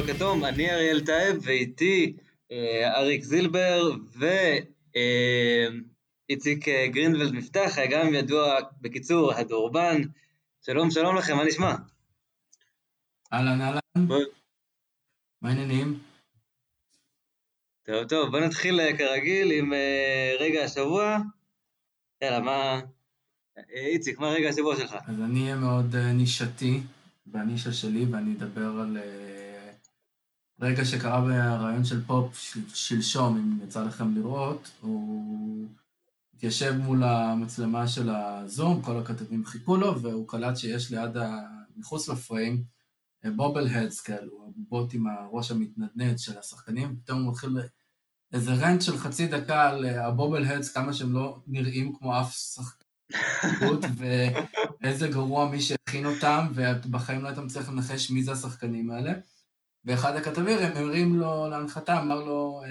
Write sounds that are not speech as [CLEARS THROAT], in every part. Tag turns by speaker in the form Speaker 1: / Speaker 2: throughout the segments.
Speaker 1: בצבע כתום, אני אריאל טייב ואיתי אה, אריק זילבר ואיציק אה, גרינבלד מפתח, גם ידוע בקיצור הדורבן. שלום שלום לכם, מה נשמע?
Speaker 2: אהלן אהלן, מה העניינים?
Speaker 1: טוב טוב, בוא נתחיל אה, כרגיל עם רגע השבוע. יאללה, מה... איציק, מה רגע השבוע שלך?
Speaker 2: אז אני אהיה מאוד נישתי. בנישה שלי, ואני אדבר על אה, רגע שקרה בריאיון של פופ של, שלשום, אם יצא לכם לראות, הוא התיישב מול המצלמה של הזום, כל הכתבים חיכו לו, והוא קלט שיש ליד, ה... מחוץ לפריים, bobbleheads כאלו, הבובות עם הראש המתנדנד של השחקנים, פתאום הוא מתחיל איזה rant של חצי דקה על ה bobbleheads, כמה שהם לא נראים כמו אף שחקן. ואיזה גרוע מי שהכין אותם, ובחיים לא היית מצליח לנחש מי זה השחקנים האלה. ואחד הכתבים הרים לו להנחתה, אמר לו אה,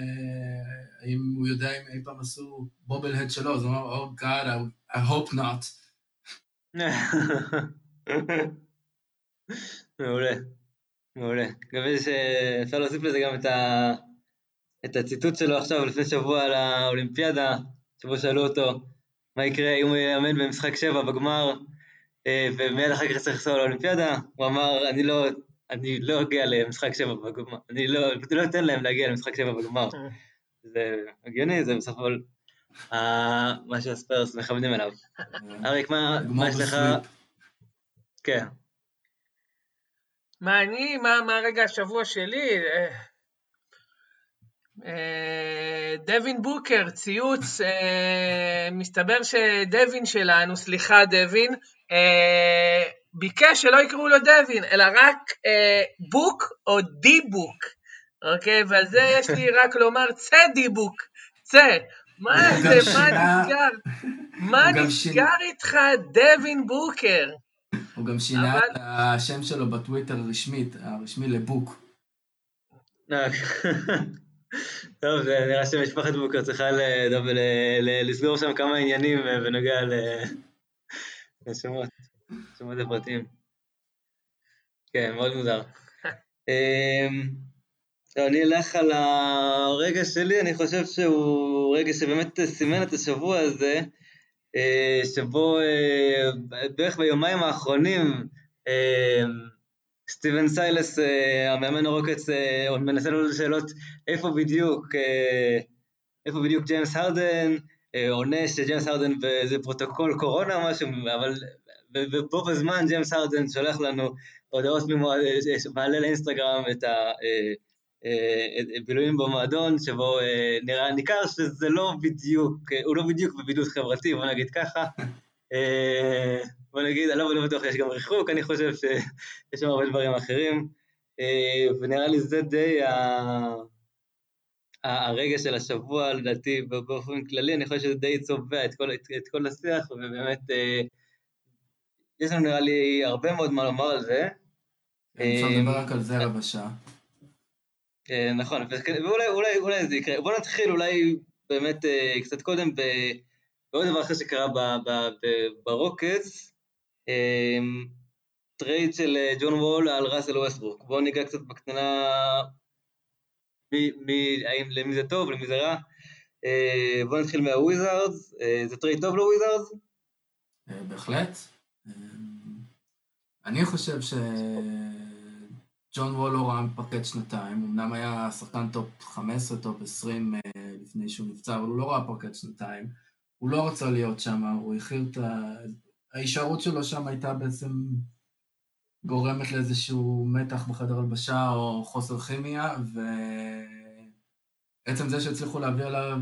Speaker 2: האם הוא יודע אם אי פעם עשו בובל הד שלו, אז הוא אמר, Oh God, I, hope not. [LAUGHS]
Speaker 1: מעולה, מעולה. מקווה שאפשר להוסיף לזה גם את, ה... את הציטוט שלו עכשיו לפני שבוע על האולימפיאדה, שבו שאלו אותו, מה יקרה אם הוא יאמן במשחק שבע בגמר, אה, ומיד אחר כך צריך לנסוע לאולימפיאדה, הוא אמר, אני לא, אני לא אגיע למשחק שבע בגמר, אני לא, לא אתן להם להגיע למשחק שבע בגמר. זה הגיוני, זה בסך הכל מה שהספרס מכוונים אליו. אריק, מה יש לך? כן.
Speaker 3: מה אני, מה רגע השבוע שלי? אה, אה, דווין בוקר, ציוץ, אה, מסתבר שדווין שלנו, סליחה דווין, אה, ביקש שלא יקראו לו דווין, אלא רק בוק או די בוק, אוקיי? ועל זה יש לי [LAUGHS] רק לומר צא די בוק, צא. מה זה, מה נסגר? מה נסגר איתך, דווין בוקר?
Speaker 2: הוא גם שינה את השם שלו בטוויטר הרשמית, הרשמי לבוק. [LAUGHS]
Speaker 1: טוב, זה נראה שמשפחת בוקר צריכה לסגור שם כמה עניינים אה, בנוגע לשמות, שמות הפרטיים. כן, מאוד מוזר. [LAUGHS] אמ, אני אלך על הרגע שלי, אני חושב שהוא רגע שבאמת סימן את השבוע הזה, אה, שבו אה, בערך ביומיים האחרונים, סטיבן סיילס, אה, המאמן הרוקטס, אה, מנסה לענות שאלות איפה בדיוק, אה, איפה בדיוק ג'יימס הרדן, עונה שג'יימס הרדן באיזה פרוטוקול קורונה או משהו, אבל ובו בזמן ג'יימס הרדן שולח לנו הודעות ממועד, מעלה לאינסטגרם את הבילויים במועדון, שבו נראה, ניכר שזה לא בדיוק, הוא לא בדיוק בבידוד חברתי, בוא נגיד ככה. בוא נגיד, אני לא, לא בטוח שיש גם ריחוק, אני חושב שיש שם הרבה דברים אחרים, אה, ונראה לי זה די ה... הרגע של השבוע, לדעתי, באופן כללי, אני חושב שזה די צובע את כל, את, את כל השיח, ובאמת, אה, יש לנו נראה לי הרבה מאוד מה לומר על זה.
Speaker 2: כן, אפשר לדבר רק על זה רבע שעה.
Speaker 1: נכון, ואולי אולי, אולי זה יקרה. בוא נתחיל אולי באמת קצת קודם בעוד דבר אחר שקרה ברוקטס, אמ, trade של אה, ג'ון וול על ראסל ווסטברוק. בואו ניגע קצת בקטנה מי, מי, האם למי זה טוב, למי זה רע. אה, בואו נתחיל מהוויזארדס. אה, זה trade טוב לוויזארדס?
Speaker 2: בהחלט. אני חושב שג'ון וול לא ראה פרקט שנתיים, אמנם היה שחקן top 15, top 20 לפני שהוא נפצע, אבל הוא לא ראה פרקט שנתיים. הוא לא רצה להיות שם, הוא הכיל את ה... ההישארות שלו שם הייתה בעצם גורמת לאיזשהו מתח בחדר הלבשה או חוסר כימיה, ועצם זה שהצליחו להביא עליו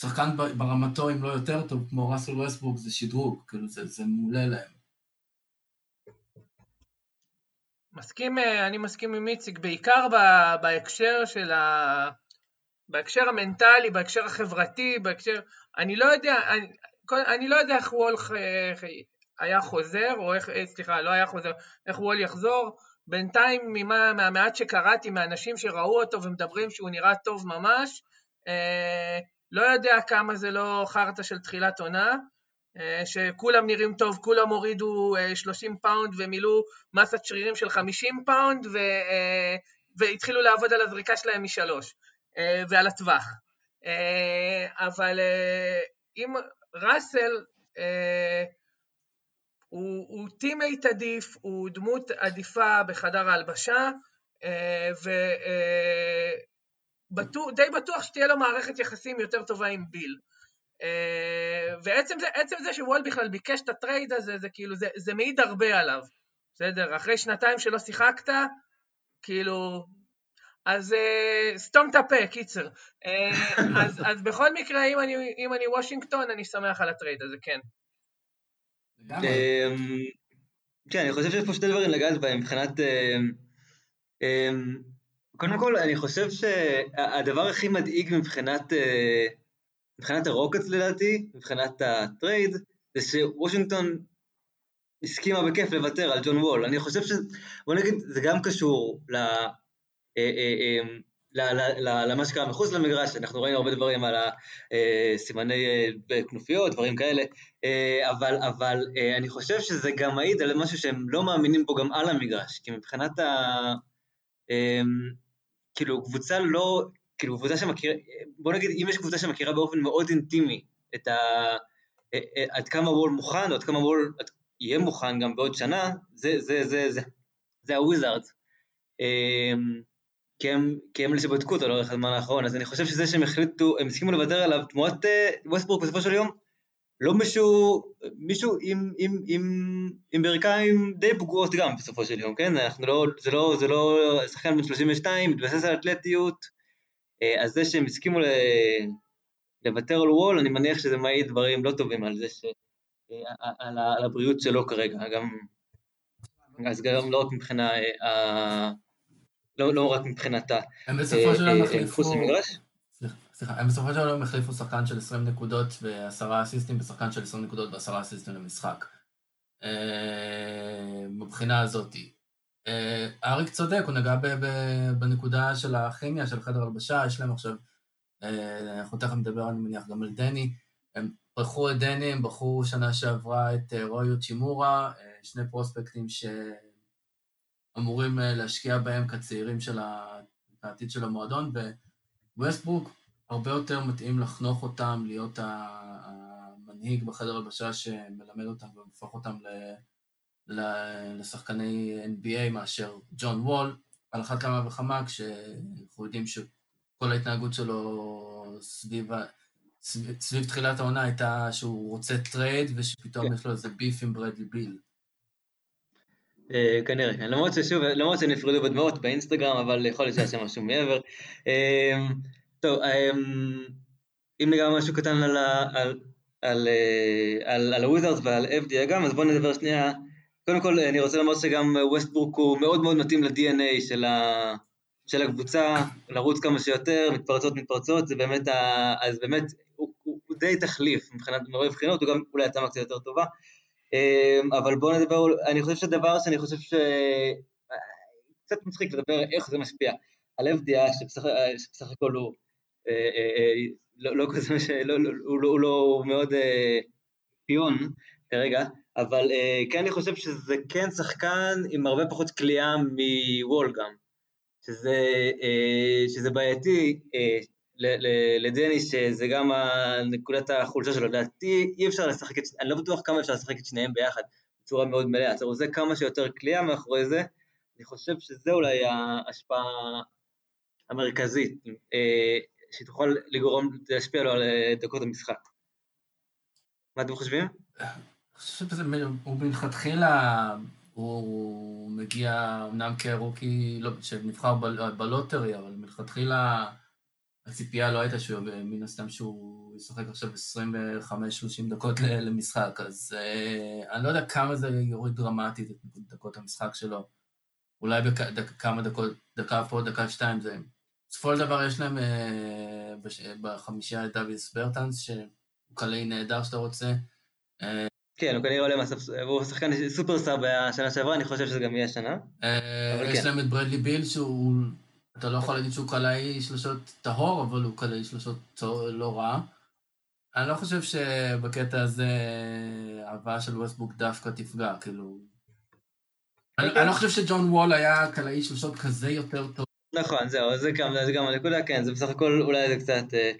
Speaker 2: שחקן ברמתו, אם לא יותר טוב, כמו ראסל ווסטבורג, זה שדרוג, כאילו זה, זה מעולה להם.
Speaker 3: מסכים, אה, אני מסכים עם איציק, בעיקר בהקשר של ה... בהקשר המנטלי, בהקשר החברתי, בהקשר... אני לא יודע, אני, אני לא יודע איך וול היה חוזר, או איך, אה, סליחה, לא היה חוזר, איך וול יחזור. בינתיים, ממה, מהמעט שקראתי, מאנשים שראו אותו ומדברים שהוא נראה טוב ממש, אה, לא יודע כמה זה לא חרטא של תחילת עונה, אה, שכולם נראים טוב, כולם הורידו אה, 30 פאונד ומילאו מסת שרירים של 50 פאונד, ו... אה, והתחילו לעבוד על הזריקה שלהם משלוש, ועל הטווח. אבל אם ראסל, הוא, הוא teammate עדיף, הוא דמות עדיפה בחדר ההלבשה, ודי בטוח שתהיה לו מערכת יחסים יותר טובה עם ביל. ועצם זה, זה שוול בכלל ביקש את ה trade הזה, זה כאילו, זה, זה מעיד הרבה עליו. בסדר? אחרי שנתיים שלא שיחקת, כאילו... אז uh, סתום את הפה, קיצר. Uh, אז, אז בכל מקרה, אם אני, אם אני וושינגטון, אני שמח על ה trade הזה, כן.
Speaker 1: אמ, כן, אני חושב שיש פה שתי דברים לגעת בהם מבחינת... אמ, אמ, קודם כל, אני חושב שהדבר הכי מדאיג מבחינת, אה, מבחינת הרוקטס לדעתי, מבחינת ה trade, זה שוושינגטון הסכימה בכיף לוותר על ג'ון וול. אני חושב ש... בוא נגיד, זה גם קשור ל... אה, אה, למה שקרה מחוץ למגרש, אנחנו ראינו הרבה דברים על הסימני כנופיות, דברים כאלה, אבל, אבל אני חושב שזה גם מעיד על משהו שהם לא מאמינים בו גם על המגרש, כי מבחינת ה... כאילו, קבוצה לא, כאילו, קבוצה שמכירה, בוא נגיד, אם יש קבוצה שמכירה באופן מאוד אינטימי את ה... עד כמה וול מוכן, או עד כמה וול יהיה מוכן גם בעוד שנה, זה, זה, זה, זה, זה הוויזארדס. כי הם, כי הם אלה שבדקו אותו לאורך הזמן האחרון, אז אני חושב שזה שהם החליטו, הם הסכימו לוותר עליו תמורת uh, ווסטברוק בסופו של יום, לא מישהו, מישהו עם, עם, עם, עם ברכיים די פגועות גם בסופו של יום, כן? אנחנו לא, זה לא, זה לא שחקן בן 32, מתבסס על אתלטיות, אז זה שהם הסכימו לוותר על וול, אני מניח שזה מעיד דברים לא טובים על זה, ש, uh, על, על הבריאות שלו כרגע, גם, אז גם לא רק מבחינה, לא, לא רק מבחינתה.
Speaker 2: הם בסופו של דבר החליפו... סליחה, הם בסופו של דבר החליפו שחקן של 20 נקודות ועשרה אסיסטים בשחקן של 20 נקודות ועשרה אסיסטים למשחק. מבחינה הזאתי. אריק צודק, הוא נגע בנקודה של הכימיה של חדר הלבשה, יש להם עכשיו, אנחנו תכף נדבר, אני מניח, גם על דני. הם בחרו את דני, הם בחרו שנה שעברה את רויו צ'ימורה, שני פרוספקטים ש... אמורים אה, להשקיע בהם כצעירים של העתיד של המועדון, וווסטברוק הרבה יותר מתאים לחנוך אותם, להיות המנהיג בחדר הלבשה שמלמד אותם והופך אותם לשחקני NBA מאשר ג'ון וול, על אחת כמה וכמה כשאנחנו יודעים שכל ההתנהגות שלו סביב, סביב, סביב תחילת העונה הייתה שהוא רוצה trade ושפתאום כן. יש לו איזה beef עם ברדלי ביל.
Speaker 1: אה, כנראה, למרות ששוב, למרות שנפרדו בדמעות באינסטגרם, אבל יכול להיות שהיה שם משהו מעבר. אה, טוב, אה, אם ניגע משהו קטן על, על, על, על, על הוויזארדס ועל FDA גם, אז בואו נדבר שנייה. קודם כל, אני רוצה לומר שגם ווסטברוק הוא מאוד מאוד מתאים ל-DNA של, ה, של הקבוצה, לרוץ כמה שיותר, מתפרצות מתפרצות, זה באמת, ה, אז באמת, הוא, הוא, הוא די תחליף מבחינת מראה בחינות, הוא גם אולי הצעה קצת יותר טובה. אמ, אבל בואו נדבר, אני חושב שהדבר שאני חושב ש... קצת מצחיק לדבר איך זה משפיע על FDI שבסך הכל הוא אה, אה, אה, לא, לא כזה, לא, לא, הוא, לא, מאוד פיון כרגע, אבל כן אני חושב שזה כן שחקן עם הרבה פחות כליאה מוול גם, שזה, שזה בעייתי לדני, שזה גם נקודת החולשה שלו, לדעתי אי אפשר לשחק את, אני לא בטוח כמה אפשר לשחק את שניהם ביחד בצורה מאוד מלאה, אתה רוצה כמה שיותר כליאה מאחורי זה, אני חושב שזה אולי ההשפעה המרכזית, אה, שתוכל לגרום, להשפיע לו על אה, דקות המשחק. מה אתם חושבים?
Speaker 2: אני חושב שזה, הוא מלכתחילה, הוא מגיע אמנם כרוקי, לא, שנבחר בלוטרי, אבל מלכתחילה הציפייה לא הייתה שהוא, מן הסתם שהוא ישחק עכשיו 25-30 דקות למשחק, אז uh, אני לא יודע כמה זה יוריד דרמטית את דקות המשחק שלו. אולי בכמה דקות, דקה פה, דקה שתיים, זה... בסופו של דבר יש להם uh, בש... בחמישייה את דוויס ברטנס, שהוא קלעי נהדר שאתה רוצה.
Speaker 1: Uh, כן, הוא כנראה עולה מהספסל, הוא שחקן סופרסטאר בשנה שעברה, אני חושב שזה גם יהיה השנה.
Speaker 2: יש כן. להם את ברדלי ביל שהוא אתה לא יכול להגיד שהוא קלעי שלושות טהור, אבל הוא קלעי שלושות לא רע. אני לא חושב שבקטע הזה ההבאה של ווסטברוק דווקא תפגע, כאילו... אני לא חושב שג'ון וול היה קלעי שלושות כזה יותר טוב.
Speaker 1: נכון, זהו, זה גם, זה גם הנקודה, כן, זה בסך הכל אולי זה קצת... אה,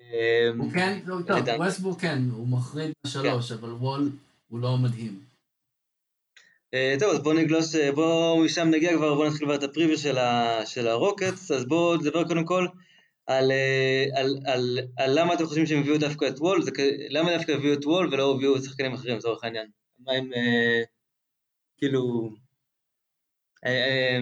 Speaker 1: אה,
Speaker 2: הוא כן, לא, טוב. ווסטברוק כן, הוא מחריד בשלוש, אבל וול הוא לא מדהים.
Speaker 1: אה, טוב, אז בואו נגלוש, בואו משם נגיע כבר, בואו נתחיל כבר את ה preview של, של הרוקטס, אז בואו נדבר קודם כל על, אה, על, על, על למה אתם חושבים שהם הביאו דווקא את וול, זה, למה דווקא הביאו את וול ולא הביאו שחקנים אחרים לצורך העניין. מה הם, אה, כאילו, אה, אה,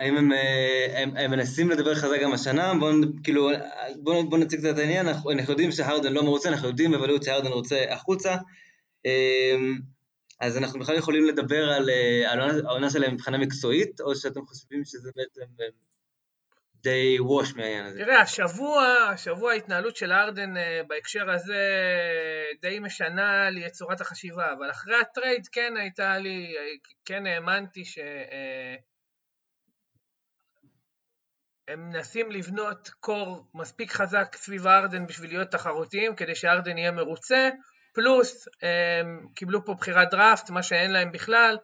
Speaker 1: האם הם, אה, הם, הם מנסים לדבר חזק גם השנה? בואו כאילו, בואו בוא נציג קצת את העניין, אנחנו, אנחנו יודעים שהרדן לא מרוצה, אנחנו יודעים בוודאות שהרדן רוצה החוצה. אה, אז אנחנו בכלל יכולים לדבר על, אה, העונה- שלהם מבחינה מקצועית, או שאתם חושבים שזה בעצם אה, די wash מהעניין הזה?
Speaker 3: תראה, השבוע, השבוע ההתנהלות של ארדן אה, בהקשר הזה די משנה לי את צורת החשיבה, אבל אחרי הטרייד כן הייתה לי, כן האמנתי ש... אה, הם מנסים לבנות core מספיק חזק סביב ארדן בשביל להיות תחרותיים, כדי שארדן יהיה מרוצה, פלוס הם קיבלו פה בחירת דראפט, מה שאין להם בכלל,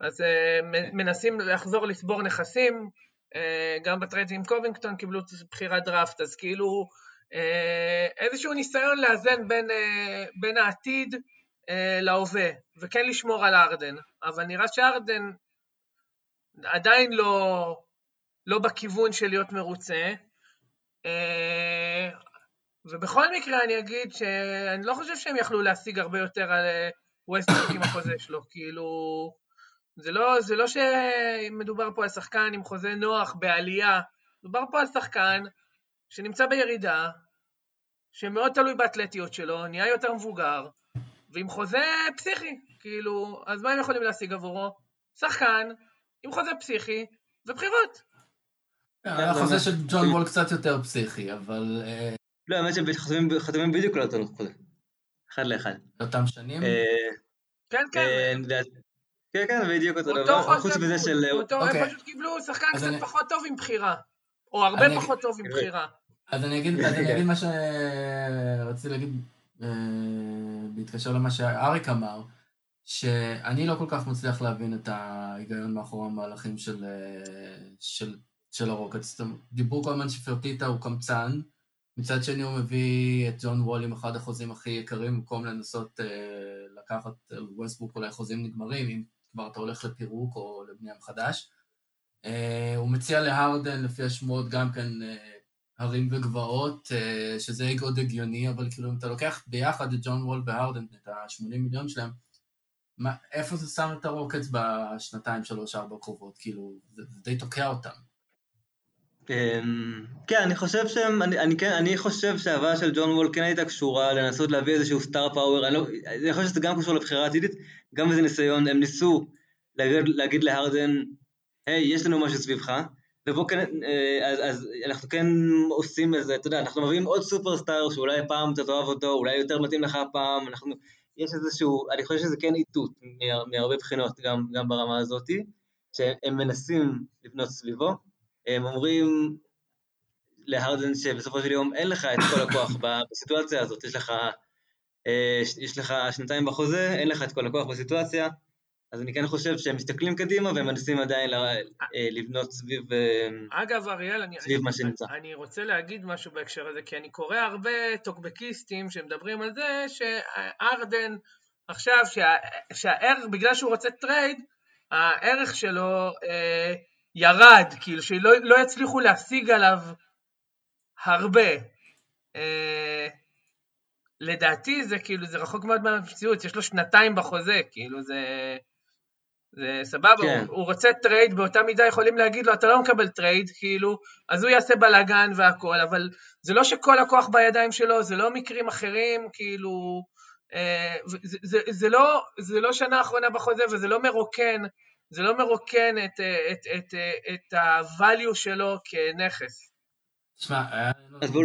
Speaker 3: אז אה, מ- מנסים לחזור לצבור נכסים, אה, גם בטרייד עם קובינגטון קיבלו בחירת דראפט, אז כאילו אה, איזשהו ניסיון לאזן בין, אה, בין העתיד אה, להווה, וכן לשמור על ארדן, אבל נראה שארדן עדיין לא, לא בכיוון של להיות מרוצה. אה, ובכל מקרה אני אגיד שאני לא חושב שהם יכלו להשיג הרבה יותר על אה, ווסטבורק עם החוזה שלו, כאילו... זה לא, זה לא שמדובר פה על שחקן עם חוזה נוח בעלייה, מדובר פה על שחקן שנמצא בירידה, שמאוד תלוי באתלטיות שלו, נהיה יותר מבוגר, ועם חוזה פסיכי, כאילו, אז מה הם יכולים להשיג עבורו? שחקן עם חוזה פסיכי ובחירות.
Speaker 2: היה חוזה של ג'ון וול קצת יותר פסיכי, אבל אה,
Speaker 1: לא, האמת שהם חתומים- בדיוק על אותו חוזה. אחד לאחד.
Speaker 2: אותם שנים.
Speaker 1: אה,
Speaker 3: כן,
Speaker 1: אה,
Speaker 3: כן.
Speaker 1: יודע- כן, כן, בדיוק אותו דבר. חוץ
Speaker 3: חוזה,
Speaker 1: מזה של...
Speaker 3: אותו,
Speaker 2: אוקיי.
Speaker 3: הם פשוט קיבלו שחקן קצת פחות טוב עם בחירה. או הרבה פחות טוב עם
Speaker 1: תראה.
Speaker 3: בחירה.
Speaker 2: אז אני אגיד, אז אני אגיד מה שרציתי להגיד, אה, בהתקשר למה שאריק אמר, שאני לא כל כך מצליח להבין את ההיגיון מאחורי המהלכים של, אה, של, של הרוקטס. דיברו כל הזמן שפרטיטה הוא קמצן, מצד שני הוא מביא את ג'ון וול עם אחד החוזים הכי יקרים, במקום לנסות אה, לקחת על ווסטבורק אולי חוזים נגמרים, אם כבר אתה הולך לפירוק או לבנייה מחדש. אה, הוא מציע להרדן, לפי השמועות, גם כן אה, הרים וגבעות, אה, שזה עוד הגיוני, אבל כאילו אם אתה לוקח ביחד את ג'ון וול והרדן, את ה-80 מיליון שלהם, מה, איפה זה שם את הרוקטס בשנתיים, שלוש, ארבע הקרובות? כאילו, זה, זה די תוקע אותם.
Speaker 1: אמ, כן, אני חושב שהם, אני, אני, כן, אני חושב שההבאה של ג'ון וול כן הייתה קשורה לנסות להביא איזשהו סטאר פאוור, אני, לא, אני חושב שזה גם קשור לבחירה עתידית, גם איזה ניסיון, הם ניסו להגיד, להגיד להרדן, היי, יש לנו משהו סביבך, ובוא כן, אה, אז, אז אנחנו כן עושים איזה, אתה יודע, אנחנו מביאים עוד סופרסטאר שאולי פעם אתה תאהב אותו, אולי יותר מתאים לך הפעם, אנחנו, יש איזשהו, אני חושב שזה כן איתות מה- מהרבה בחינות, גם, גם ברמה הזאתי, שהם מנסים לבנות סביבו, הם אומרים להרדן שבסופו של יום אין לך את כל הכוח [LAUGHS] בסיטואציה הזאת, יש לך, אה, יש לך שנתיים בחוזה, אין לך את כל הכוח בסיטואציה, אז אני כן חושב שהם מסתכלים קדימה והם מנסים עדיין ל- אה, לבנות סביב... אה,
Speaker 3: אגב, אריאל, אני,
Speaker 1: סביב
Speaker 3: אני,
Speaker 1: מה שנמצא.
Speaker 3: אני רוצה להגיד משהו בהקשר הזה, כי אני קורא הרבה טוקבקיסטים שמדברים על זה שארדן, עכשיו, שה, שהערך, בגלל שהוא רוצה טרייד, הערך שלו אה, ירד, כאילו שלא לא יצליחו להשיג עליו הרבה. אה, לדעתי זה כאילו, זה רחוק מאוד מהמציאות, יש לו שנתיים בחוזה, כאילו זה... זה סבבה,
Speaker 1: כן.
Speaker 3: הוא, הוא רוצה טרייד, באותה מידה יכולים להגיד לו, אתה לא מקבל טרייד, כאילו, אז הוא יעשה בלאגן והכל, אבל זה לא שכל הכוח בידיים שלו, זה לא מקרים אחרים, כאילו, אה, זה, זה, זה, לא, זה לא שנה אחרונה בחוזה וזה לא מרוקן, זה לא מרוקן את, אה, את, את, את, את ה value שלו כנכס.
Speaker 2: תשמע.
Speaker 1: אז בואו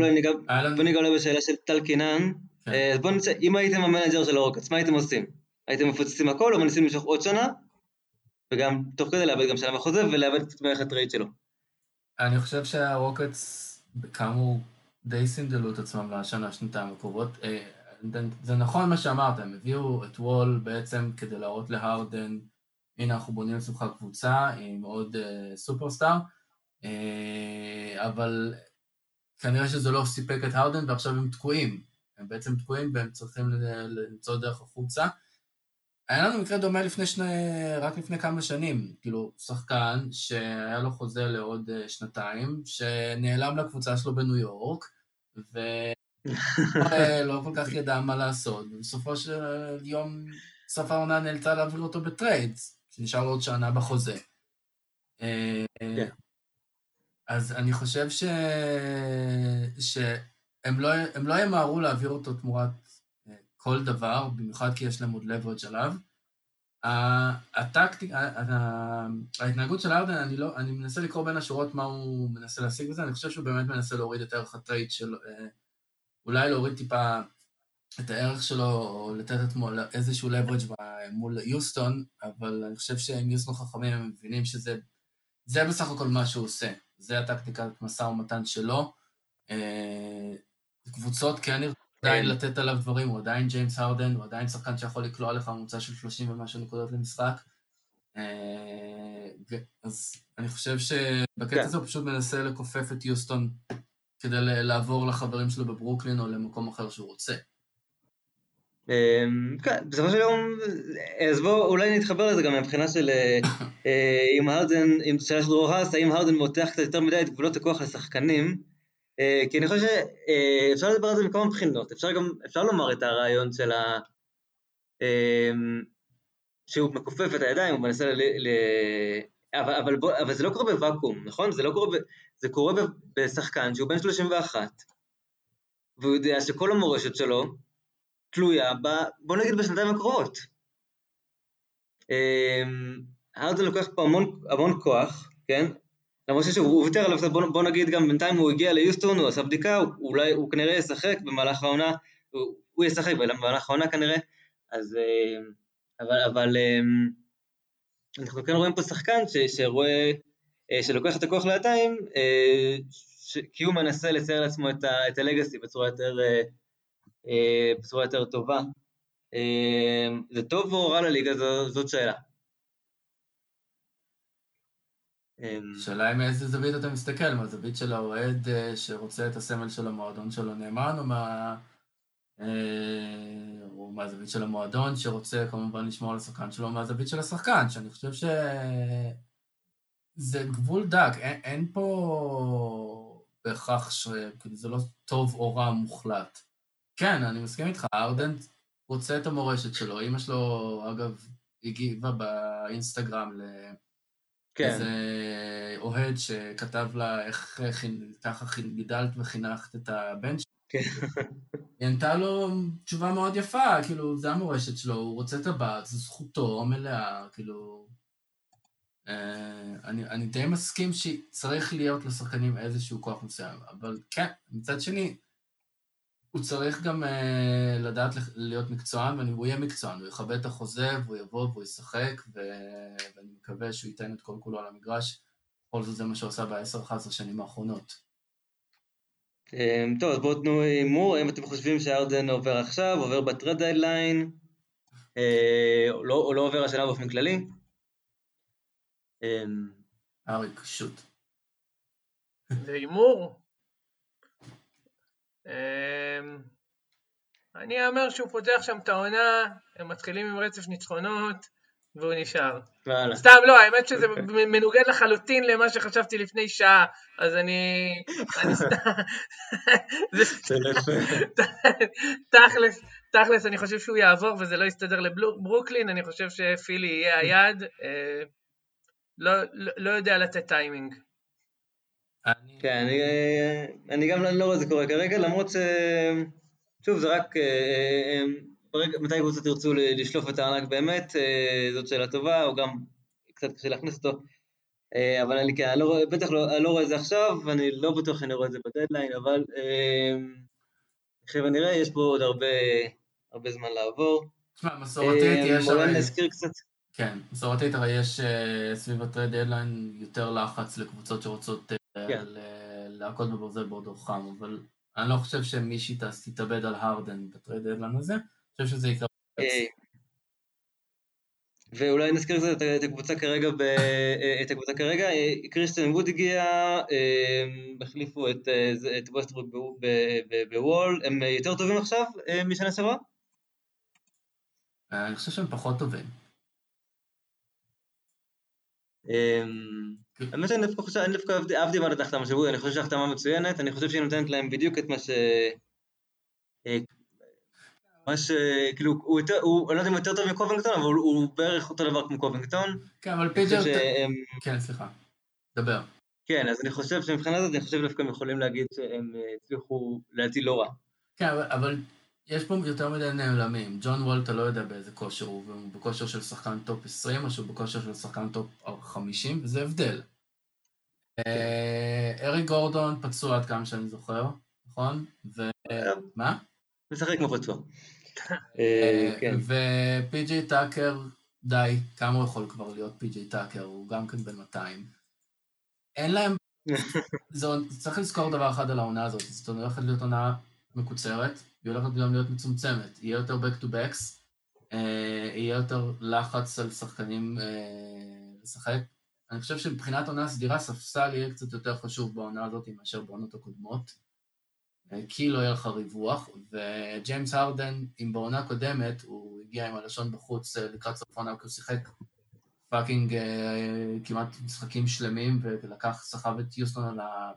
Speaker 1: ניגע אולי בשאלה של טל קינן.
Speaker 2: כן.
Speaker 1: אה, אז בואו נצא, אם הייתם ה manager של הרוקטס, מה הייתם עושים? הייתם מפוצצים הכל או מנסים למשוך עוד שנה? וגם תוך כדי לאבד גם שנה בחוזה ולאבד את ערך הטרייד שלו.
Speaker 2: אני חושב שהרוקטס, כאמור, די סינדלו את עצמם לשנה, שנתיים הקרובות. אה, זה נכון מה שאמרת, הם הביאו את וול בעצם כדי להראות להרדן, הנה אנחנו בונים לצמך קבוצה עם עוד אה, סופרסטאר. אה, אבל כנראה שזה לא סיפק את הרדן ועכשיו הם תקועים. הם בעצם תקועים והם צריכים למצוא דרך החוצה. היה לנו מקרה דומה לפני שני, רק לפני כמה שנים, כאילו, שחקן שהיה לו חוזה לעוד אה, שנתיים, שנעלם לקבוצה שלו בניו יורק, ולא [LAUGHS] כל כך ידע מה לעשות, ובסופו של יום סוף העונה נאלצה להעביר אותו בטרייד, שנשאר עוד שנה בחוזה. אה, כן. אז אני חושב ש... שהם לא, לא ימהרו להעביר אותו תמורת כל דבר, במיוחד כי יש להם עוד leverage עליו. הטקטיקה, ההתנהגות של ארדן, אני, לא, אני מנסה לקרוא בין השורות מה הוא מנסה להשיג בזה, אני חושב שהוא באמת מנסה להוריד את ערך הטרייד שלו, אה, אולי להוריד טיפה את הערך שלו, או לתת עצמו איזשהו leverage מול יוסטון, אבל אני חושב שהם יוסטון חכמים, הם מבינים שזה זה בסך הכל מה שהוא עושה, זה הטקטיקת משא ומתן שלו. אה, קבוצות כן עדיין כן. לתת עליו דברים, הוא עדיין ג'יימס הרדן, הוא עדיין שחקן שיכול לקלוע לך ממוצע של 30 ומשהו נקודות למשחק. אה, אז אני חושב שבקטע כן. הזה הוא פשוט מנסה לכופף את יוסטון כדי לעבור לחברים שלו בברוקלין או למקום אחר שהוא רוצה.
Speaker 1: אמ, כן, בסופו של יום, אז בואו אולי נתחבר לזה גם מבחינה של [COUGHS] אה, אם הרדן, אם שאלה של דרור האס, האם הרדן מותח קצת יותר מדי את גבולות הכוח לשחקנים, אה, כי אני חושב שאפשר לדבר על זה מכמה בחינות, אפשר גם, אפשר לומר את הרעיון של ה... אמ, שהוא מכופף את הידיים, הוא מנסה ל... ל... אבל, אבל, בוא, אבל זה לא קורה בוואקום, נכון? זה לא קורה, ב... זה קורה בשחקן שהוא בן 31, והוא יודע שכל המורשת שלו תלויה ב... בוא נגיד בשנתיים הקרובות. אמ, הרדן לוקח פה המון, המון כוח, כן? למרות שהוא ויתר עליו, בוא, בוא נגיד גם בינתיים הוא הגיע ליוסטון, הוא עשה בדיקה, הוא, אולי הוא כנראה ישחק במהלך העונה, הוא, הוא ישחק במהלך העונה כנראה, אז... אה, אבל, אבל אה, אנחנו כן רואים פה שחקן ש, שרואה, אה, שלוקח את הכוח לידיים, כי הוא מנסה לצייר לעצמו את, ה, את הלגאסי בצורה יותר, בצורה יותר טובה. זה טוב או רע לליגה, זאת שאלה.
Speaker 2: השאלה היא מאיזה זווית אתה מסתכל, מהזווית של האוהד אה, שרוצה את הסמל של המועדון שלו נאמן, או, מה... אה, או מהזווית של המועדון שרוצה כמובן לשמור על השחקן שלו, או מהזווית של השחקן, שאני חושב ש... זה גבול דק, אין, אין פה בהכרח ש... כאילו זה לא טוב או רע מוחלט. כן, אני מסכים איתך, ארדנט רוצה את המורשת שלו, אמא שלו, אגב, הגיבה באינסטגרם ל... כן. איזה אוהד שכתב לה איך ככה גידלת וחינכת את הבן שלו. כן. [LAUGHS] היא ענתה לו תשובה מאוד יפה, כאילו, זה המורשת שלו, הוא רוצה את הבת, זו זכותו המלאה, כאילו... אה, אני, אני די מסכים שצריך להיות לשחקנים איזשהו כוח מסוים, אבל כן, מצד שני, הוא צריך גם uh, לדעת להיות מקצוען, והוא יהיה מקצוען, הוא יכבד את החוזה, והוא יבוא והוא ישחק, ו... ואני מקווה שהוא ייתן את כל כולו על המגרש. בכל זאת זה מה שהוא עשה ב-10-11 שנים האחרונות.
Speaker 1: אמ, טוב, אז בואו תנו הימור, האם אתם חושבים שארדן עובר עכשיו, עובר ב trade deadline, אה, או לא, לא עובר השנה באופן כללי?
Speaker 2: אמ, אריק, shoot.
Speaker 3: זה הימור? אמ, אני אומר שהוא פותח שם את העונה, הם מתחילים עם רצף ניצחונות, והוא נשאר. סתם לא, האמת שזה מנוגד לחלוטין למה שחשבתי לפני שעה, אז אני... אני סתם... [LAUGHS] [LAUGHS] תכלס, תכלס, אני חושב שהוא יעבור וזה לא יסתדר לברוקלין, אני חושב שפילי יהיה היעד, אה, לא, לא, לא יודע לתת טיימינג.
Speaker 1: כן, אני, אני גם לא רואה את זה קורה כרגע, למרות ש... שוב, זה רק... אה, אה, ברגע, מתי קבוצות ירצו לשלוף את הארנק באמת, אה, זאת שאלה טובה, או גם קצת קשה להכניס אותו. אבל אני כן, אני לא, בטח לא, אני לא רואה את זה עכשיו, ואני לא בטוח שאני רואה את זה בדדליין, אבל נחיה ונראה, יש פה עוד הרבה, הרבה זמן לעבור.
Speaker 2: תשמע, מסורתית יש...
Speaker 1: אולי נזכיר קצת.
Speaker 2: כן, מסורתית הרי יש סביב הטרד דדליין יותר לחץ לקבוצות שרוצות כן. להכות בברזל בעוד חם, אבל אני לא חושב שמישהי תתאבד על הרדן ב trade deadline הזה, אני חושב שזה יקרה. אה,
Speaker 1: ואולי נזכיר קצת את הקבוצה כרגע, ב, את הקבוצה כרגע, קריסטיאן ווד הגיע, החליפו את, את ווסטברוק בוול, הם יותר טובים עכשיו משנה שעברה?
Speaker 2: אני חושב שהם פחות טובים.
Speaker 1: האמת שאני דווקא חושב, אני דווקא אהבתי מאוד את ההחתמה של ווד, אני חושב שההחתמה מצוינת, אני חושב שהיא נותנת להם בדיוק את מה ש... מה ש... כאילו, הוא יותר, הוא, אני לא יודע אם הוא יותר טוב מקובינגטון, אבל הוא, בערך אותו דבר כמו קובינגטון.
Speaker 2: כן, אבל פיג'ר... כן, סליחה. דבר.
Speaker 1: כן, אז אני חושב שמבחינה הזאת, אני חושב דווקא הם יכולים להגיד שהם אה, הצליחו להטיל לא רע.
Speaker 2: כן, אבל יש פה יותר מדי נעלמים. ג'ון וול אתה לא יודע באיזה כושר הוא, הוא בכושר של שחקן top 20, או שהוא בכושר של שחקן top 50, וזה הבדל. כן. אה, אריק גורדון פצוע עד כמה שאני זוכר, נכון? ו... אה, מה?
Speaker 1: משחק כמו פצוע.
Speaker 2: כן. ופי.ג'יי טאקר, די, כמה הוא יכול כבר להיות פי.ג'יי טאקר? הוא גם כן בן 200. אין להם... [LAUGHS] צריך לזכור דבר אחד על העונה הזאת, זאת הולכת להיות עונה מקוצרת, היא הולכת גם להיות מצומצמת. יהיה יותר back to backs, אה, יהיה יותר לחץ על שחקנים אה, לשחק. אני חושב שמבחינת עונה סדירה, ספסל יהיה קצת יותר חשוב בעונה הזאת מאשר בעונות הקודמות. כי לא יהיה לך ריווח, וג'יימס הרדן, אם בעונה קודמת, הוא הגיע עם הלשון בחוץ אה, לקראת סוף העונה, כי הוא שיחק fucking אה, כמעט משחקים שלמים, ולקח, סחב את יוסטון על, ה,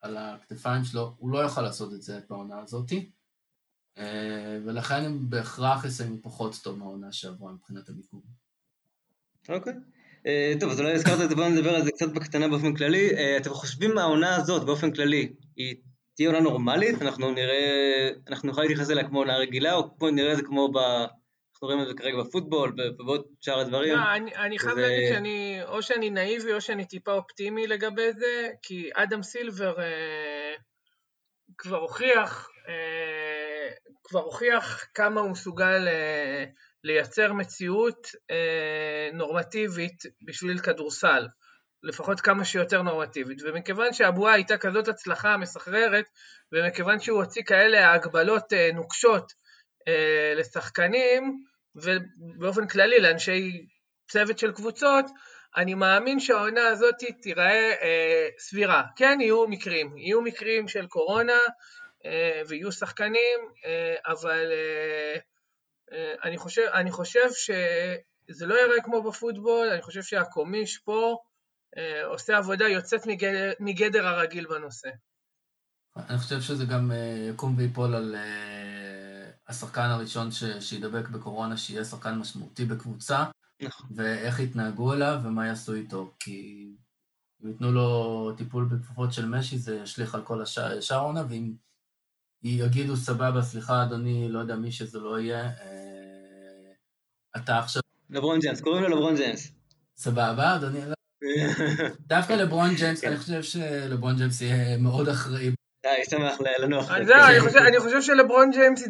Speaker 2: על הכתפיים שלו, הוא לא יוכל לעשות את זה בעונה הזאתי, אה, ולכן הם בהכרח יסיימו פחות טוב מהעונה שעברה מבחינת המיקום.
Speaker 1: אוקיי. Okay. Uh, טוב, אז אולי הזכרת את זה, בואו נדבר על זה קצת בקטנה באופן כללי. Uh, אתם חושבים מהעונה הזאת באופן כללי, היא תהיה עונה נורמלית, אנחנו נראה, אנחנו נוכל להתייחס אליה כמו עונה רגילה, או פה נראה את זה כמו ב... אנחנו רואים את זה כרגע בפוטבול ובעוד שאר הדברים.
Speaker 3: לא, אני, אני חייב להגיד שאני, או שאני נאיבי או שאני טיפה אופטימי לגבי זה, כי אדם סילבר אה, כבר הוכיח, אה, כבר הוכיח כמה הוא מסוגל אה, לייצר מציאות אה, נורמטיבית בשביל כדורסל. לפחות כמה שיותר נורמטיבית, ומכיוון שהבועה הייתה כזאת הצלחה מסחררת, ומכיוון שהוא הוציא כאלה הגבלות אה, נוקשות לשחקנים, ובאופן כללי לאנשי צוות של קבוצות, אני מאמין שהעונה הזאת תיראה אה, סבירה. כן, יהיו מקרים, יהיו מקרים של קורונה ויהיו שחקנים, אה, אבל אה, אה, אני, חושב, אני חושב שזה לא יראה כמו בפוטבול, אני חושב שהקומיש פה אה, עושה עבודה יוצאת מגדר, מגדר הרגיל בנושא.
Speaker 2: אני חושב שזה גם אה, יקום ויפול על אה, השחקן הראשון שידבק בקורונה, שיהיה שחקן משמעותי בקבוצה, נכון. ואיך יתנהגו אליו ומה יעשו איתו, כי אם ייתנו לו טיפול בכפפות של משי, זה ישליך על כל השאר העונה, ואם יגידו, סבבה, סליחה, אדוני, לא יודע מי שזה לא יהיה, אתה עכשיו...
Speaker 1: לברון ג'יימס, קוראים לו לברון ג'יימס.
Speaker 2: סבבה, אדוני, [LAUGHS] דווקא לברון ג'יימס, כן. אני חושב שלברון ג'יימס יהיה מאוד אחראי.
Speaker 1: די, שמח לנוח.
Speaker 3: אני חושב שלברון ג'יימס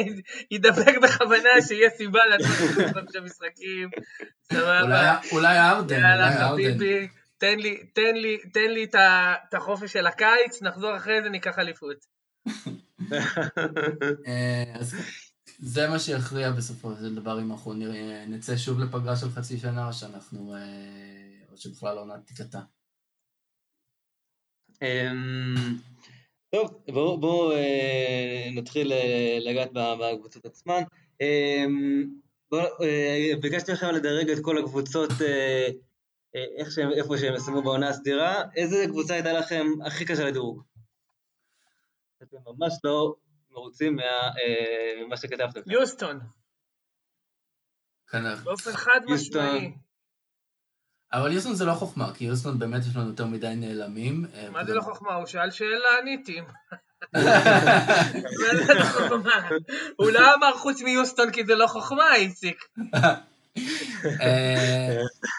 Speaker 3: [LAUGHS] ידבק בכוונה שיהיה סיבה לעשות של משחקים.
Speaker 2: סבבה. אולי ארדן, אולי ארדן.
Speaker 3: תן לי את החופש של הקיץ, נחזור אחרי זה, ניקח אליפות. [LAUGHS]
Speaker 2: אה, זה מה שיכריע בסופו של דבר אם אנחנו נצא שוב לפגרה של חצי שנה, או שאנחנו... אה, שבכלל העונה תיקטע.
Speaker 1: אמ, טוב, בואו אה, נתחיל לגעת בקבוצות עצמן. אמ, אה, ביקשתי לכם לדרג את כל הקבוצות איך שהם, איפה שהם יסיימו בעונה הסדירה. איזה קבוצה הייתה לכם הכי קשה לדירוג? אתם ממש לא מרוצים ממה שכתבתם.
Speaker 3: יוסטון. באופן חד משמעי.
Speaker 2: אבל יוסטון זה לא חוכמה, כי יוסטון באמת יש לנו יותר מדי נעלמים.
Speaker 3: אה, מה זה לא חוכמה? הוא שאל שאלה, עניתי. [LAUGHS] הוא לא אמר חוץ מיוסטון כי זה לא חוכמה, איציק. [LAUGHS]
Speaker 2: אה,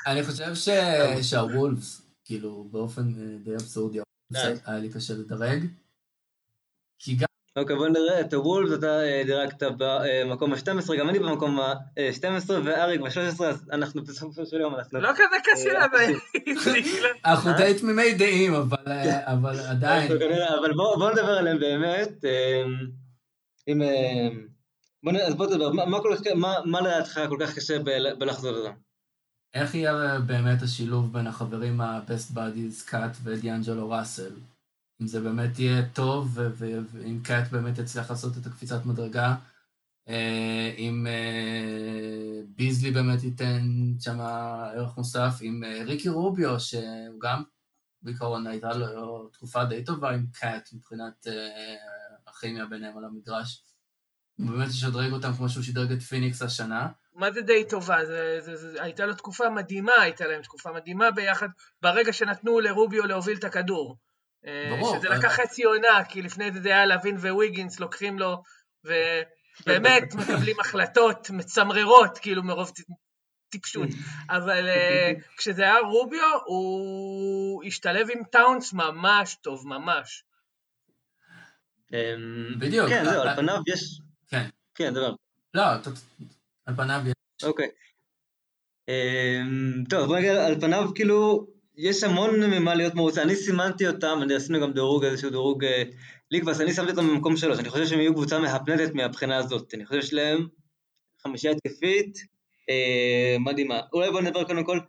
Speaker 2: אני חושב שהוולפס, כאילו, באופן אה, די אבסורדי, היה לי קשה לדרג. כי גם
Speaker 1: אוקיי, בוא נראה, את הוולפס אתה אה, דירקת במקום ה-12, גם אני במקום ה-12, ואריק ב-13, אז אנחנו בסופו של יום, אנחנו...
Speaker 3: לא כזה קשה אה, אבל... [LAUGHS]
Speaker 2: אנחנו די תמימי דעים, אבל עדיין.
Speaker 1: אבל בואו נדבר עליהם באמת. אז בוא תדבר, מה לדעתך כל כך קשה בלחזור לזה?
Speaker 2: איך יהיה באמת השילוב בין החברים ה-Best Buddies, קאט ודיאנג'לו ראסל? אם זה באמת יהיה טוב, ואם קאט באמת יצליח לעשות את הקפיצת מדרגה, אה, אם אה, ביזלי באמת ייתן שם ערך מוסף, עם אה, ריקי רוביו, שהוא גם בעיקרון הייתה לו תקופה די טובה עם קאט מבחינת הכימיה ביניהם על המגרש. הוא באמת ישדרג אותם כמו שהוא שדרג את פיניקס השנה.
Speaker 3: מה זה די טובה? זה, זה, זה, הייתה לו תקופה מדהימה, הייתה להם תקופה מדהימה ביחד, ברגע שנתנו לרוביו להוביל את הכדור. ברור. שזה לקח חצי עונה, כי לפני זה זה היה לוין וויגינס, לוקחים לו, ובאמת [LAUGHS] מקבלים החלטות מצמררות, כאילו מרוב טיפשות. [LAUGHS] אבל uh, כשזה היה רוביו, הוא השתלב עם טאונס ממש טוב, ממש.
Speaker 1: אמ, בדיוק. כן, זהו, על פניו יש...
Speaker 2: כן.
Speaker 1: כן, דבר.
Speaker 2: לא, על פניו יש.
Speaker 1: אוקיי. אמ, טוב, נגיד, על פניו כאילו, יש המון ממה להיות מרוצה. אני סימנתי אותם, אני עשינו גם דירוג, איזשהו דירוג אה, ליקבאס, אני שמתי אותם במקום שלוש. אני חושב שהם יהיו קבוצה מהפנטת מהבחינה הזאת. אני חושב שלהם חמישייה התקפית, אה, מדהימה. אולי בואו נדבר קודם כל,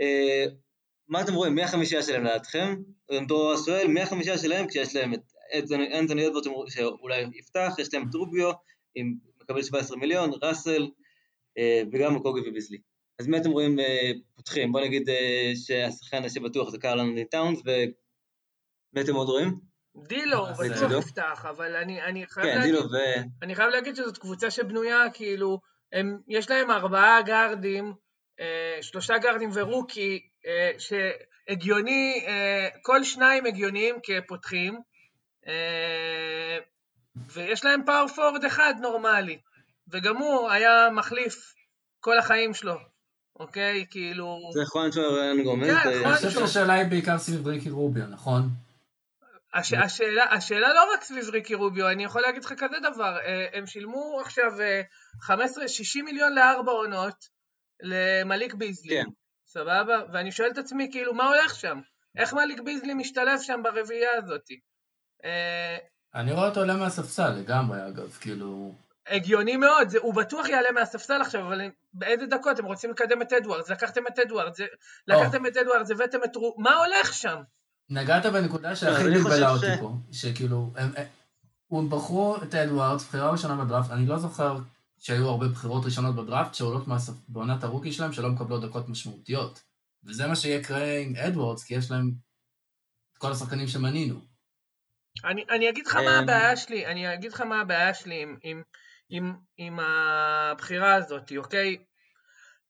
Speaker 1: אה, מה אתם רואים? מי החמישייה שלהם לדעתכם? דרור שואל, מי החמישייה שלהם כשיש להם את אנטוני אדוורט שאולי יפתח, יש להם את רוביו, מקבל 17 מיליון, ראסל וגם מקוגי וביזלי. אז מי אתם רואים אה, פותחים? בוא נגיד אה, שהשחקן שבטוח זה קרלן טאונס, ומי אתם עוד רואים?
Speaker 3: דילו, בטוח יפתח, אבל אני, אני, חייב כן, להגיד, ו... אני חייב להגיד שזאת קבוצה שבנויה, כאילו, הם, יש להם ארבעה גארדים, אה, שלושה גארדים ורוקי, אה, שהגיוני, אה, כל שניים הגיוניים כפותחים, אה, ויש להם פאור פורד אחד נורמלי, וגם הוא היה מחליף כל החיים שלו. אוקיי? כאילו...
Speaker 1: זה חואנצ'ו גומז.
Speaker 2: כן, חואנצ'ו. אני חושב שהשאלה היא בעיקר סביב ריקי רוביו, נכון?
Speaker 3: הש, השאלה, השאלה לא רק סביב ריקי רוביו, אני יכול להגיד לך כזה דבר, אה, הם שילמו עכשיו 15, אה, 60 מיליון לארבע עונות למליק ביזלי, כן. סבבה? ואני שואל את עצמי, כאילו, מה הולך שם? איך מליק ביזלי משתלב שם ברביעייה הזאת?
Speaker 2: אה, אני רואה אותו עולה מהספסל לגמרי, אגב, כאילו...
Speaker 3: הגיוני מאוד, זה, הוא בטוח יעלה מהספסל עכשיו, אבל באיזה דקות אתם רוצים לקדם את אדוארדס, לקחתם את אדוארדס, לקחתם את אדוארדס, הבאתם את רו... מה הולך שם?
Speaker 2: נגעת בנקודה שהכי נבלה אותי פה, שכאילו, הם, הם בחרו את אדוארדס, בחירה ראשונה בדראפט, אני לא זוכר שהיו הרבה בחירות ראשונות בדראפט שעולות בעונת הרוקי שלהם שלא מקבלות דקות משמעותיות. וזה מה שיקרה עם אדוארדס, כי יש להם את כל השחקנים שמנינו.
Speaker 3: אני, אני אגיד לך מה אמ, הבעיה שלי, אני אגיד לך מה הבעיה שלי עם, עם, עם, עם הבחירה הזאת, אוקיי?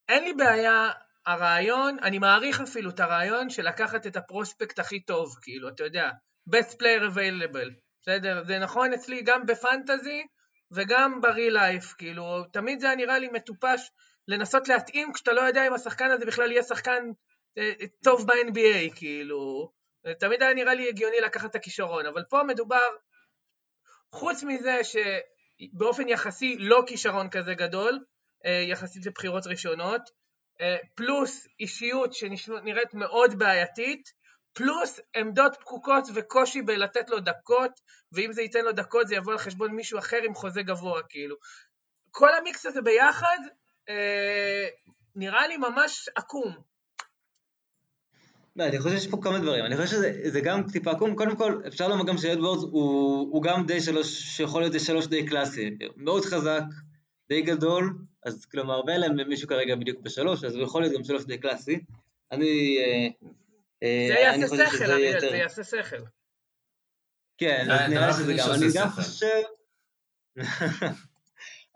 Speaker 3: אין לי בעיה, הרעיון, אני מעריך אפילו את הרעיון של לקחת את הפרוספקט הכי טוב, כאילו, אתה יודע, best player available, בסדר? זה נכון אצלי גם בפנטזי וגם ב-real life, כאילו, תמיד זה נראה לי מטופש לנסות להתאים כשאתה לא יודע אם השחקן הזה בכלל יהיה שחקן אה, טוב ב-NBA, כאילו, תמיד היה נראה לי הגיוני לקחת את הכישרון, אבל פה מדובר, חוץ מזה ש... באופן יחסי לא כישרון כזה גדול, אה, יחסית לבחירות ראשונות, אה, פלוס אישיות שנראית מאוד בעייתית, פלוס עמדות פקוקות וקושי בלתת לו דקות, ואם זה ייתן לו דקות זה יבוא על חשבון מישהו אחר עם חוזה גבוה, כאילו. כל המיקס הזה ביחד אה, נראה לי ממש עקום.
Speaker 1: לא, אני חושב שיש פה כמה דברים, אני חושב שזה גם טיפה עקום, קודם כל אפשר לומר גם שאדוורדס הוא, הוא גם די שלוש, שיכול להיות שלוש די קלאסי, מאוד חזק, די גדול, אז כלומר ואין להם מישהו כרגע בדיוק בשלוש, אז הוא יכול להיות גם שלוש די קלאסי. אני...
Speaker 3: אה, אה, זה יעשה שכל, אריאל, זה יעשה שכל.
Speaker 1: כן, אז נראה שזה גם, אני גם חושב... [LAUGHS]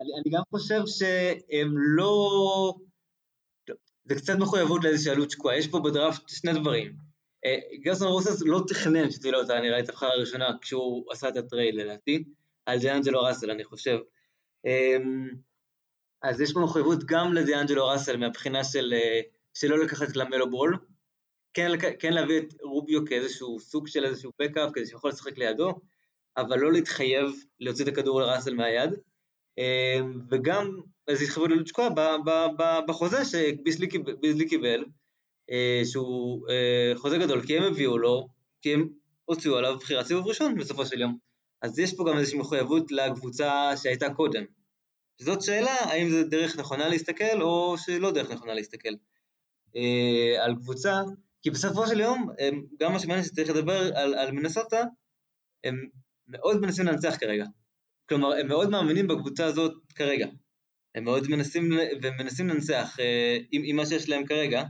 Speaker 1: אני גם חושב שהם לא... זה קצת מחויבות לאיזושהי עלות שקועה. יש פה בדראפט שני דברים. אה, גרסון רוסס לא תכנן שתהיה לו אותה, נראה את הבחרה הראשונה כשהוא עשה את הטרייל לדעתי, על דיאנג'לו ראסל אני חושב. אמ, אז יש פה מחויבות גם לדיאנג'לו ראסל מהבחינה של אה, שלא לקחת את למלו בול, כן, כן להביא את רוביו כאיזשהו סוג של איזשהו בקאפ כדי שיכול לשחק לידו, אבל לא להתחייב להוציא את הכדור לראסל מהיד. אמ, וגם איזו התחייבות ללוצ'קו בחוזה שביזלי קיבל, אה, שהוא אה, חוזה גדול, כי הם הביאו לו, כי הם הוציאו עליו בחירת סיבוב ראשון בסופו של יום. אז יש פה גם איזושהי מחויבות לקבוצה שהייתה קודם. זאת שאלה, האם זו דרך נכונה להסתכל, או שלא דרך נכונה להסתכל. אה, על קבוצה, כי בסופו של יום, גם מה שמעניין שצריך לדבר על, על מנסוטה, הם מאוד מנסים לנצח כרגע. כלומר, הם מאוד מאמינים בקבוצה הזאת כרגע. הם מאוד מנסים, ומנסים לנצח אה, עם, עם מה שיש להם כרגע,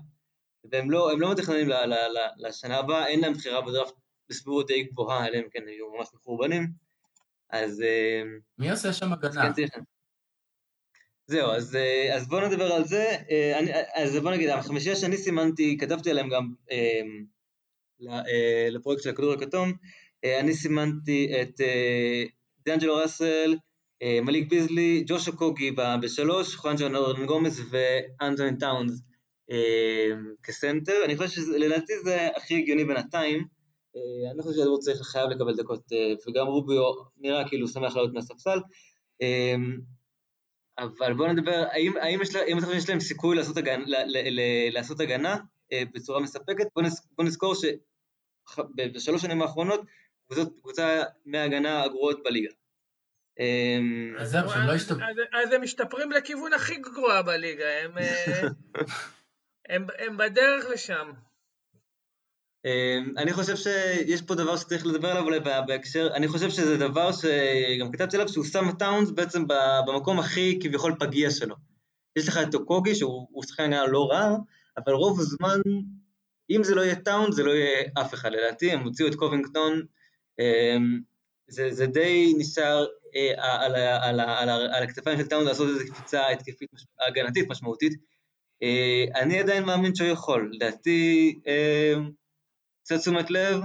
Speaker 1: והם לא, לא מתכננים ל, ל, ל, לשנה הבאה, אין להם בחירה בדראפט בסבירות די גבוהה, אלא אם כן היו ממש מחורבנים. אז... אה,
Speaker 2: מי עושה שם הגנה? כן,
Speaker 1: זהו, אז, אה, אז בואו נדבר על זה. אה, אני, אז בואו נגיד, החמישייה שאני סימנתי, כתבתי עליהם גם אה, לפרויקט של הכדור הכתום, אני סימנתי את דאנג'לו ראסל, מליק ביזלי, ג'ושו קוגי בשלוש, חואנג'ו נורדן גומס ואנטוני טאונס כסנטר. אני חושב שלדעתי זה הכי הגיוני בינתיים. אני חושב שהדבור צריך חייב לקבל דקות, וגם רוביו נראה כאילו שמח לעלות מהספסל. אבל בואו נדבר, האם, האם, יש, האם אתה חושב שיש להם סיכוי לעשות, הגנ, ל, ל, ל, לעשות הגנה אה, בצורה מספקת? בואו נז, בוא נזכור שבשלוש שנים האחרונות קבוצה מההגנה הגרועות בליגה.
Speaker 2: אמ, אז זהו, שהם לא
Speaker 3: השתפרו. אז הם משתפרים לכיוון הכי גרוע בליגה, הם, אה, [LAUGHS] הם, הם בדרך לשם.
Speaker 1: אמ, אני חושב שיש פה דבר שצריך לדבר עליו אולי בהקשר, אני חושב שזה דבר שגם כתבתי עליו שהוא שם טאונס בעצם במקום הכי כביכול פגיע שלו. יש לך את אוקוגי שהוא שחקן הגנה לא רע, אבל רוב הזמן, אם זה לא יהיה טאונס זה לא יהיה אף אחד לדעתי, הם הוציאו את קובינגטון, זה, זה די נשאר אה, על, על, על, על הכתפיים של טאונס לעשות איזו קפיצה התקפית הגנתית משמעותית. אה, אני עדיין מאמין שהוא יכול, לדעתי אמ, קצת תשומת לב,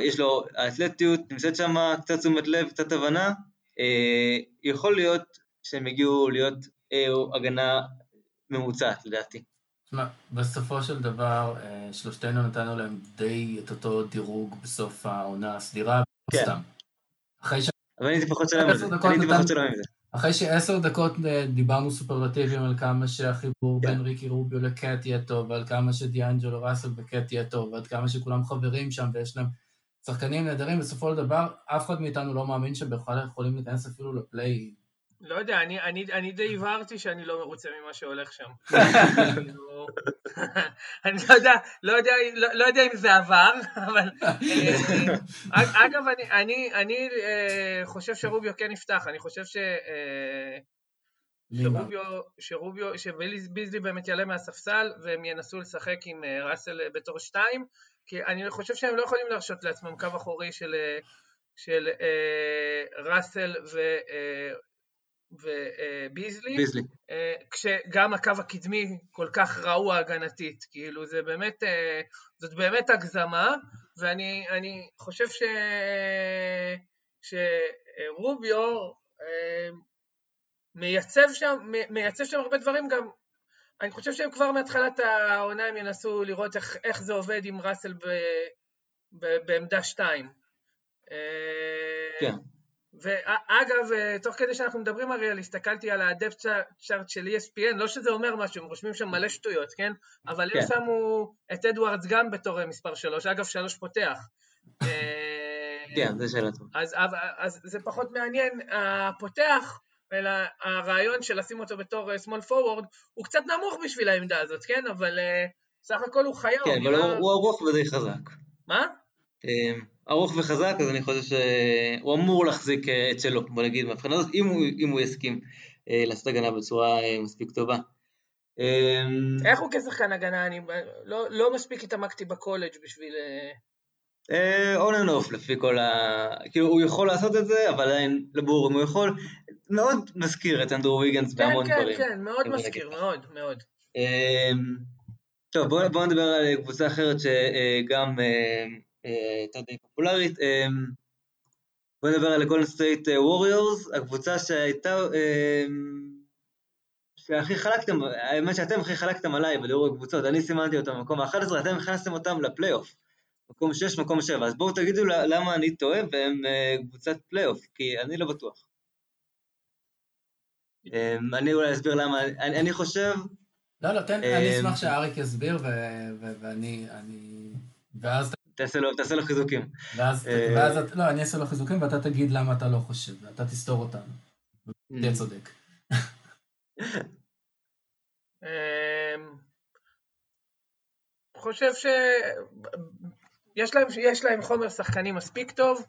Speaker 1: יש לו, האתלטיות נמצאת שם, קצת תשומת לב, קצת הבנה, אה, יכול להיות שהם הגיעו להיות אה, הגנה ממוצעת לדעתי.
Speaker 2: תשמע, בסופו של דבר, אה, שלושתנו נתנו להם די את אותו דירוג בסוף העונה הסדירה, כן. סתם.
Speaker 1: אחרי ש... אבל אני הייתי פחות שלם עם זה, הייתי פחות שלם עם זה.
Speaker 2: אחרי שעשר דקות אה, דיברנו סופרלטיבים על כמה שהחיבור בין ריקי רוביו לקט יהיה טוב, ועל כמה שדיאנג'לו ראסל וקט יהיה טוב, ועד כמה שכולם חברים שם ויש להם שחקנים נהדרים, בסופו של דבר אף אחד מאיתנו לא מאמין שהם בכלל יכולים להיכנס אפילו לפליי
Speaker 3: לא יודע, אני, אני, אני די הבהרתי שאני לא מרוצה ממה שהולך שם. [LAUGHS] אני לא יודע, לא יודע, לא, לא יודע אם זה עבר, אבל... אה, אגב, אני, אני, אני אה, חושב שרוביו כן יפתח, אני חושב ש... אה, שרוביו, שרוביו, שביזלי באמת יעלה מהספסל והם ינסו לשחק עם ראסל בתור שתיים, כי אני חושב שהם לא יכולים להרשות לעצמם קו אחורי של, של ראסל ו... וביזלי, ביזלי. אה, כשגם הקו הקדמי כל כך רעוע הגנתית, כאילו זה באמת, אה, זאת באמת הגזמה, ואני חושב ש... שרוביו אה, מייצב שם, מייצב שם הרבה דברים גם, אני חושב שהם כבר מהתחלת העונה הם ינסו לראות איך, איך זה עובד עם ראסל ב, ב, בעמדה 2. כן. ואגב, אה, תוך כדי שאנחנו מדברים, אריאל, הסתכלתי על הדפט צ'ארט של ESPN, לא שזה אומר משהו, הם רושמים שם מלא שטויות, כן? אבל כן. הם שמו את אדוארדס גם בתור אה, מספר שלוש, אגב, שלוש פותח.
Speaker 1: אה, כן, זה שאלה טובה.
Speaker 3: אז, אז זה פחות מעניין, הפותח, אלא הרעיון של לשים אותו בתור small forward, הוא קצת נמוך בשביל העמדה הזאת, כן? אבל סך הכל הוא חיה.
Speaker 1: כן, אבל הוא ארוך ודי חזק.
Speaker 3: מה?
Speaker 1: ארוך וחזק, אז אני חושב שהוא אמור להחזיק אה, את שלו, בוא נגיד, מהבחינה הזאת, אם הוא, אם הוא יסכים אה, לעשות הגנה בצורה אה, מספיק טובה.
Speaker 3: אמ, איך הוא כשחקן הגנה? אני לא, לא מספיק התעמקתי בקולג' בשביל...
Speaker 1: on and off לפי כל ה... כאילו הוא יכול לעשות את זה, אבל עדיין ברור אם הוא יכול. מאוד מזכיר את אנדרו ויגינס כן, בהמון
Speaker 3: כן,
Speaker 1: דברים.
Speaker 3: כן, כן, מאוד מזכיר, מאוד, מאוד.
Speaker 1: אמ, טוב, בואו בוא נדבר על קבוצה אחרת שגם הייתה די פופולרית. אמ, בוא נדבר על הגולדן סטייט ווריורס, הקבוצה שהייתה, שהכי חלקתם, האמת שאתם הכי חלקתם עליי בדירוג הקבוצות, אני סימנתי אותם במקום ה-11, אתם הכנסתם אותם לפלייאוף, מקום 6, מקום 7, אז בואו תגידו למה אני טועה והם אה, קבוצת פלייאוף, כי אני לא בטוח. אני אולי אסביר למה, אני, אני חושב...
Speaker 2: לא, לא, תן, אני אשמח שאריק יסביר, ואני, ואז
Speaker 1: תעשה לו, תעשה לו חיזוקים.
Speaker 2: ואז, אה, ואז, לא, אני אעשה לו חיזוקים ואתה תגיד למה אתה לא חושב, ואתה תסתור אותנו. תהיה mm. צודק.
Speaker 3: אמ, חושב שיש להם, יש להם חומר שחקנים מספיק טוב,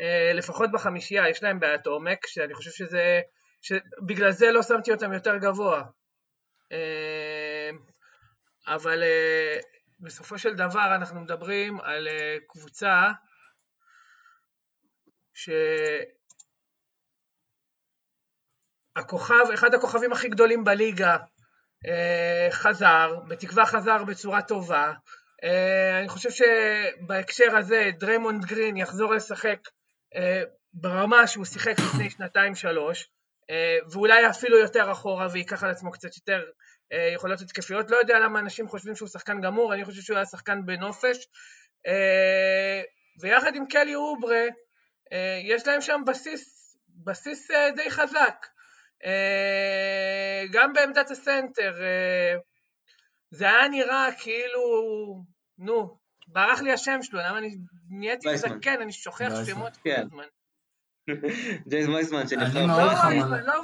Speaker 3: אה, לפחות בחמישייה, יש להם בעיית עומק, שאני חושב שזה, שבגלל זה לא שמתי אותם יותר גבוה. אה, אבל אה, בסופו של דבר אנחנו מדברים על קבוצה שהכוכב, אחד הכוכבים הכי גדולים בליגה, חזר, בתקווה חזר בצורה טובה, אה, אני חושב שבהקשר הזה דריימונד גרין יחזור לשחק ברמה שהוא שיחק לפני שנתיים-שלוש, ואולי אפילו יותר אחורה וייקח על עצמו קצת יותר יכולות התקפיות. לא יודע למה אנשים חושבים שהוא שחקן גמור, אני חושב שהוא היה שחקן בנופש. אה, ויחד עם קלי אוברה, אה, יש להם שם בסיס, בסיס די חזק. גם בעמדת הסנטר, זה היה נראה כאילו נו, ברח לי השם שלו, למה אני נהייתי זקן, אני שוכח שמות כל
Speaker 1: כן. הזמן. [LAUGHS] ג'יימס וייזמן
Speaker 3: שנבחר. לא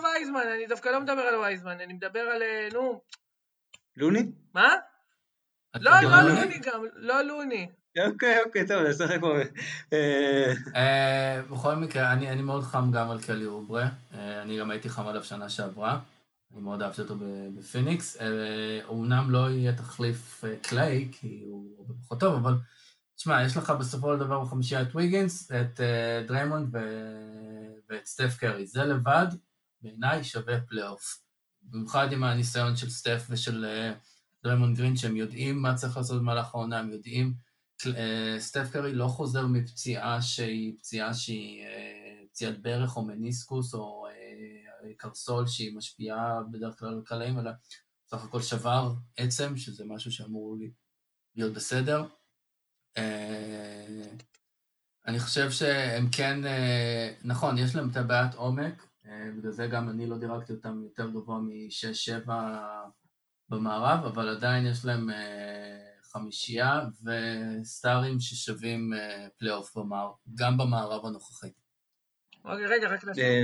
Speaker 3: וייזמן, לא אני דווקא לא מדבר על וייזמן, אני מדבר על, אה, נו.
Speaker 1: לוני?
Speaker 3: מה? לא, לא לוני גם, לא לוני.
Speaker 1: אוקיי, אוקיי, טוב, נשחק פה.
Speaker 2: אה, אה, בכל מקרה, אני מאוד חם גם על קלי אוברה, אני גם הייתי חם עליו שנה שעברה. אני מאוד אהבתי אותו בפיניקס. אומנם לא יהיה תחליף קליי, כי הוא הרבה פחות טוב, אבל תשמע, יש לך בסופו של דבר בחמישייה את ויגינס, את אה, דריימונד ו... ואת סטף קרי. זה לבד, בעיניי שווה פלייאוף. במיוחד עם הניסיון של סטף ושל דריימונד גרין, שהם יודעים מה צריך לעשות במהלך העונה, הם יודעים... סטף קרי לא חוזר מפציעה שהיא פציעה שהיא פציעת ברך או מניסקוס או קרסול שהיא משפיעה בדרך כלל על קלעים, אלא סך הכל שבר עצם, שזה משהו שאמור להיות בסדר. אה, אני חושב שהם כן, אה, נכון, יש להם את הבעיית עומק, אה, בגלל זה גם אני לא דירקתי אותם יותר גבוה מ-6-7 במערב, אבל עדיין יש להם חמישייה וסטארים ששווים פלייאוף גם במערב הנוכחי.
Speaker 3: אוקיי, רגע, רק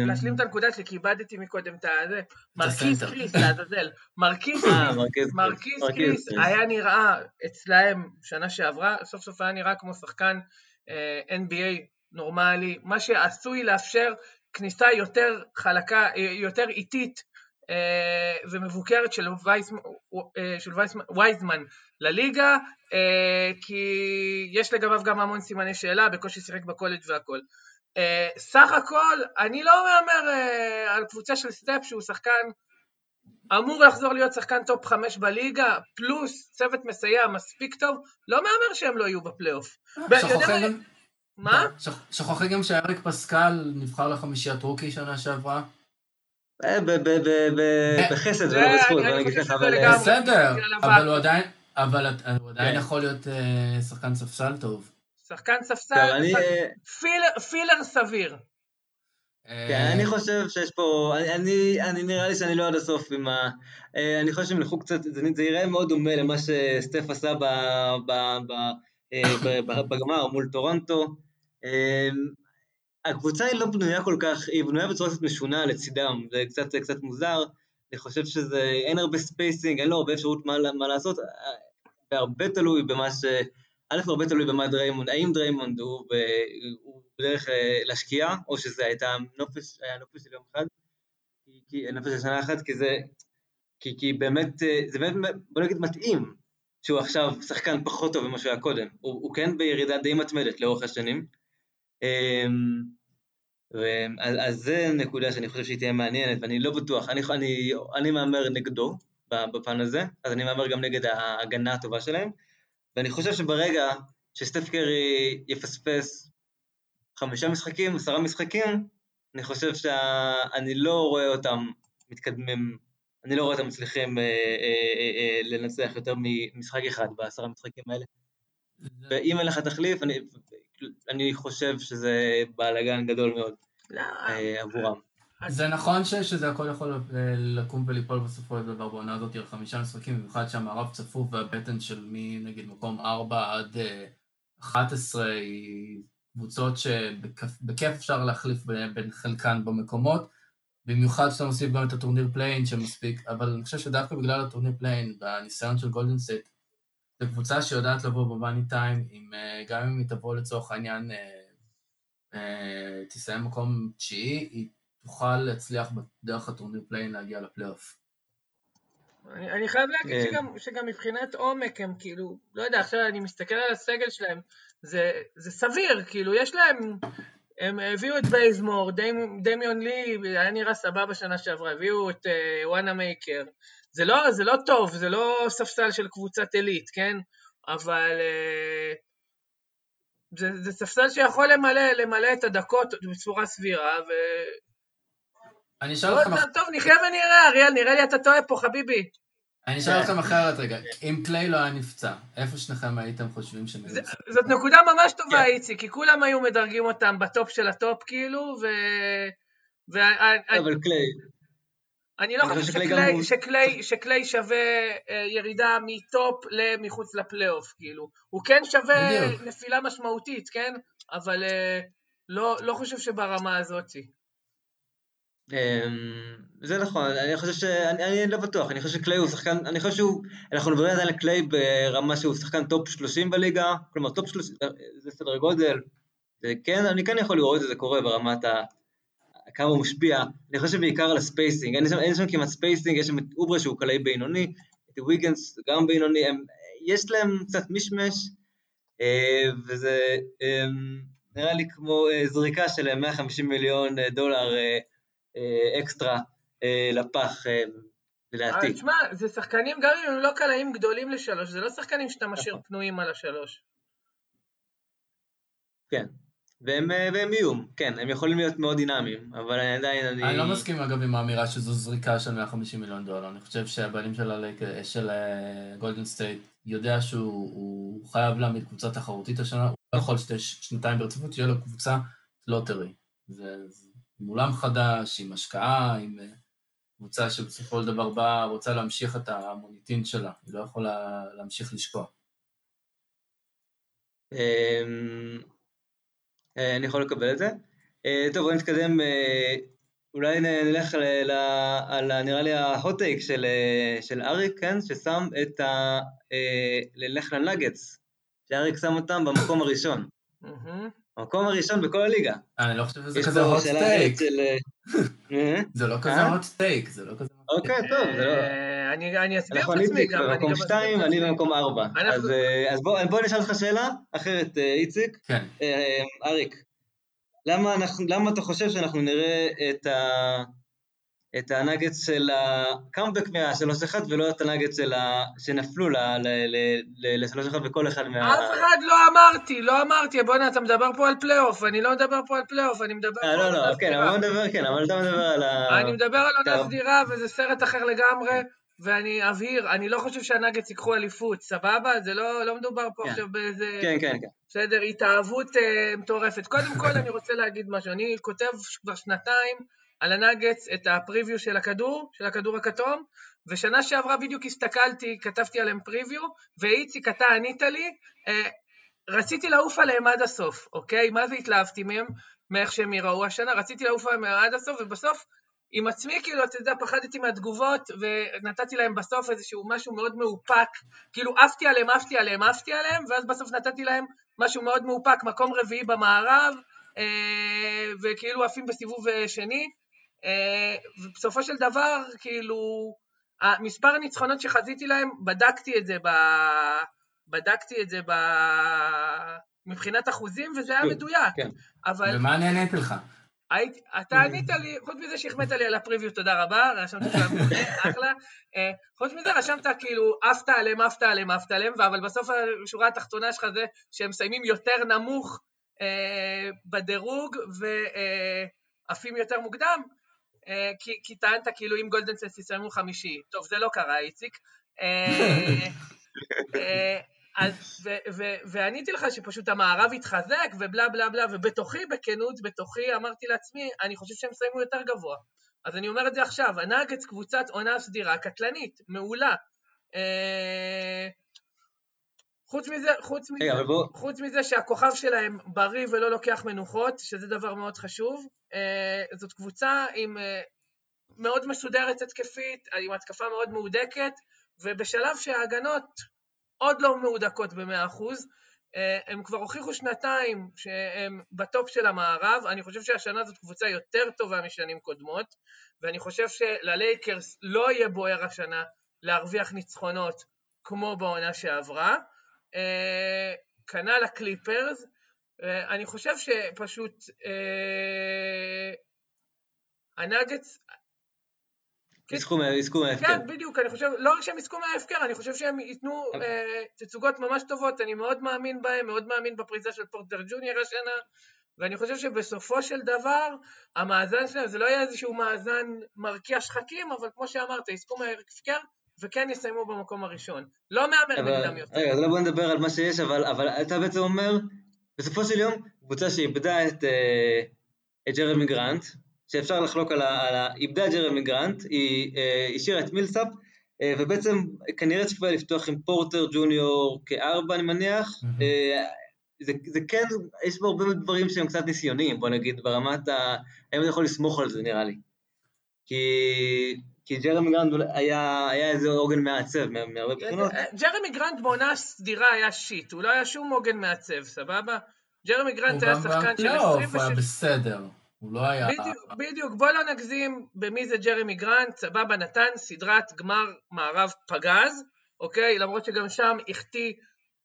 Speaker 3: להשלים את הנקודה שלי, כי איבדתי מקודם את הזה. מרקיס קריס, לעזאזל. מרקיס
Speaker 1: אה,
Speaker 3: קריס, מרקיס קריס היה נראה אצלהם שנה שעברה, סוף סוף היה נראה כמו שחקן אה, NBA נורמלי, מה שעשוי לאפשר כניסה יותר חלקה, אה, יותר איטית ומבוקרת של וייזמן לליגה, כי יש לגביו גם המון סימני שאלה, בקושי שיחק בקולג' והכל. אה, סך הכל, אני לא מהמר אה, על קבוצה של סטף שהוא שחקן, אמור לחזור להיות שחקן טופ חמש בליגה, פלוס צוות מסייע מספיק טוב, לא מהמר שהם לא יהיו בפלייאוף.
Speaker 2: מה? שכחת גם שאריק פסקל נבחר לחמישיית rookie שנה שעברה.
Speaker 1: אה, בחסד ולא בזכות, בוא נגיד לך, אבל...
Speaker 2: בסדר, אבל הוא עדיין, אבל הוא עדיין כן. יכול להיות שחקן ספסל טוב.
Speaker 3: שחקן ספסל, אני... פילר, פילר סביר.
Speaker 1: כן, אני חושב שיש פה, אני, אני, נראה לי שאני לא עד הסוף עם ה... אה, אני חושב שהם ילכו קצת, זה, זה יראה מאוד דומה למה שסטף עשה ב, ב, ב, אה, ב, ב, בגמר מול טורונטו. אה, הקבוצה היא לא בנויה כל כך, היא בנויה בצורה קצת משונה לצידם, זה קצת, קצת מוזר. אני חושב שזה, אין הרבה spacing, אין לו הרבה אפשרות מה, מה לעשות, והרבה תלוי במה ש... א', הרבה תלוי במה דריימונד, האם דריימונד הוא, ב, הוא בדרך אה, להשקיע, או שזה הייתה נופש, היה נופש של יום אחד, כי, נופש של שנה אחת, כי זה, כי, כי באמת, אה, זה באמת, בוא נגיד מתאים, שהוא עכשיו שחקן פחות טוב ממה שהוא היה קודם, הוא, הוא כן בירידה די מתמדת לאורך השנים, אמ, אז, אז זה נקודה שאני חושב שהיא תהיה מעניינת, ואני לא בטוח, אני, אני, אני מהמר נגדו בפן הזה, אז אני מהמר גם נגד ההגנה הטובה שלהם, ואני חושב שברגע שסטף קרי יפספס חמישה משחקים, עשרה משחקים, אני חושב שאני לא רואה אותם מתקדמים, אני לא רואה אותם מצליחים אה, אה, אה, אה, לנצח יותר ממשחק אחד בעשרה משחקים האלה. ואם אין לך תחליף, אני, אני חושב שזה בלאגן גדול מאוד לא, אה, עבורם.
Speaker 2: זה נכון שזה הכל יכול לקום וליפול בסופו של דבר בעונה הזאת על חמישה משחקים, במיוחד שהמערב צפוף והבטן של מי נגיד מקום 4 עד 11 אה, היא קבוצות שבכיף אפשר להחליף בין חלקן במקומות, במיוחד שאתה מוסיף גם את הטורניר play-in שמספיק, אבל אני חושב שדווקא בגלל הטורניר play-in והניסיון של גולדן סטייט זו קבוצה שיודעת לבוא ב money time, גם אם היא תבוא לצורך העניין, תסיים מקום תשיעי, היא תוכל להצליח בדרך הטורניר play-in להגיע לפלייאוף.
Speaker 3: אני, אני חייב להגיד שגם, שגם מבחינת עומק הם כאילו, לא יודע, עכשיו אני מסתכל על הסגל שלהם, זה, זה סביר, כאילו, יש להם, הם הביאו את בייזמור, דמ, דמיון לי, היה נראה סבבה שנה שעברה, הביאו את אה, וואנמייקר. זה לא, זה לא טוב, זה לא ספסל של קבוצת עילית, כן? אבל אה, זה, זה ספסל שיכול למלא, למלא את הדקות בצורה סבירה, ו...
Speaker 2: אני אשאל אותך...
Speaker 3: טוב, נחיה ונראה, אריאל, נראה לי אתה טועה פה, חביבי.
Speaker 2: אני אשאל אתכם אחרת רגע, אם קליי לא היה נפצע, איפה שניכם הייתם חושבים שהם היו
Speaker 3: זאת נקודה ממש טובה, כן. איציק, כי כולם היו מדרגים אותם בטופ של הטופ, כאילו, ו...
Speaker 1: אבל קליי...
Speaker 3: אני לא חושב שקליי שווה אה, ירידה מטופ למחוץ לפלייאוף, כאילו. הוא כן שווה נפילה משמעותית, כן? אבל אה, לא, לא חושב שברמה הזאתי.
Speaker 1: אמ, זה נכון, אני חושב ש... אני לא בטוח, אני חושב שקליי הוא שחקן, אני חושב שהוא, אנחנו מדברים עדיין על קליי ברמה שהוא שחקן טופ 30 בליגה, כלומר טופ 30, זה סדר גודל, וכן, אני כן יכול לראות את זה קורה ברמת ה... כמה הוא משפיע, אני חושב בעיקר על ה spacing, אין שם, אין שם כמעט spacing, יש שם את אוברה שהוא קלעי בינוני, את ויגינס גם בינוני, הם, יש להם קצת מישמש, אה, וזה אמ, נראה לי כמו אה, זריקה של 150 מיליון אה, דולר אקסטרה לפח, לדעתי.
Speaker 3: תשמע, זה שחקנים, גם אם הם לא קלעים גדולים לשלוש, זה לא שחקנים שאתה משאיר נכון. פנויים על השלוש.
Speaker 1: כן, והם, אה, והם איום, כן, הם יכולים להיות מאוד דינמיים, אבל אני עדיין, אני...
Speaker 2: אני לא מסכים אגב עם האמירה שזו זריקה של 150 מיליון דולר, אני חושב שהבעלים של, של גולדן אה, סטייט יודע שהוא חייב להעמיד קבוצה תחרותית השנה, הוא לא יכול שתי שנתיים ברציפות, שיהיה לו קבוצה lottery. זה, זה עם אולם חדש, עם השקעה, עם אה, קבוצה שבסופו של דבר באה, רוצה להמשיך את המוניטין שלה, היא לא יכולה להמשיך לשקוע.
Speaker 1: אמ, אה, אני יכול לקבל את זה. אה, טוב, בואו נתקדם, אולי נלך על, נראה לי ההוט טייק של, של אריק, כן? ששם את ה... ללך לנגטס, שאריק שם אותם במקום הראשון. המקום הראשון בכל הליגה.
Speaker 2: אני לא חושב שזה כזה הוט טייק. זה לא כזה הוט טייק, זה לא כזה...
Speaker 1: אוקיי, טוב, זה לא...
Speaker 3: אני אסביר את עצמי
Speaker 1: גם. אנחנו במקום שתיים ואני במקום ארבע. אז אה, בוא נשאל אותך שאלה אחרת, אה, איציק.
Speaker 2: כן.
Speaker 1: אה, אריק, למה אתה חושב שאנחנו נראה את ה... את הנאגטס של הקאמבק מהשלוש אחד ולא את הנאגטס של ה... שנפלו לשלוש אחד בכל אחד מה...
Speaker 3: אף אחד לא אמרתי, לא אמרתי, בוא'נה, אתה מדבר פה על פלייאוף, אני לא מדבר פה על פלייאוף, אני מדבר פה
Speaker 1: על עונה סדירה. לא, לא, כן, אבל מדבר, כן, אבל אתה מדבר על ה...
Speaker 3: אני מדבר על עונה סדירה וזה סרט אחר לגמרי, ואני אבהיר, אני לא חושב שהנגץ ייקחו אליפות, סבבה? זה לא, לא מדובר פה כן. עכשיו באיזה...
Speaker 1: כן, כן, כן.
Speaker 3: בסדר, התאהבות אה, מטורפת. קודם כל אני רוצה להגיד משהו, אני כותב כבר שנתיים על הנגץ את הפריוויו של הכדור, של הכדור הכתום, ושנה שעברה בדיוק הסתכלתי, כתבתי עליהם פריוויו, ואיציק, אתה ענית לי, אה, רציתי לעוף עליהם עד הסוף, אוקיי? מה זה התלהבתי מהם, מאיך שהם יראו השנה, רציתי לעוף עליהם עד הסוף, ובסוף עם עצמי, כאילו, אתה יודע, פחדתי מהתגובות, ונתתי להם בסוף איזשהו משהו מאוד מאופק, כאילו עפתי עליהם, עפתי עליהם, עפתי עליהם, ואז בסוף נתתי להם משהו מאוד מאופק, מקום רביעי במערב, אה, וכאילו עפים בסיבוב אה, שני, ובסופו של דבר, כאילו, מספר הניצחונות שחזיתי להם, בדקתי את זה ב... בדקתי את זה ב... מבחינת אחוזים, וזה היה כן, מדויק. כן.
Speaker 2: אבל... ומה נהנית לך?
Speaker 3: היית, אתה ענית לי, חוץ מזה שהחמאת לי על הפריוויו, תודה רבה, רשמת שם אחלה. אה, חוץ מזה רשמת כאילו, עפת עליהם, עפת עליהם, עפת עליהם, אבל בסוף השורה התחתונה שלך זה שהם מסיימים יותר נמוך אה, בדירוג ועפים אה, יותר מוקדם, אה, כי, כי טענת כאילו אם גולדנסנס יסיימו חמישי. טוב, זה לא קרה, איציק. אה, [LAUGHS] אה, אז, ו, ו, ועניתי לך שפשוט המערב התחזק ובלה בלה בלה, ובתוכי, בכנות, בתוכי, אמרתי לעצמי, אני חושב שהם יסיימו יותר גבוה. אז אני אומר את זה עכשיו, הנאגץ קבוצת עונה סדירה קטלנית, מעולה. אה, חוץ מזה, חוץ מזה, hey, בוא... חוץ מזה שהכוכב שלהם בריא ולא לוקח מנוחות, שזה דבר מאוד חשוב, אה, זאת קבוצה עם אה, מאוד מסודרת התקפית, עם התקפה מאוד מהודקת, ובשלב שההגנות עוד לא מהודקות ב-100%. אה, הם כבר הוכיחו שנתיים שהם בטופ של המערב, אני חושב שהשנה זאת קבוצה יותר טובה משנים קודמות, ואני חושב שללייקרס לא יהיה בוער השנה להרוויח ניצחונות כמו בעונה שעברה. אה, כנ"ל הקליפרס, אה, אני חושב שפשוט הנאגץ,
Speaker 1: יזכו מההפקר.
Speaker 3: כן, בדיוק, אני חושב, לא רק שהם יזכו מההפקר, אני חושב שהם ייתנו אה, תצוגות ממש טובות, אני מאוד מאמין בהם, מאוד מאמין בפריצה של פורטר ג'וניור השנה, ואני חושב שבסופו של דבר, המאזן שלהם, זה לא יהיה איזשהו מאזן מרקיע שחקים, אבל כמו שאמרת, יזכו מההפקר, וכן יסיימו במקום הראשון. לא מהמר נגדם יותר.
Speaker 1: רגע, אז לא בוא נדבר על מה שיש, אבל, אבל אתה בעצם אומר, בסופו של יום, קבוצה שאיבדה את, אה, את ג'רמי גרנט, שאפשר לחלוק על ה... איבדה ג'רמי גרנט, היא אה, השאירה את מילסאפ, אה, ובעצם כנראה שכבר לפתוח עם פורטר ג'וניור כארבע אני מניח, אה, זה, זה כן, יש בו הרבה דברים שהם קצת ניסיוניים, בוא נגיד, ברמת ה... האם אני יכול לסמוך על זה נראה לי. כי, כי ג'רמי גרנט היה, היה איזה עוגן מייצב מהרבה בחינות.
Speaker 3: ג'רמי גרנט בעונה סדירה היה shit, הוא לא היה שום עוגן מייצב, סבבה? ג'רמי גרנט היה שחקן של 26...
Speaker 2: הוא היה בסדר. הוא לא היה...
Speaker 3: בדיוק, בדיוק, בוא לא נגזים במי זה ג'רמי גרנט, סבבה נתן סדרת גמר מערב פגז, אוקיי? למרות שגם שם החטיא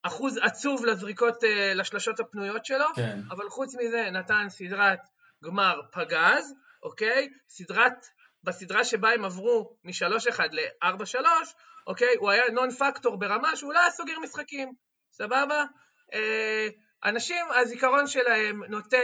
Speaker 3: אחוז עצוב לזריקות, אה, לשלשות הפנויות שלו,
Speaker 2: כן.
Speaker 3: אבל חוץ מזה נתן סדרת גמר פגז, אוקיי? סדרת, בסדרה שבה הם עברו מ-3-1 ל-4-3, אוקיי? הוא היה נון פקטור ברמה שהוא לא היה סוגר משחקים, סבבה? אה, אנשים, הזיכרון שלהם נוטה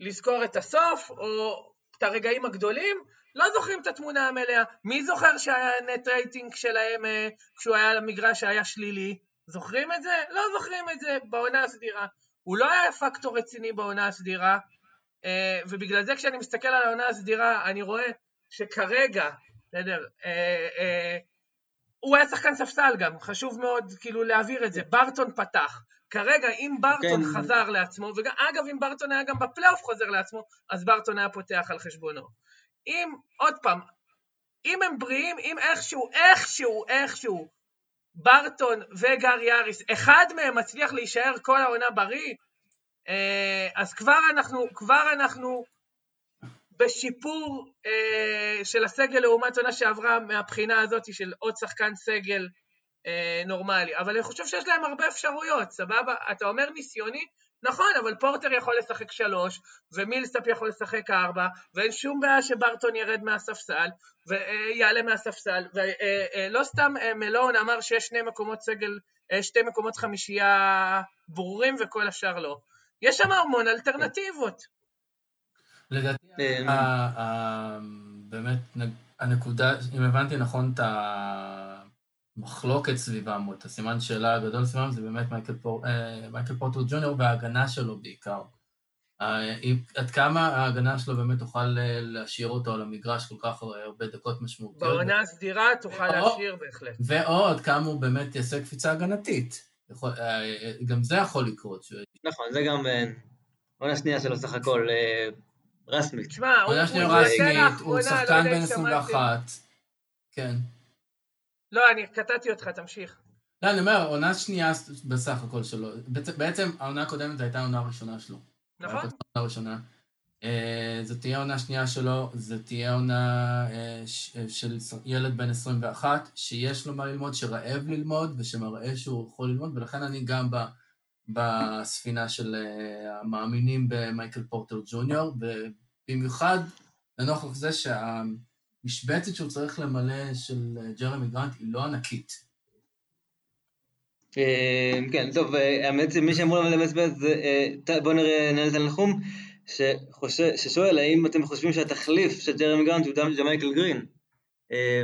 Speaker 3: לזכור את הסוף, או את הרגעים הגדולים, לא זוכרים את התמונה המלאה. מי זוכר שהיה נט רייטינג שלהם אה, כשהוא היה על המגרש שהיה שלילי? זוכרים את זה? לא זוכרים את זה בעונה הסדירה. הוא לא היה פקטור רציני בעונה הסדירה, ובגלל זה כשאני מסתכל על העונה הסדירה, אני רואה שכרגע, בסדר, אה, הוא היה שחקן ספסל גם, חשוב מאוד כאילו להעביר את זה. ברטון פתח, כרגע, אם ברטון כן. חזר לעצמו, ואגב, אם ברטון היה גם בפלייאוף חוזר לעצמו, אז ברטון היה פותח על חשבונו. אם, עוד פעם, אם הם בריאים, אם איכשהו, איכשהו, איכשהו, ברטון וגר יאריס, אחד מהם מצליח להישאר כל העונה בריא, אה, אז כבר אנחנו, כבר אנחנו בשיפור אה, של הסגל לעומת עונה שעברה מהבחינה הזאת של עוד שחקן סגל אה, נורמלי, אבל אני חושב שיש להם הרבה אפשרויות, סבבה? אתה אומר ניסיוני, נכון, אבל פורטר יכול לשחק שלוש, ומילסאפ יכול לשחק ארבע, ואין שום בעיה שבארטון ירד מהספסל, ויעלה מהספסל, ולא סתם אה, מלון אמר שיש שני מקומות סגל, אה, שתי מקומות חמישייה ברורים וכל השאר לא. יש שם המון אלטרנטיבות.
Speaker 2: לדעתי, באמת, הנקודה, אם הבנתי נכון את ה... מחלוקת סביבם, או את הסימן שאלה הגדול סביבם, זה באמת מייקל, פור, אה, מייקל פורטר ג'וניור וההגנה שלו בעיקר. אה, עד כמה ההגנה שלו באמת תוכל אה, להשאיר אותו על המגרש כל כך הרבה דקות משמעותיות.
Speaker 3: בעונה הסדירה תוכל להשאיר בהחלט.
Speaker 2: ועוד כמה הוא באמת יעשה קפיצה הגנתית. יכול, גם זה יכול לקרות. ש...
Speaker 1: נכון, זה גם עונה שנייה שלו סך הכל רסמית.
Speaker 3: תשמע,
Speaker 2: הוא, עונה שנייה רסמית, הוא שחקן בן 21. כן.
Speaker 3: לא, אני קטעתי אותך, תמשיך.
Speaker 2: לא, אני אומר, עונה שנייה בסך הכל שלו. בעצם העונה הקודמת הייתה העונה הראשונה שלו.
Speaker 3: נכון. העונה
Speaker 2: הראשונה. אה, זו תהיה העונה השנייה שלו, זו תהיה עונה אה, אה, של ילד בן 21, שיש לו מה ללמוד, שרעב ללמוד, ושמראה שהוא יכול ללמוד, ולכן אני גם בספינה של המאמינים במייקל פורטר ג'וניור, ובמיוחד לנוכח זה שה... המשבצת שהוא צריך למלא של ג'רמי גרנט היא לא ענקית.
Speaker 1: כן, טוב, האמת שמי שאמור למלא משבצת זה, בואו נראה, נהל את ששואל האם אתם חושבים שהתחליף של ג'רמי גרנט הוא ג'מייקל גרין,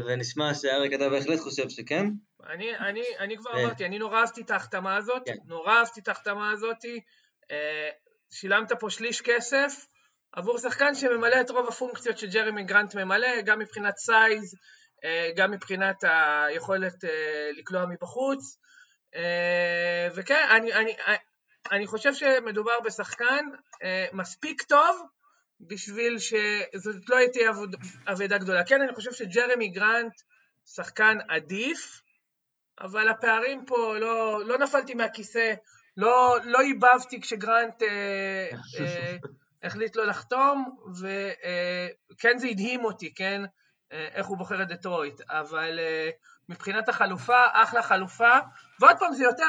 Speaker 1: ונשמע שאריק אתה בהחלט חושב שכן.
Speaker 3: אני, אני, אני כבר אמרתי, אני נורא אהבתי את ההחתמה הזאת, כן. נורא אהבתי את ההחתמה הזאת, שילמת פה שליש כסף, עבור שחקן שממלא את רוב הפונקציות שג'רמי גרנט ממלא, גם מבחינת size, אה, גם מבחינת היכולת אה, לקלוע מבחוץ. אה, וכן, אני, אני, אני חושב שמדובר בשחקן מספיק טוב בשביל שזאת לא תהיה אבדה גדולה. כן, אני חושב שג'רמי גרנט שחקן עדיף, אבל הפערים פה, לא, לא נפלתי מהכיסא, לא, לא איבבתי כשגרנט אה, אה, החליט לו לחתום, וכן זה הדהים אותי, כן, איך הוא בוחר את דטרויט, אבל מבחינת החלופה, אחלה חלופה, ועוד פעם זה יותר,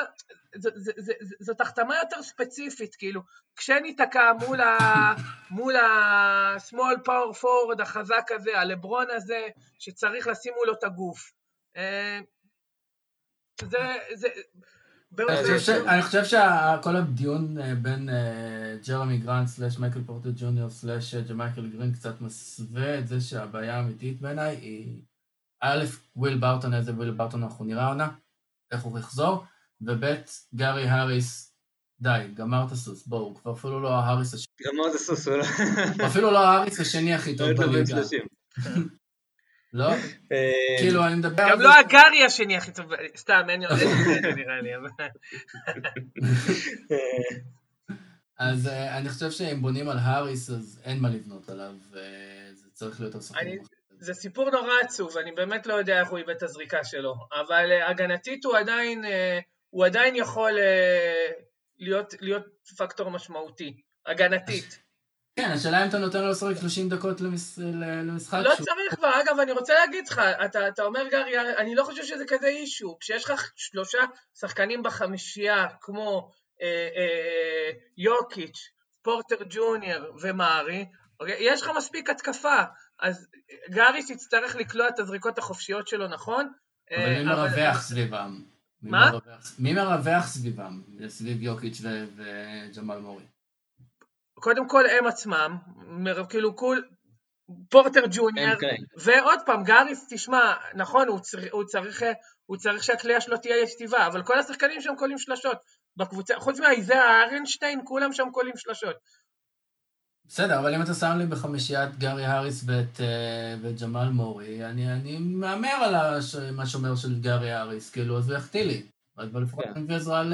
Speaker 3: זאת החתמה יותר ספציפית, כאילו, כשניתקע מול ה... מול ה-small power forward החזק הזה, הלברון הזה, שצריך לשים מולו את הגוף. זה, זה,
Speaker 2: אני חושב שכל הדיון אה, בין אה, ג'רמי גרנט slash מייקל פורטר ג'וניור slash ג'מייקל גרין קצת מסווה את זה שהבעיה האמיתית בעיניי היא א', ויל בארטון, איזה וויל בארטון אנחנו נראה עונה, איך הוא יחזור, וב', גארי האריס, די, גמר את הסוס, בואו, כבר אפילו לא ההאריס השני.
Speaker 1: גמר את הסוס, הוא לא...
Speaker 2: אפילו לא ההאריס השני הכי טוב בליגה. לא? אה, כאילו, אני מדבר
Speaker 3: על. גם לא הגארי השני הכי טוב, סתם, אין יותר נראה לי, אבל...
Speaker 2: אז אה, אני חושב שאם בונים על האריס, אז אין מה לבנות עליו, זה צריך להיות השחקן.
Speaker 3: זה סיפור נורא עצוב, אני באמת לא יודע איך הוא איבד את הזריקה שלו, אבל אה, הגנתית הוא עדיין, הוא עדיין יכול להיות, להיות פקטור משמעותי, הגנתית.
Speaker 2: כן, השאלה אם אתה נותן לו לשחק 30 דקות למש... למשחק.
Speaker 3: לא שהוא... צריך כבר, אגב, אני רוצה להגיד לך, אתה, אתה אומר גרי, אני לא חושב שזה כזה אישו, כשיש לך שלושה שחקנים בחמישייה, כמו אה, אה, יוקיץ', פורטר ג'וניור ומארי, אוקיי? יש לך מספיק התקפה, אז גאריס יצטרך לקלוע את הזריקות החופשיות שלו, נכון?
Speaker 2: אבל אה, מי מרווח סביבם?
Speaker 3: מה?
Speaker 2: מי מרווח סביבם? סביב יוקיץ' וג'מאל מורי.
Speaker 3: קודם כל הם עצמם, כאילו כול, פורטר ג'וניור, ועוד פעם, גאריס, תשמע, נכון, הוא צריך, הוא צריך, הוא צריך שהכלייה שלו תהיה יציבה, אבל כל השחקנים שם קולים שלשות. בקבוצה, חוץ מהאיזאה ארנשטיין, כולם שם קולים שלשות.
Speaker 2: בסדר, אבל אם אתה שם לי בחמישיית גארי האריס ואת, אה, ואת ג'מאל מורי, אני, אני מהמר על מה שאומר של גארי האריס, כאילו, אז הוא יחטיא לי. אבל לפחות אני מביא עזרה ל...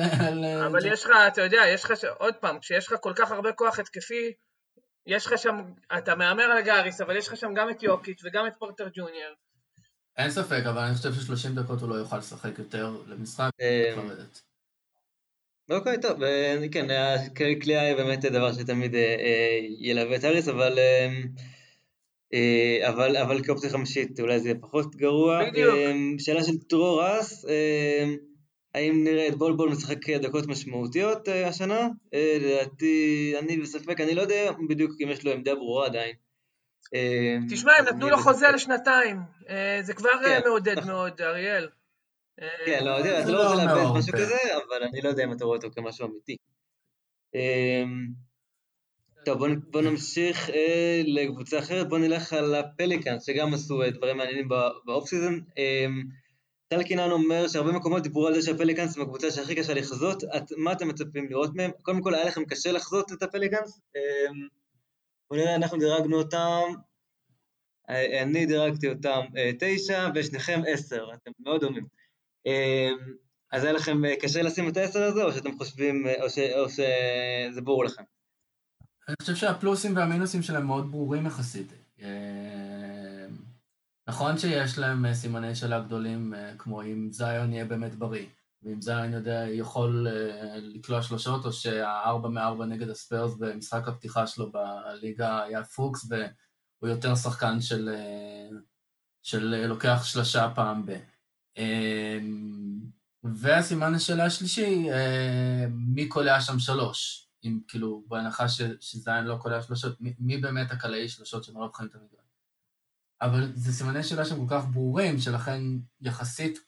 Speaker 3: אבל יש לך, אתה יודע, יש לך, עוד פעם, כשיש לך כל כך הרבה כוח התקפי, יש לך שם, אתה מהמר על גאריס, אבל יש לך שם גם את יוקיץ' וגם את פורטר ג'וניור.
Speaker 2: אין ספק, אבל אני חושב ש-30 דקות הוא לא יוכל לשחק יותר למשחק,
Speaker 1: אה, אוקיי, טוב, כן, כליאה היא באמת דבר שתמיד אה, אה, ילווה את האריס, אבל... אבל, אבל כאופציה חמישית אולי זה יהיה פחות גרוע.
Speaker 3: בדיוק.
Speaker 1: שאלה של טרור אס, האם נראה את בולבול משחק דקות משמעותיות השנה? לדעתי, אני בספק, אני לא יודע בדיוק אם יש לו עמדה ברורה עדיין.
Speaker 3: תשמע, הם נתנו לו חוזה לשנתיים, זה כבר כן, מעודד נכון. מאוד, אריאל.
Speaker 1: כן, לא יודע, אתה לא רוצה לאבד משהו כזה, אבל אני לא יודע אם אתה רואה אותו כמשהו אמיתי. טוב, בוא, נמשיך אה, לקבוצה אחרת, בוא נלך על הפליקאנס, שגם עשו דברים מעניינים ב off season. אה, טל קינן אומר שהרבה מקומות דיברו על זה שהפליקאנס הם הקבוצה שהכי קשה לחזות, את, מה אתם מצפים לראות מהם? קודם כל היה לכם קשה לחזות את הפליקאנס? אמ, בואו נראה, אנחנו דירגנו אותם, אה, אני דירגתי אותם אה, תשע ושניכם עשר, אתם מאוד דומים. אמ, אז היה לכם אה, קשה לשים את העשר הזה, או שאתם חושבים, או, ש, או שזה ברור לכם?
Speaker 2: אני חושב שהפלוסים והמינוסים שלהם מאוד ברורים יחסית. נכון שיש להם אה, סימני שאלה גדולים, אה, כמו אם זיון יהיה באמת בריא, ואם זיון יודע, יכול אה, לקלוע שלושות, או שהארבע מארבע נגד הספיירס במשחק הפתיחה שלו בליגה היה פוקס, והוא יותר שחקן של, של לוקח שלושה פעם ב... והסימן השאלה השלישי, מי קולע שם שלוש? אם כאילו, בהנחה שזיין לא קולע שלושות, מי באמת הקלעי שלושות שמרוב חיים את המגרש? אבל זה סימני שאלה שהם כל כך ברורים, שלכן יחסית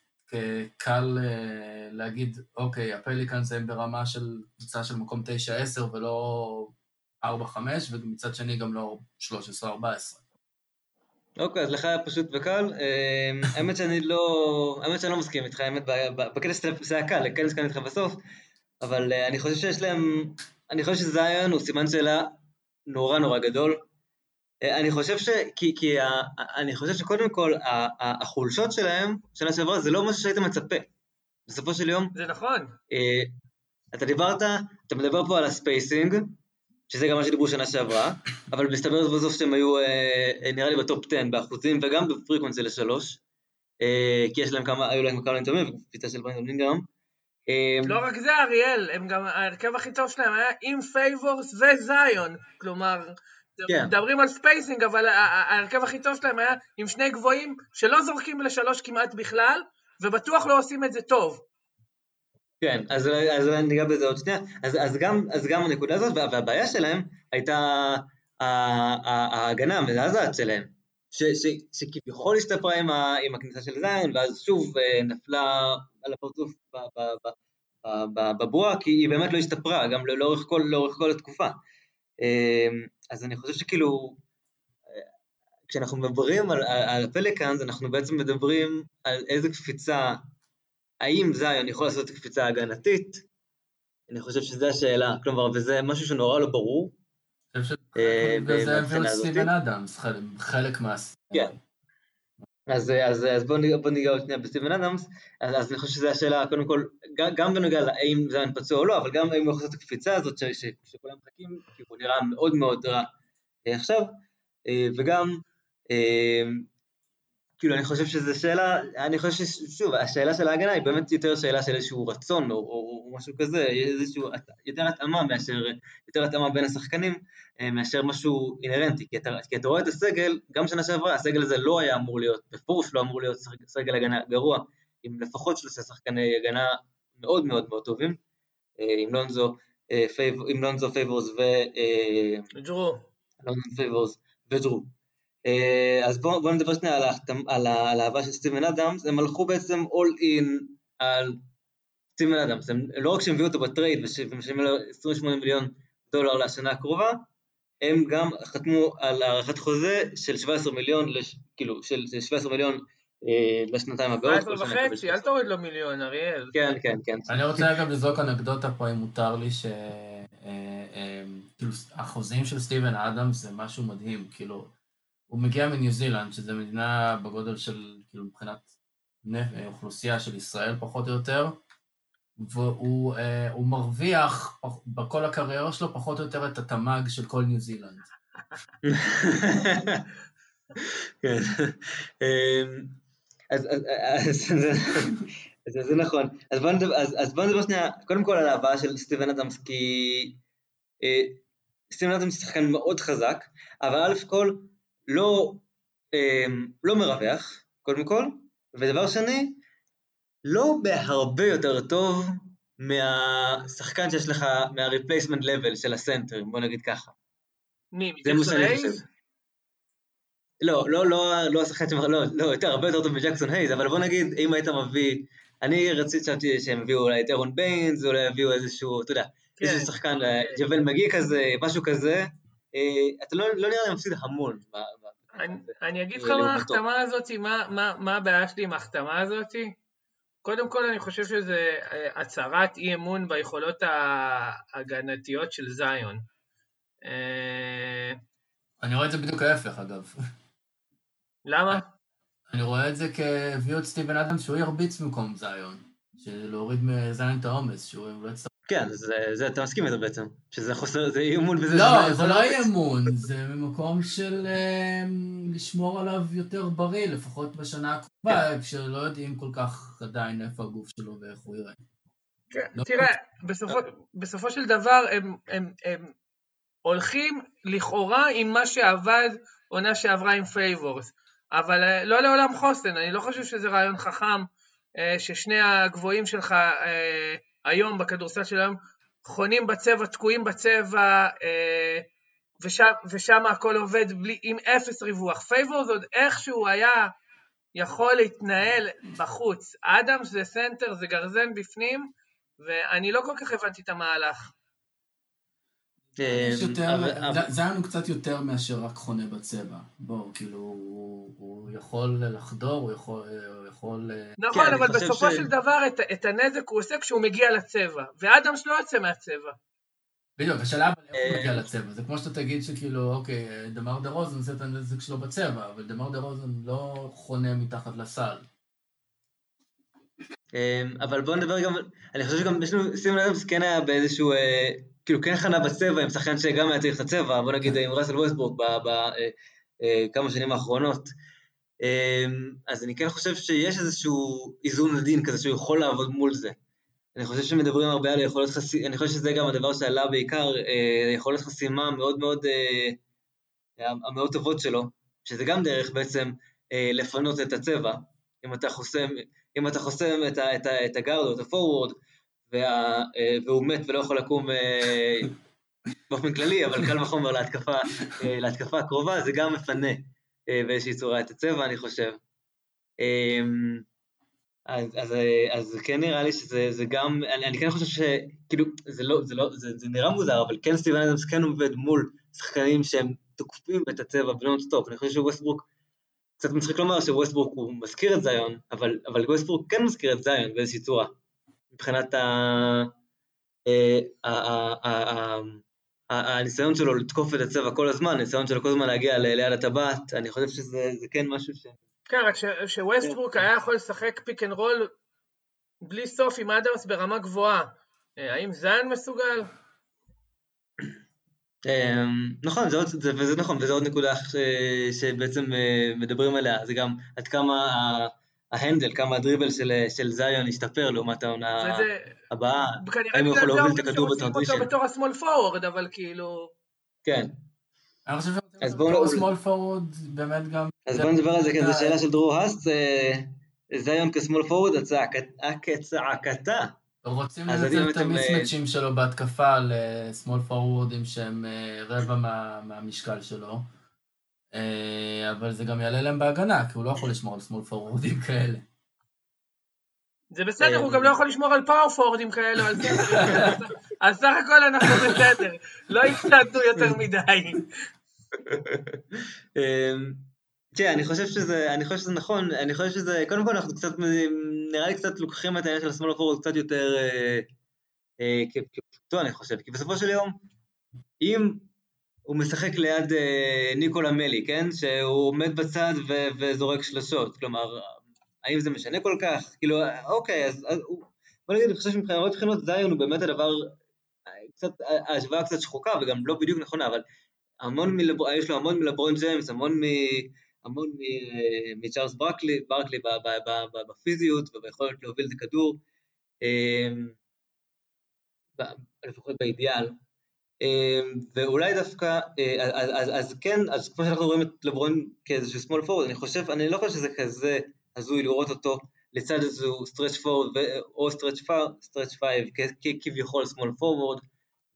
Speaker 2: קל אה, להגיד, אוקיי, הפליקאנס הם ברמה של קבוצה של מקום 9-10 ולא 4-5, ומצד שני גם לא 13-14.
Speaker 1: אוקיי, אז לך היה פשוט וקל. אה, [LAUGHS] האמת שאני לא, האמת שאני לא מסכים איתך, האמת, בקטע שזה היה קל, כן הסכמתי איתך בסוף, אבל אה, אני חושב שיש להם, אני חושב שזיון הוא סימן שאלה נורא נורא גדול. אה, אני חושב ש... כי, כי ה... אני חושב שקודם כל החולשות שלהם, שנה שעברה, זה לא משהו שהיית מצפה. בסופו של יום...
Speaker 3: זה נכון.
Speaker 1: אה, אתה דיברת, אתה מדבר פה על ה spacing, שזה גם מה שדיברו שנה שעברה, אבל מסתבר בסוף שהם היו, אה, נראה לי בטופ 10 באחוזים וגם ב frequency לשלוש. אה, כי יש להם כמה, היו להם כמה נתונים, וקפיצה של ברנדון אינגרם. אה,
Speaker 3: לא רק זה, אריאל, הם גם, ההרכב הכי טוב שלהם היה עם פייבורס וזיון. כלומר,
Speaker 1: כן.
Speaker 3: מדברים על spacing, אבל ההרכב הכי טוב שלהם היה עם שני גבוהים שלא זורקים לשלוש כמעט בכלל, ובטוח לא עושים את זה טוב.
Speaker 1: כן, אז, אני ניגע בזה עוד שנייה. אז, אז, גם, אז גם הנקודה הזאת, וה- והבעיה שלהם הייתה ההגנה המזעזעת שלהם, שכביכול השתפרה עם, עם הכניסה של זין, ואז שוב אה, נפלה על הפרצוף בבועה, כי היא באמת לא השתפרה, גם לא- לאורך כל, לאורך כל התקופה. אה, אז אני חושב שכאילו, אה, כשאנחנו מדברים על, על הפליקאנס, אנחנו בעצם מדברים על איזה קפיצה האם זיון יכול לעשות את הקפיצה ההגנתית? אני חושב שזו השאלה, כלומר, וזה משהו שנורא לא ברור.
Speaker 2: אני חושב
Speaker 1: אה,
Speaker 2: שבגלל זה הביאו את. סטיבן אדמס, חלק- חלק מה...
Speaker 1: כן. אז, אז, אז בואו ניגע, עוד שנייה בסטיבן אדמס, אז, אז אני חושב שזו השאלה, קודם כל, גם, גם בנוגע לאם זיון פצוע או לא, אבל גם האם הוא יכול לעשות את הקפיצה הזאת ש, ש, שכולם מחכים, כי הוא נראה מאוד מאוד רע אה, עכשיו, אה, וגם, כאילו, אני חושב שזו שאלה, אני חושב ששוב, השאלה של ההגנה היא באמת יותר שאלה של איזשהו רצון או, או, או משהו כזה, איזשהו, יותר התאמה מאשר, יותר התאמה בין השחקנים אה, מאשר משהו אינהרנטי, כי אתה, כי אתה רואה את הסגל, גם שנה שעברה, הסגל הזה לא היה אמור להיות, בפירוש לא אמור להיות סגל- הגנה גרוע, עם לפחות שלושה שחקני הגנה מאוד מאוד מאוד טובים, אה, עם לונזו, אה, פייב, עם לונזו פייבורס ו... אה,
Speaker 3: ג'רו.
Speaker 1: לונזו פייבורס וג'רו. אה, אז בואו בוא נדבר שנייה על, על, ה- על האהבה של סטיבן אדמס, הם הלכו בעצם all in על סטיבן אדמס, הם לא רק שהם הביאו אותו ב trade ומשלמים לו 28 מיליון דולר לשנה הקרובה, הם גם חתמו על הארכת חוזה של 17 מיליון, לש, כאילו, של של 17 מיליון אה, לשנתיים הבאות.
Speaker 3: 17
Speaker 1: כל שנה יקבל
Speaker 3: וחצי, אל
Speaker 1: 17.
Speaker 3: תוריד לו מיליון, אריאל.
Speaker 1: כן, כן, כן.
Speaker 2: אני רוצה אגב לזרוק אנקדוטה פה, אם מותר לי, ש... אה, אה, כאילו, החוזים של סטיבן אדמס זה משהו מדהים, כאילו, הוא מגיע מניו זילנד, שזו מדינה בגודל של, כאילו, מבחינת אוכלוסייה של ישראל, פחות או יותר, והוא אה, מרוויח בכל הקריירה שלו פחות או יותר את התמ"ג של כל ניו זילנד. [LAUGHS]
Speaker 1: כן. אמ, אז, זה- נכון. אז בוא נדבר, שנייה, קודם כל על ההבאה של סטיבן אדמס, כי אה, סטיבן אדמס שחקן מאוד חזק, אבל א' כל לא, אה, לא מרווח, קודם כל, ודבר שני, לא בהרבה יותר טוב מהשחקן שיש לך, מה-replacement level של הסנטר, בוא נגיד ככה.
Speaker 3: מי, מג'קסון הייז?
Speaker 1: לא, לא, לא, לא השחקן שמח... לא, לא, יותר, הרבה יותר טוב מג'קסון הייז, אבל בוא נגיד, אם היית מביא... אני רציתי חשבתי שהם הביאו אולי את אירון ביינס, אולי יביאו איזשהו, אתה יודע,
Speaker 3: כן.
Speaker 1: איזשהו שחקן, אה, ג'בל מגי כזה, משהו כזה. אה, אתה לא, לא נראה לי מפסיד המון.
Speaker 3: אני- אני אגיד לך
Speaker 1: לעומתו.
Speaker 3: מה ההחתמה הזאת, מה- מה מה הבעיה שלי עם ההחתמה הזאת? קודם כל, אני חושב שזה אה, הצהרת אי אמון ביכולות ההגנתיות של זיון. אה,
Speaker 2: אני רואה את זה בדיוק ההפך, אגב.
Speaker 3: למה?
Speaker 2: אני רואה את זה כהביאו את סטיבן אדמס שהוא ירביץ במקום זיון. להוריד מזיון את העומס, שהוא לא יצטרך...
Speaker 1: כן, זה, זה, אתה מסכים איתו בעצם, שזה חוסר, זה אי אמון בזה.
Speaker 2: לא,
Speaker 1: שזה-
Speaker 2: זה לא אי אמון, זה ממקום של אה, לשמור עליו יותר בריא, לפחות בשנה הקרובה, כשלא יודעים כל כך עדיין איפה הגוף שלו ואיך הוא יראה.
Speaker 3: כן,
Speaker 2: לא-
Speaker 3: תראה, בסופו, בסופו של דבר הם, הם, הם הולכים לכאורה עם מה שעבד עונה שעברה עם פייבורס, אבל אה, לא לעולם חוסן, אני לא חושב שזה רעיון חכם אה, ששני הגבוהים שלך אה, היום בכדורסל של היום חונים בצבע, תקועים בצבע, אה, ושם, ושם הכל עובד בלי, עם אפס ריווח. פייבורס עוד איכשהו היה יכול להתנהל בחוץ. אדמס זה סנטר, זה גרזן בפנים, ואני לא כל כך הבנתי את המהלך.
Speaker 1: אה,
Speaker 2: יש יותר,
Speaker 1: אבל- אבל-
Speaker 2: זה- זיון הוא קצת יותר מאשר רק חונה בצבע. בואו, כאילו, הוא יכול לחדור, הוא יכול... אה,
Speaker 3: נכון,
Speaker 1: אני
Speaker 3: אבל בסופו של דבר את, את הנזק הוא עושה כשהוא מגיע לצבע, ואדמס לא יוצא מהצבע.
Speaker 2: בדיוק, השאלה אבל איך הוא
Speaker 1: אה,
Speaker 2: מגיע לצבע. זה כמו שאתה תגיד שכאילו, אוקיי, דמר דה רוזן עושה את הנזק שלו בצבע, אבל דמר דה רוזן לא חונה מתחת לסל.
Speaker 1: אמ, אבל בואו נדבר גם, אני חושב שגם יש לנו, סימון אדמס כן היה באיזשהו, אה, כאילו כן חנה בצבע עם שחקן שגם היה צריך את הצבע, בוא נגיד עם ראסל ווסטבורג בכמה שנים האחרונות. אמ, אז אני כן חושב שיש איזשהו איזון עדין כזה שהוא יכול לעבוד מול זה. אני חושב שמדברים הרבה על יכולות חסימה, אני חושב שזה גם הדבר שעלה בעיקר, אה, יכולות חסימה מאוד מאוד, אה, המאוד טובות שלו, שזה גם דרך בעצם אה, לפנות את הצבע. אם אתה חוסם, אם אתה חוסם את, את הגארד או את הפורוורד, וה, והוא מת ולא יכול לקום באופן כללי, אבל קל וחומר להתקפה, להתקפה הקרובה, זה גם מפנה באיזושהי צורה את הצבע, אני חושב. אמ, אז, אז, אז כן נראה לי שזה גם, אני, אני כן חושב שכאילו, זה לא, זה לא, זה, זה נראה מוזר, אבל כן סטיבן אדמס כן עובד מול שחקנים שהם תוקפים את הצבע בנונסטופ, אני חושב שווסטברוק, קצת מצחיק לומר שווסטברוק הוא מזכיר את זיון, אבל, אבל ווסטברוק כן מזכיר את זיון באיזושהי צורה, מבחינת. אה, הניסיון שלו לתקוף את הצבע כל הזמן, הניסיון שלו כל הזמן להגיע ליד הטבעת, אני חושב שזה כן משהו ש...
Speaker 3: כן, רק שווסטברוק היה יכול לשחק pick and roll בלי סוף עם אדמס ברמה גבוהה. אה, האם זיין מסוגל?
Speaker 1: אמ, נכון, זה, זה, וזה נכון, וזו עוד נקודה שבעצם אה, מדברים עליה, זה גם עד כמה ההנדל, כמה הדריבל של, של זיון השתפר לעומת העונה הבאה,
Speaker 3: האם הוא יכול להוביל את הכדור בטרנזישן. אותו בתור השמאל פורוורד, אבל כאילו...
Speaker 1: כן.
Speaker 2: אני חושב שבתור שמאל פורוורד באמת גם...
Speaker 1: אז בואו נדבר על זה, כן, זו שאלה של דרור האסט, זיון כשמאל פורוורד, הצעקתה.
Speaker 2: רוצים לנצל את המיסמצ'ים שלו בהתקפה לשמאל פורוורדים שהם אה, רבע מהמשקל שלו. אה, אבל זה גם יעלה להם בהגנה, כי הוא לא יכול לשמור על שמאל פורוורדים כאלה.
Speaker 3: זה בסדר, הוא גם לא יכול לשמור על פאור פורורדים כאלה, אז סך הכל אנחנו בסדר, לא הפסדנו יותר מדי.
Speaker 1: אמ, תראה, אני חושב שזה, אני חושב שזה נכון, אני חושב שזה, קודם כל אנחנו קצת, נראה לי קצת לוקחים את העניין של השמאל הפורוד קצת יותר אה, אה, כפשוטו, אני חושב, כי בסופו של יום, אם הוא משחק ליד אה, ניקולה מלי, כן? שהוא עומד בצד ו- וזורק שלשות, כלומר, האם זה משנה כל כך? כאילו, אוקיי, אז, אז בוא נגיד, אני חושב שמבחינת בחינות זיון הוא באמת הדבר, קצת, ההשוואה קצת שחוקה וגם לא בדיוק נכונה, אבל המון מלבר, יש לו המון מלברון ג'יימס, המון מ... המון מצ'ארלס ברקלי, ברקלי בפיזיות וביכולת להוביל את הכדור, לפחות באידיאל. אמ, ואולי דווקא, אה, אז, אז, אז כן, אז כמו שאנחנו רואים את לברון כאיזשהו small forward, אני חושב, אני לא חושב שזה כזה הזוי לראות אותו לצד איזשהו stretch forward או stretch, stretch 5 כביכול small forward,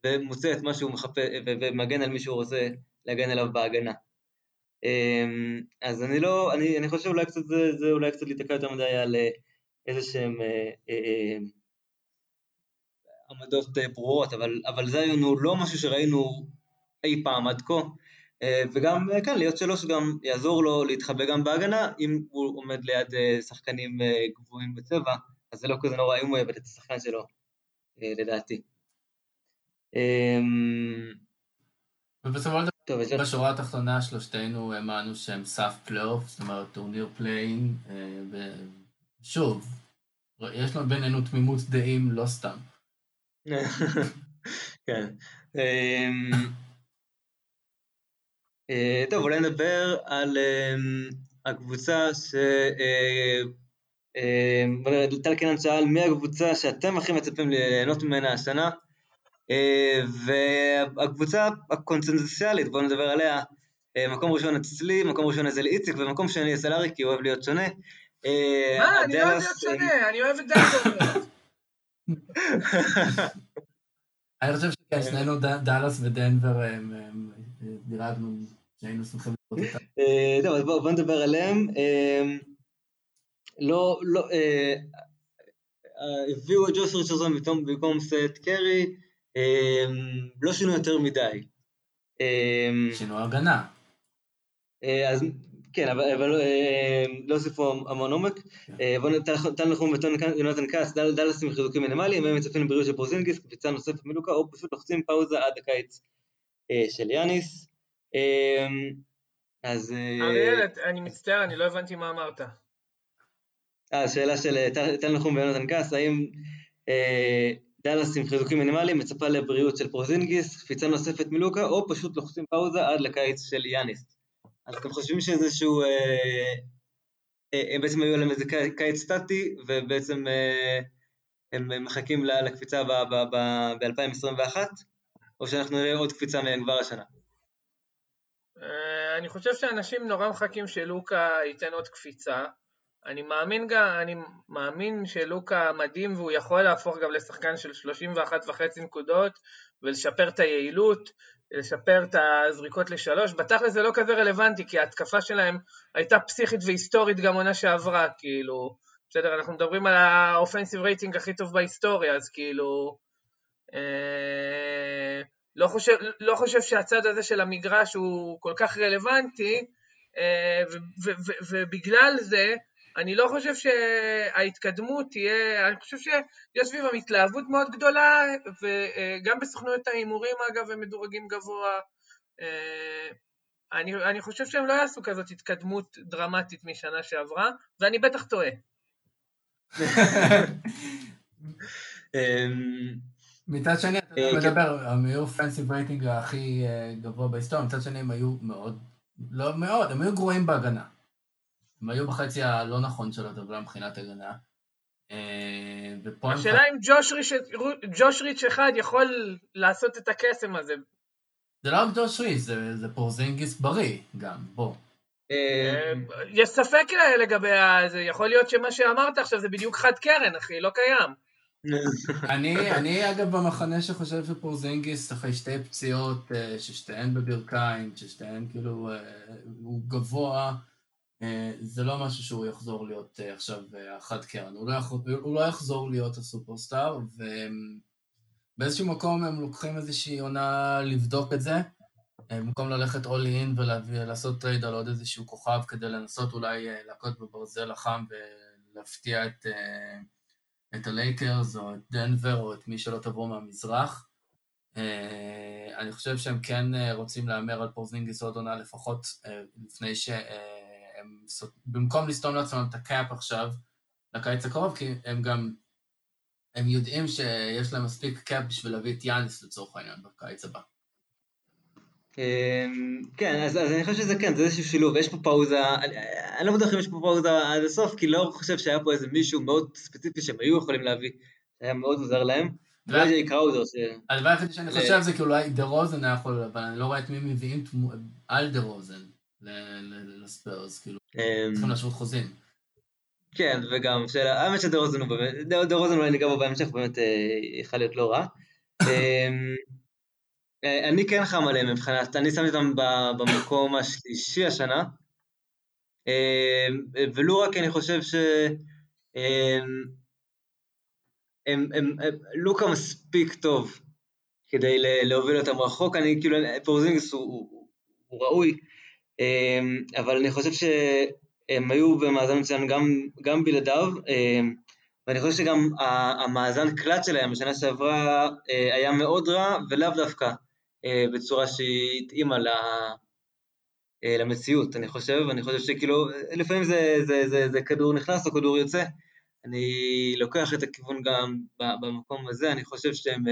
Speaker 1: ומוצא את מה שהוא מחפה, ומגן על מי שהוא רוצה להגן עליו בהגנה. אמ, אז אני לא, אני, אני חושב אולי קצת זה, זה אולי קצת להיתקע יותר מדי על אה, איזה שהם אה, אה, עמדות ברורות, אבל, אבל זה הוא לא משהו שראינו אי פעם עד כה, וגם כן, להיות שלו שגם יעזור לו להתחבא גם בהגנה, אם הוא עומד ליד שחקנים גבוהים בצבע, אז זה לא כזה נורא אם הוא יאבד את השחקן שלו, לדעתי. אמ,
Speaker 2: ובסופו של דבר, בשורה התחתונה שלושתנו האמנו שהם סף פלייאוף, זאת אומרת טורניר play-in, אה, ושוב, יש לנו בינינו תמימות דעים לא סתם. [LAUGHS]
Speaker 1: כן. אמ, אה, טוב, אולי נדבר על אמ, הקבוצה ש... טל קנן שאל, מי הקבוצה שאתם הכי מצפים ליהנות ממנה השנה? אה, והקבוצה הקונצנזוציאלית, בואו נדבר עליה, אה, מקום ראשון אצלי, מקום ראשון אצל איציק, ומקום שני אצל אריק, כי הוא אוהב להיות שונה.
Speaker 3: מה, אני לא אוהב להיות שונה, אני אוהב את דאלאס. [LAUGHS]
Speaker 2: אני חושב שכן, שנינו דאלאס ודנבר, דירגנו שהיינו שמחים לראות אותם.
Speaker 1: טוב, אז בואו נדבר עליהם. לא, לא, הביאו את ג'וש ריצ'רדסון במקום סת' קרי, לא שינו יותר מדי.
Speaker 2: שינו הגנה.
Speaker 1: אה, אז כן, אבל, אבל אה, לא הוסיפו המון עומק. כן. אה, בואו, טל נחום ויונתן כעס, דאלאס עם חיזוקים מינימליים, הם מצפים לבריאות של פורזינגיס, קפיצה נוספת מלוקה, או פשוט לוחצים פאוזה עד הקיץ של יאניס. אמ,
Speaker 3: אז... אריאל, אני מצטער, אני לא הבנתי מה אמרת.
Speaker 1: אה, שאלה של טל נחום ויונתן כעס, האם דאלאס עם חיזוקים מינימליים, מצפה לבריאות של פורזינגיס, קפיצה נוספת מלוקה, או פשוט לוחצים פאוזה עד לקיץ של יאניס. אז אתם חושבים שזה איזשהו אה, הם בעצם היו להם איזה קיץ סטטי, ובעצם הם מחכים לקפיצה ב-2021, או שאנחנו נראה עוד קפיצה מהם כבר השנה?
Speaker 3: אני חושב שאנשים נורא מחכים שלוקה ייתן עוד קפיצה. אני מאמין, גם, אני מאמין שלוקה מדהים והוא יכול להפוך גם לשחקן של 31 וחצי נקודות ולשפר את היעילות, לשפר את הזריקות לשלוש. בתכל'ס זה לא כזה רלוונטי, כי ההתקפה שלהם הייתה פסיכית והיסטורית גם עונה שעברה, כאילו, בסדר, אנחנו מדברים על האופנסיב רייטינג הכי טוב בהיסטוריה, אז כאילו, אה, לא, חושב, לא חושב שהצד הזה של המגרש הוא כל כך רלוונטי, אה, ובגלל זה, אני לא חושב שההתקדמות תהיה, אני חושב שיש סביבם התלהבות מאוד גדולה, וגם בסוכנויות ההימורים אגב הם מדורגים גבוה. אה, אני, אני חושב שהם לא יעשו כזאת התקדמות דרמטית משנה שעברה, ואני בטח טועה. [LAUGHS]
Speaker 2: מצד שני, אתה אה, מדבר, כן. הם היו פנסיב רייטינג הכי אה, גבוה בהיסטוריה, מצד שני הם היו מאוד, לא מאוד, הם היו גרועים בהגנה. הם היו בחצי הלא נכון של הטבלה מבחינת הגנה.
Speaker 3: אה, השאלה אם ג'וש ריץ' אחד יכול לעשות את הקסם הזה.
Speaker 2: זה לא רק ג'וש ריץ', זה פורזינגיס בריא גם, בוא.
Speaker 3: אה, יש ספק לגבי זה, יכול להיות שמה שאמרת עכשיו זה בדיוק חד קרן, אחי, לא קיים.
Speaker 2: אני, אני אגב במחנה שחושב שפורזינגיס אחרי שתי פציעות אה, ששתיהן בברכיים, ששתיהן כאילו הוא גבוה, אה, זה לא משהו שהוא יחזור להיות אה, עכשיו אה, החד קרן, הוא לא, יכול, הוא לא יחזור להיות הסופרסטאר, ובאיזשהו מקום הם לוקחים איזושהי עונה לבדוק את זה, במקום ללכת all in ולעשות טרייד על עוד איזשהו כוכב כדי לנסות אולי להכות בברזל החם ולהפתיע את, את הלייקרס או את דנבר או את מי שלא תבוא מהמזרח. אני חושב שהם כן רוצים להמר על פורזינגיס עוד עונה לפחות לפני ש... הם, במקום לסתום לעצמם את ה cap עכשיו, לקיץ הקרוב, כי הם גם, הם יודעים שיש להם מספיק cap בשביל להביא את יאניס לצורך העניין בקיץ הבא.
Speaker 1: אמ, כן, אז, אז אני חושב שזה כן, זה איזשהו שילוב, יש פה פאוזה, אני, אני לא בטוח אם יש פה פאוזה עד הסוף, כי לא חושב שהיה פה איזה מישהו מאוד ספציפי שהם היו יכולים להביא, שהיה מאוד עוזר להם. אולי ג'יי קראודר ש...
Speaker 2: הדבר היחידי שאני חושב זה כי אולי דה רוזן היה יכול, אבל אני לא רואה את מי מביאים על דה רוזן. לספרס, כאילו, אמ, צריכים להשוות חוזים.
Speaker 1: כן, וגם שאלה, האמת שדה רוזן הוא באמת, דה רוזן אולי ניגע בו בהמשך, באמת אה, יכול להיות לא רע. אמ, אה, אני כן חם עליהם מבחינת, אני שמתי אותם במקום השלישי השנה, אמ, ולו רק אני חושב ש... הם, הם, הם, לוקה מספיק טוב כדי להוביל אותם רחוק, אני כאילו, פורזינגס הוא, הוא, הוא ראוי, אבל אני חושב שהם היו במאזן מצוין גם, גם בלעדיו, אמ, ואני חושב שגם המאזן קלט שלהם בשנה שעברה אה, היה מאוד רע, ולאו דווקא אה, בצורה שהיא התאימה אה, למציאות, אני חושב, אני חושב שכאילו, לפעמים זה, זה, זה, זה כדור נכנס או כדור יוצא, אני לוקח את הכיוון גם במקום הזה, אני חושב שהם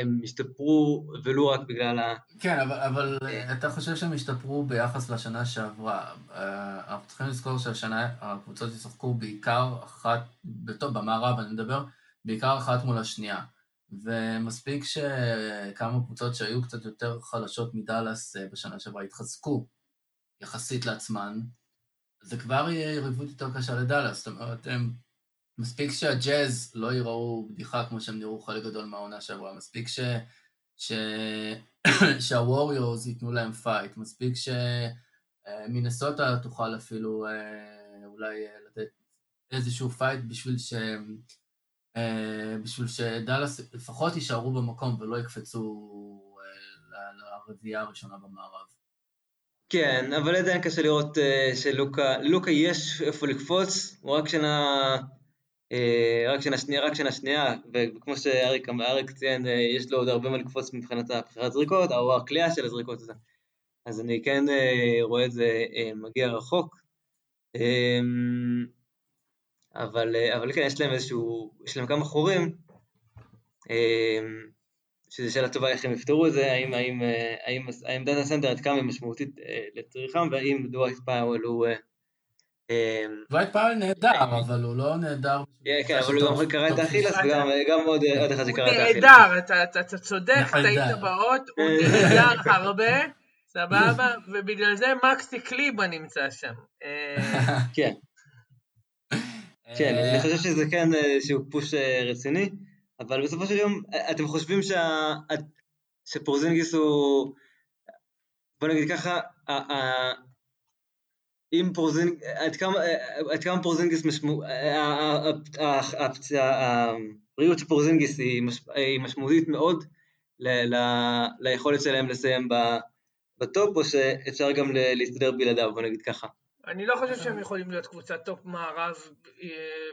Speaker 1: הם השתפרו ולו רק בגלל ה...
Speaker 2: כן, אבל, אבל אה. אתה חושב שהם השתפרו ביחס לשנה שעברה. אה, אנחנו צריכים לזכור שהשנה הקבוצות ישחקו בעיקר אחת, בטוב, במערב אני מדבר, בעיקר אחת מול השנייה. ומספיק שכמה קבוצות שהיו קצת יותר חלשות מדאלאס בשנה שעברה התחזקו יחסית לעצמן, זה כבר יהיה יריבות יותר קשה לדאלאס. זאת אומרת, הם מספיק שהג'אז לא יראו בדיחה כמו שהם נראו חלק גדול מהעונה שעברה, מספיק ש... ש... [COUGHS] שהווריורס ייתנו להם fight, מספיק שמינסוטה תוכל אפילו אה, אולי אה, לתת איזשהו fight בשביל ש... אה, בשביל שדאלאס לפחות יישארו במקום ולא יקפצו לרביעייה הראשונה במערב.
Speaker 1: כן, אבל עדיין קשה לראות שלוקה, לוקה יש איפה לקפוץ, הוא רק שנה אה, רק שנה שנייה, רק שנה שנייה, וכמו שאריק אריק ציין, אה, יש לו עוד הרבה מה לקפוץ מבחינת הבחירת זריקות, או הקליעה של הזריקות הזה. אז אני כן אה, רואה את זה מגיע רחוק. אבל, אבל כן, יש להם איזשהו, יש להם כמה חורים, שזו שאלה טובה איך הם יפתרו את זה, האם, האם, האם, האם עמדת סנטר עד כמה היא משמעותית לצרכים, והאם דווייט פאוול הוא
Speaker 2: דווייט פאוול נהדר, אבל הוא לא נהדר.
Speaker 1: כן, אבל הוא גם קרע את האכילס וגם עוד אחד שקרע את האכילס.
Speaker 3: הוא נעדר, אתה צודק, טעית באות, הוא נהדר הרבה, [LAUGHS] סבבה, ובגלל זה מקסי קליבה נמצא שם. [LAUGHS]
Speaker 1: כן. כן, אני חושב שזה כן איזשהו פוש רציני, אבל בסופו של יום, אתם חושבים שפורזינגיס הוא, בוא נגיד ככה, אם פורזינג, עד כמה, עד כמה פורזינגיס משמעות, הבריאות של פורזינגיס היא משמעותית מאוד ליכולת שלהם לסיים בטופ, או שאפשר גם להסתדר בלעדיו, בוא נגיד ככה.
Speaker 3: אני לא חושב שהם יכולים להיות קבוצת טופ מערב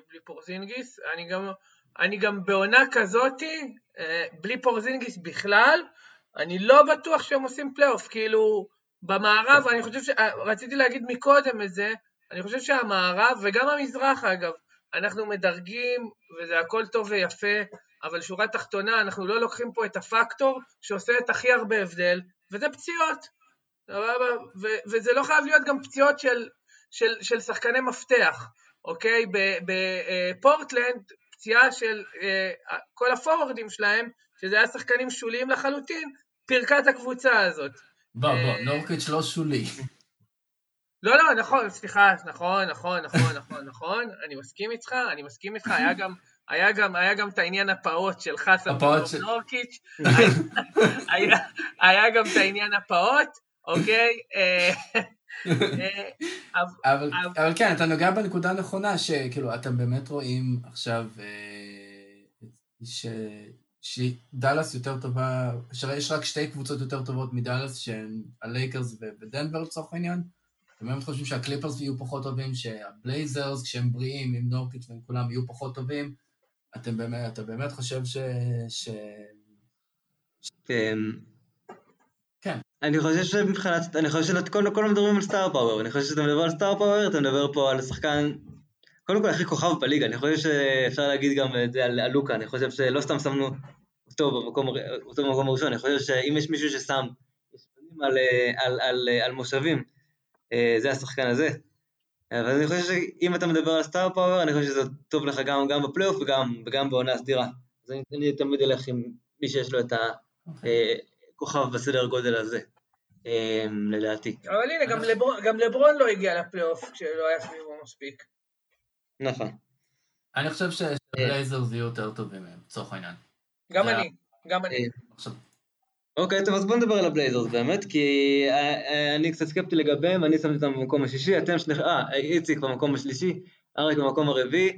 Speaker 3: בלי פורזינגיס, אני גם, אני גם בעונה כזאתי, בלי פורזינגיס בכלל, אני לא בטוח שהם עושים פלייאוף, כאילו, במערב, אני חושב ש... רציתי להגיד מקודם את זה, אני חושב שהמערב, וגם המזרח אגב, אנחנו מדרגים, וזה הכל טוב ויפה, אבל שורה תחתונה, אנחנו לא לוקחים פה את הפקטור שעושה את הכי הרבה הבדל, וזה פציעות. וזה לא חייב להיות גם פציעות של, של, של שחקני מפתח, אוקיי? בפורטלנד, פציעה של uh, כל הפורוורדים שלהם, שזה היה שחקנים שוליים לחלוטין, פירקה את הקבוצה הזאת.
Speaker 2: בוא, בוא, נורקיץ' לא שולי.
Speaker 3: לא, לא, נכון, סליחה, נכון, נכון, נכון, נכון, נכון, אני מסכים איתך, אני מסכים איתך, היה גם, היה גם, היה גם את העניין הפעוט של חסן נורקיץ', היה, היה גם את העניין הפעוט, אוקיי?
Speaker 2: אבל, אבל כן, אתה נוגע בנקודה הנכונה, שכאילו, אתם באמת רואים עכשיו ש... שדאלאס יותר טובה, שיש רק שתי קבוצות יותר טובות מדאלאס, שהן הלייקרס ודנבר לצורך העניין. אתם באמת חושבים שהקליפרס יהיו פחות טובים, שהבלייזרס, כשהם בריאים, עם נורקיץ' והם כולם יהיו פחות טובים? אתם באמת, אתה באמת חושב ש... ש...
Speaker 1: כן. כן. אני חושב שמבחינת, אני חושב שכל כל מדברים על star power, אני חושב שאתה מדבר על star power, אתה מדבר פה על שחקן, קודם כל הכי כוכב בליגה, אני חושב שאפשר להגיד גם את זה על, על לוקה, אני חושב שלא סתם שמנו אותו במקום, אותו במקום הראשון, אני חושב שאם יש מישהו ששם על, על, על, על מושבים, זה השחקן הזה. אבל אני חושב שאם אתה מדבר על star power, אני חושב שזה טוב לך גם, גם בפלייאוף וגם, וגם בעונה סדירה. אז אני, אני תמיד אלך עם מי שיש לו את הכוכב okay. בסדר גודל הזה, לדעתי.
Speaker 3: אבל הנה, גם, לבר, גם לברון לא הגיע לפלייאוף כשלא היה סביבו מספיק.
Speaker 1: נכון.
Speaker 2: אני חושב שבלייזרס יהיו יותר טובים מהם, לצורך העניין.
Speaker 3: גם אני, גם אני.
Speaker 1: אוקיי, טוב, אז בוא נדבר על הבלייזרס באמת, כי אני קצת סקפטי לגביהם, אני שמתי אותם במקום השישי, אתם שני... אה, איציק במקום השלישי, אריק במקום הרביעי,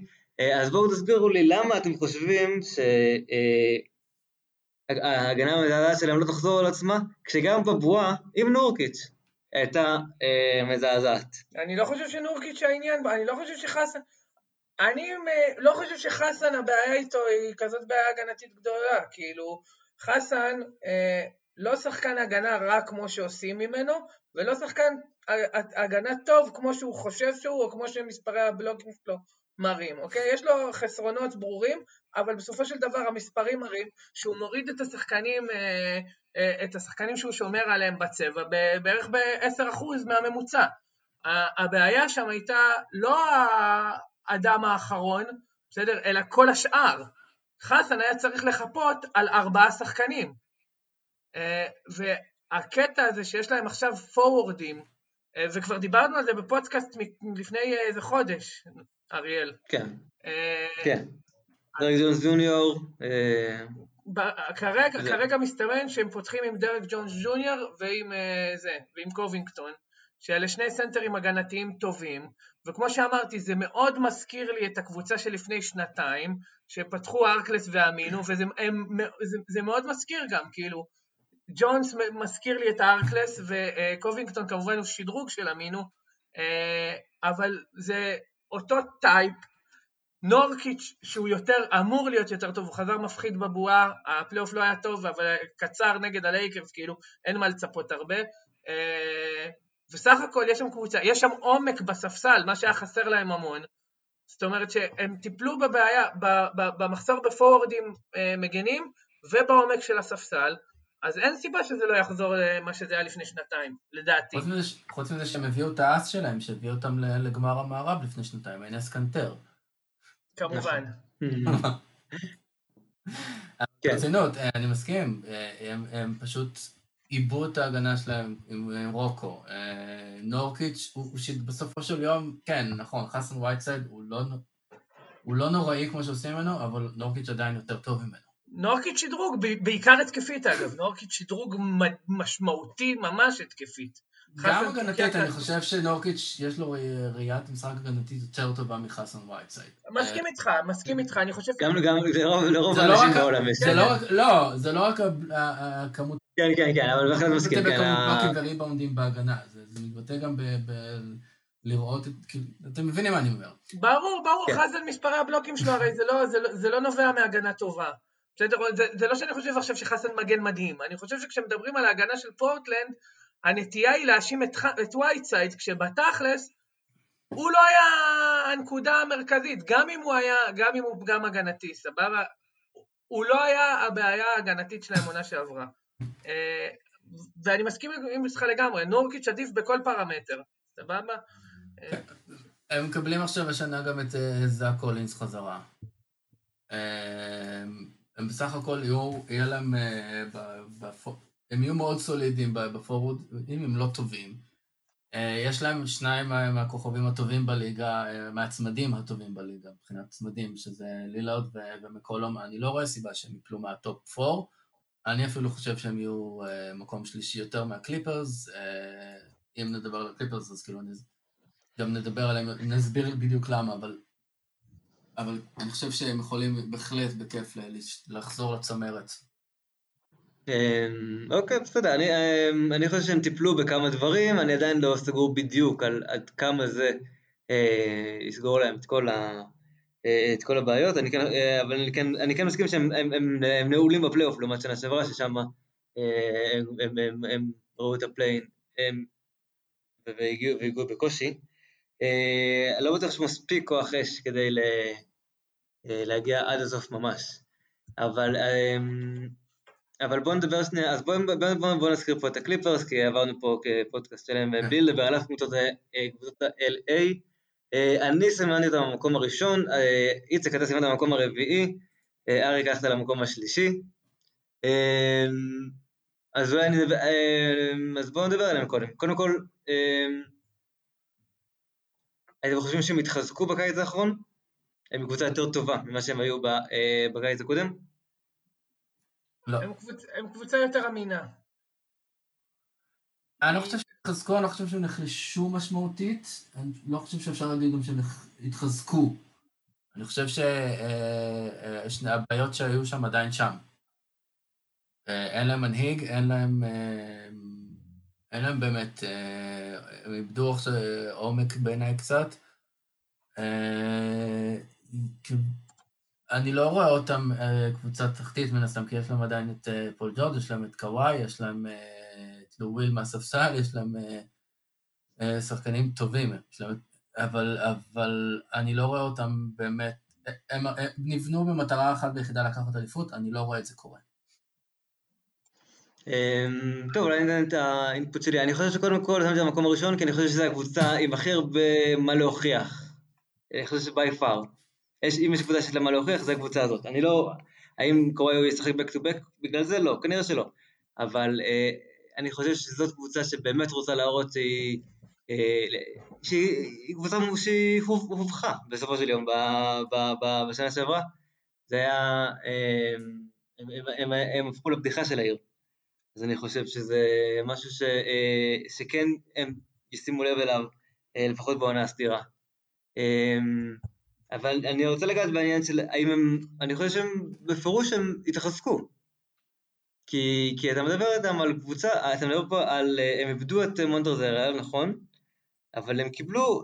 Speaker 1: אז בואו תסבירו לי למה אתם חושבים שההגנה המזעזעת שלהם לא תחזור על עצמה, כשגם בבועה עם נורקיץ' הייתה מזעזעת.
Speaker 3: אני לא חושב שנורקיץ' העניין, אני לא חושב שחסן... אני לא חושב שחסן הבעיה איתו היא כזאת בעיה הגנתית גדולה, כאילו חסן אה, לא שחקן הגנה רע כמו שעושים ממנו, ולא שחקן הגנה טוב כמו שהוא חושב שהוא, או כמו שמספרי הבלוגים שלו מראים, אוקיי? יש לו חסרונות ברורים, אבל בסופו של דבר המספרים מראים שהוא מוריד את השחקנים, אה, אה, את השחקנים שהוא שומר עליהם בצבע בערך ב-10% מהממוצע. הבעיה שם הייתה לא האדם האחרון, בסדר? אלא כל השאר. חסן היה צריך לחפות על ארבעה שחקנים. אה, והקטע הזה שיש להם עכשיו פורוורדים, אה, וכבר דיברנו על זה בפודקאסט לפני איזה חודש, אריאל.
Speaker 1: כן, כן. דרק ג'ונס ג'וניור.
Speaker 3: כרגע, כרגע מסתמן שהם פותחים עם דרק ג'ונס ג'וניור ועם זה, ועם קובינגטון. שאלה שני סנטרים הגנתיים טובים, וכמו שאמרתי, זה מאוד מזכיר לי את הקבוצה שלפני שנתיים, שפתחו הארקלס ואמינו, וזה הם, זה, זה מאוד מזכיר גם, כאילו, ג'ונס מזכיר לי את הארקלס, וקובינגטון כמובן הוא שדרוג של אמינו, אה, אבל זה אותו type, נורקיץ' שהוא יותר, אמור להיות יותר טוב, הוא חזר מפחיד בבועה, הפלייאוף לא היה טוב, אבל קצר נגד הלייקרס, כאילו, אין מה לצפות הרבה. אה, וסך הכל יש שם קבוצה, יש שם עומק בספסל, מה שהיה חסר להם המון. זאת אומרת שהם טיפלו בבעיה, במחסור בפורוורדים אה, מגנים ובעומק של הספסל, אז אין סיבה שזה לא יחזור למה שזה היה לפני שנתיים, לדעתי.
Speaker 2: חוץ מזה, חוץ מזה שהם הביאו את האס שלהם, שהביאו אותם לגמר המערב לפני שנתיים, אינס קנטר.
Speaker 3: כמובן. [LAUGHS] [LAUGHS]
Speaker 2: כן. ברצינות, אה, אני מסכים, אה, הם, הם פשוט עיבו את ההגנה שלהם עם, עם רוקו. אה, נורקיץ' הוא שבסופו של יום, כן, נכון, חסן וייטסייד הוא לא, הוא לא נוראי כמו שעושים ממנו, אבל נורקיץ' עדיין יותר טוב ממנו.
Speaker 3: נורקיץ' שדרוג, בעיקר התקפית אגב, נורקיץ' שדרוג משמעותי ממש התקפית.
Speaker 2: גם הגנתית, אני חושב שנורקיץ' יש לו ראיית משחק הגנתית יותר טובה מחסן וייטסייד.
Speaker 3: מסכים איתך, מסכים איתך, אני חושב...
Speaker 1: גם לרוב האנשים בעולם יש.
Speaker 2: לא, זה לא רק הכמות...
Speaker 1: כן, כן, כן, אבל בהחלט מסכים.
Speaker 2: זה מתבטא בכמות בלוקים וריבאונדים בהגנה, זה מתבטא גם לראות את... כאילו, אתם מבינים מה אני אומר.
Speaker 3: ברור, ברור, כן. חסן מספרי הבלוקים שלו, הרי זה לא נובע מהגנה טובה. בסדר? זה, זה לא שאני חושב עכשיו שחסן מגן מדהים, אני חושב שכשמדברים על ההגנה של פורטלנד, הנטייה היא להאשים את, את וייטסייד, כשבתכלס הוא לא היה הנקודה המרכזית, גם אם הוא היה, גם אם הוא פגם הגנתי, סבבה? הוא לא היה הבעיה ההגנתית של האמונה שעברה. אה, ואני מסכים עם איתך לגמרי, נורקיץ' עדיף בכל פרמטר, סבבה?
Speaker 2: הם מקבלים עכשיו השנה גם את אה, זאק קולינס חזרה. אה, הם בסך הכל יהיו, יהיה להם, הם יהיו מאוד סולידיים בפורוד, אם הם לא טובים. יש להם שניים מהכוכבים הטובים בליגה, מהצמדים הטובים בליגה, מבחינת צמדים, שזה לילארד ומקולום, אני לא רואה סיבה שהם יפלו מה top four. אני אפילו חושב שהם יהיו מקום שלישי יותר מהקליפרס. אם נדבר על הקליפרס, אז כאילו גם נדבר עליהם, נסביר בדיוק למה, אבל אבל אני חושב שהם יכולים בהחלט בכיף לחזור לצמרת.
Speaker 1: אמ, אוקיי, בסדר. אני, אמ, אני חושב שהם טיפלו בכמה דברים, אני עדיין לא סגור בדיוק על עד כמה זה אה, יסגור להם את כל, ה, אה, את כל הבעיות, אני כן, אה, אבל אני כן, אני כן מסכים שהם הם, הם, הם נעולים בפלייאוף לעומת שנה שעברה, ששם אה, הם, הם, הם, הם ראו את ה play-in והגיעו בקושי. אה, לא בטוח שמספיק כוח אש כדי ל... אה, להגיע עד הסוף ממש. אבל, אמ, אבל בואו נדבר שנייה, אז בואו בוא, בוא, בוא נזכיר פה את הקליפרס, כי עברנו פה כפודקאסט שלהם, כן. בלי לדבר על אף קבוצות ה-LA. אה, אני סימנתי אותם במקום הראשון, איציק אתה סימנת במקום הרביעי, אריק הלכת למקום השלישי. אז אולי אני אז בואו נדבר עליהם קודם. קודם כל, אתם חושבים שהם התחזקו בקיץ האחרון? הם קבוצה יותר טובה ממה שהם היו אה, בקיץ הקודם?
Speaker 3: לא. הם, קבוצ... הם קבוצה יותר אמינה.
Speaker 2: אני לא חושב שהם התחזקו, אני לא חושב שהם נחלשו משמעותית, אני לא חושב שאפשר להגיד גם שהם התחזקו. אני חושב שהבעיות אה, אה, שהיו שם עדיין שם. אין להם מנהיג, אין להם, אין להם באמת, הם איבדו עומק בעיניי קצת. אני לא רואה אותם אה, קבוצה תחתית מן הסתם, כי יש להם עדיין את אה, פול ג'ורג', יש להם את קוואי, יש להם אה, את לוויל מהספסל, יש להם שחקנים טובים, להם, אבל, אבל אני לא רואה אותם באמת, הם, הם נבנו במטרה אחת ויחידה לקחת אליפות, אני לא רואה את זה קורה.
Speaker 1: אמ, טוב, אולי ניתן את האינפוט שלי. אני חושב שקודם כל שמתי במקום הראשון, כי אני חושב שזו הקבוצה עם הכי הרבה מה להוכיח. אני חושב שביי פאר. יש, אם יש קבוצה שיש לה מה להוכיח, זו הקבוצה הזאת. אני לא... האם קוואי ישחק back to back בגלל זה? לא, כנראה שלא. אבל אה, אני חושב שזאת קבוצה שבאמת רוצה להראות שהיא... אה, שהיא קבוצה שהיא הובכה בסופו של יום ב, ב, ב, בשנה שעברה. זה היה... אה, הם, הם, הם, הם הפכו לבדיחה של העיר. אז אני חושב שזה משהו ש, אה, שכן הם ישימו לב אליו, אה, לפחות בעונה הסתירה. אה, אבל אני רוצה לגעת בעניין של האם הם, אני חושב שהם בפירוש הם התרחזקו. כי, כי אתה מדבר איתם על קבוצה, אתה מדבר פה על, הם איבדו את מונטרזר, נכון? אבל הם קיבלו,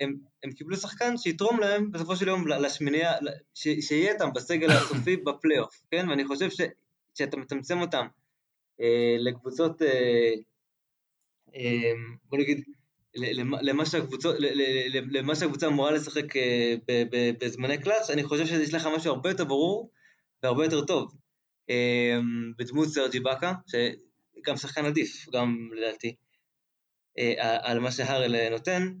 Speaker 1: הם, הם קיבלו שחקן שיתרום להם בסופו של יום לשמיניה, שיהיה איתם בסגל הסופי [COUGHS] בפלייאוף, כן? ואני חושב ש, שאתה מצמצם אותם אה, לקבוצות, אה, אה, בוא נגיד, למה שהקבוצה, למה שהקבוצה אמורה לשחק בזמני קלאץ', אני חושב שיש לך משהו הרבה יותר ברור והרבה יותר טוב. אמ, בדמות סרג'י באקה, שגם שחקן עדיף, גם לדעתי, אה, על מה שהארל נותן,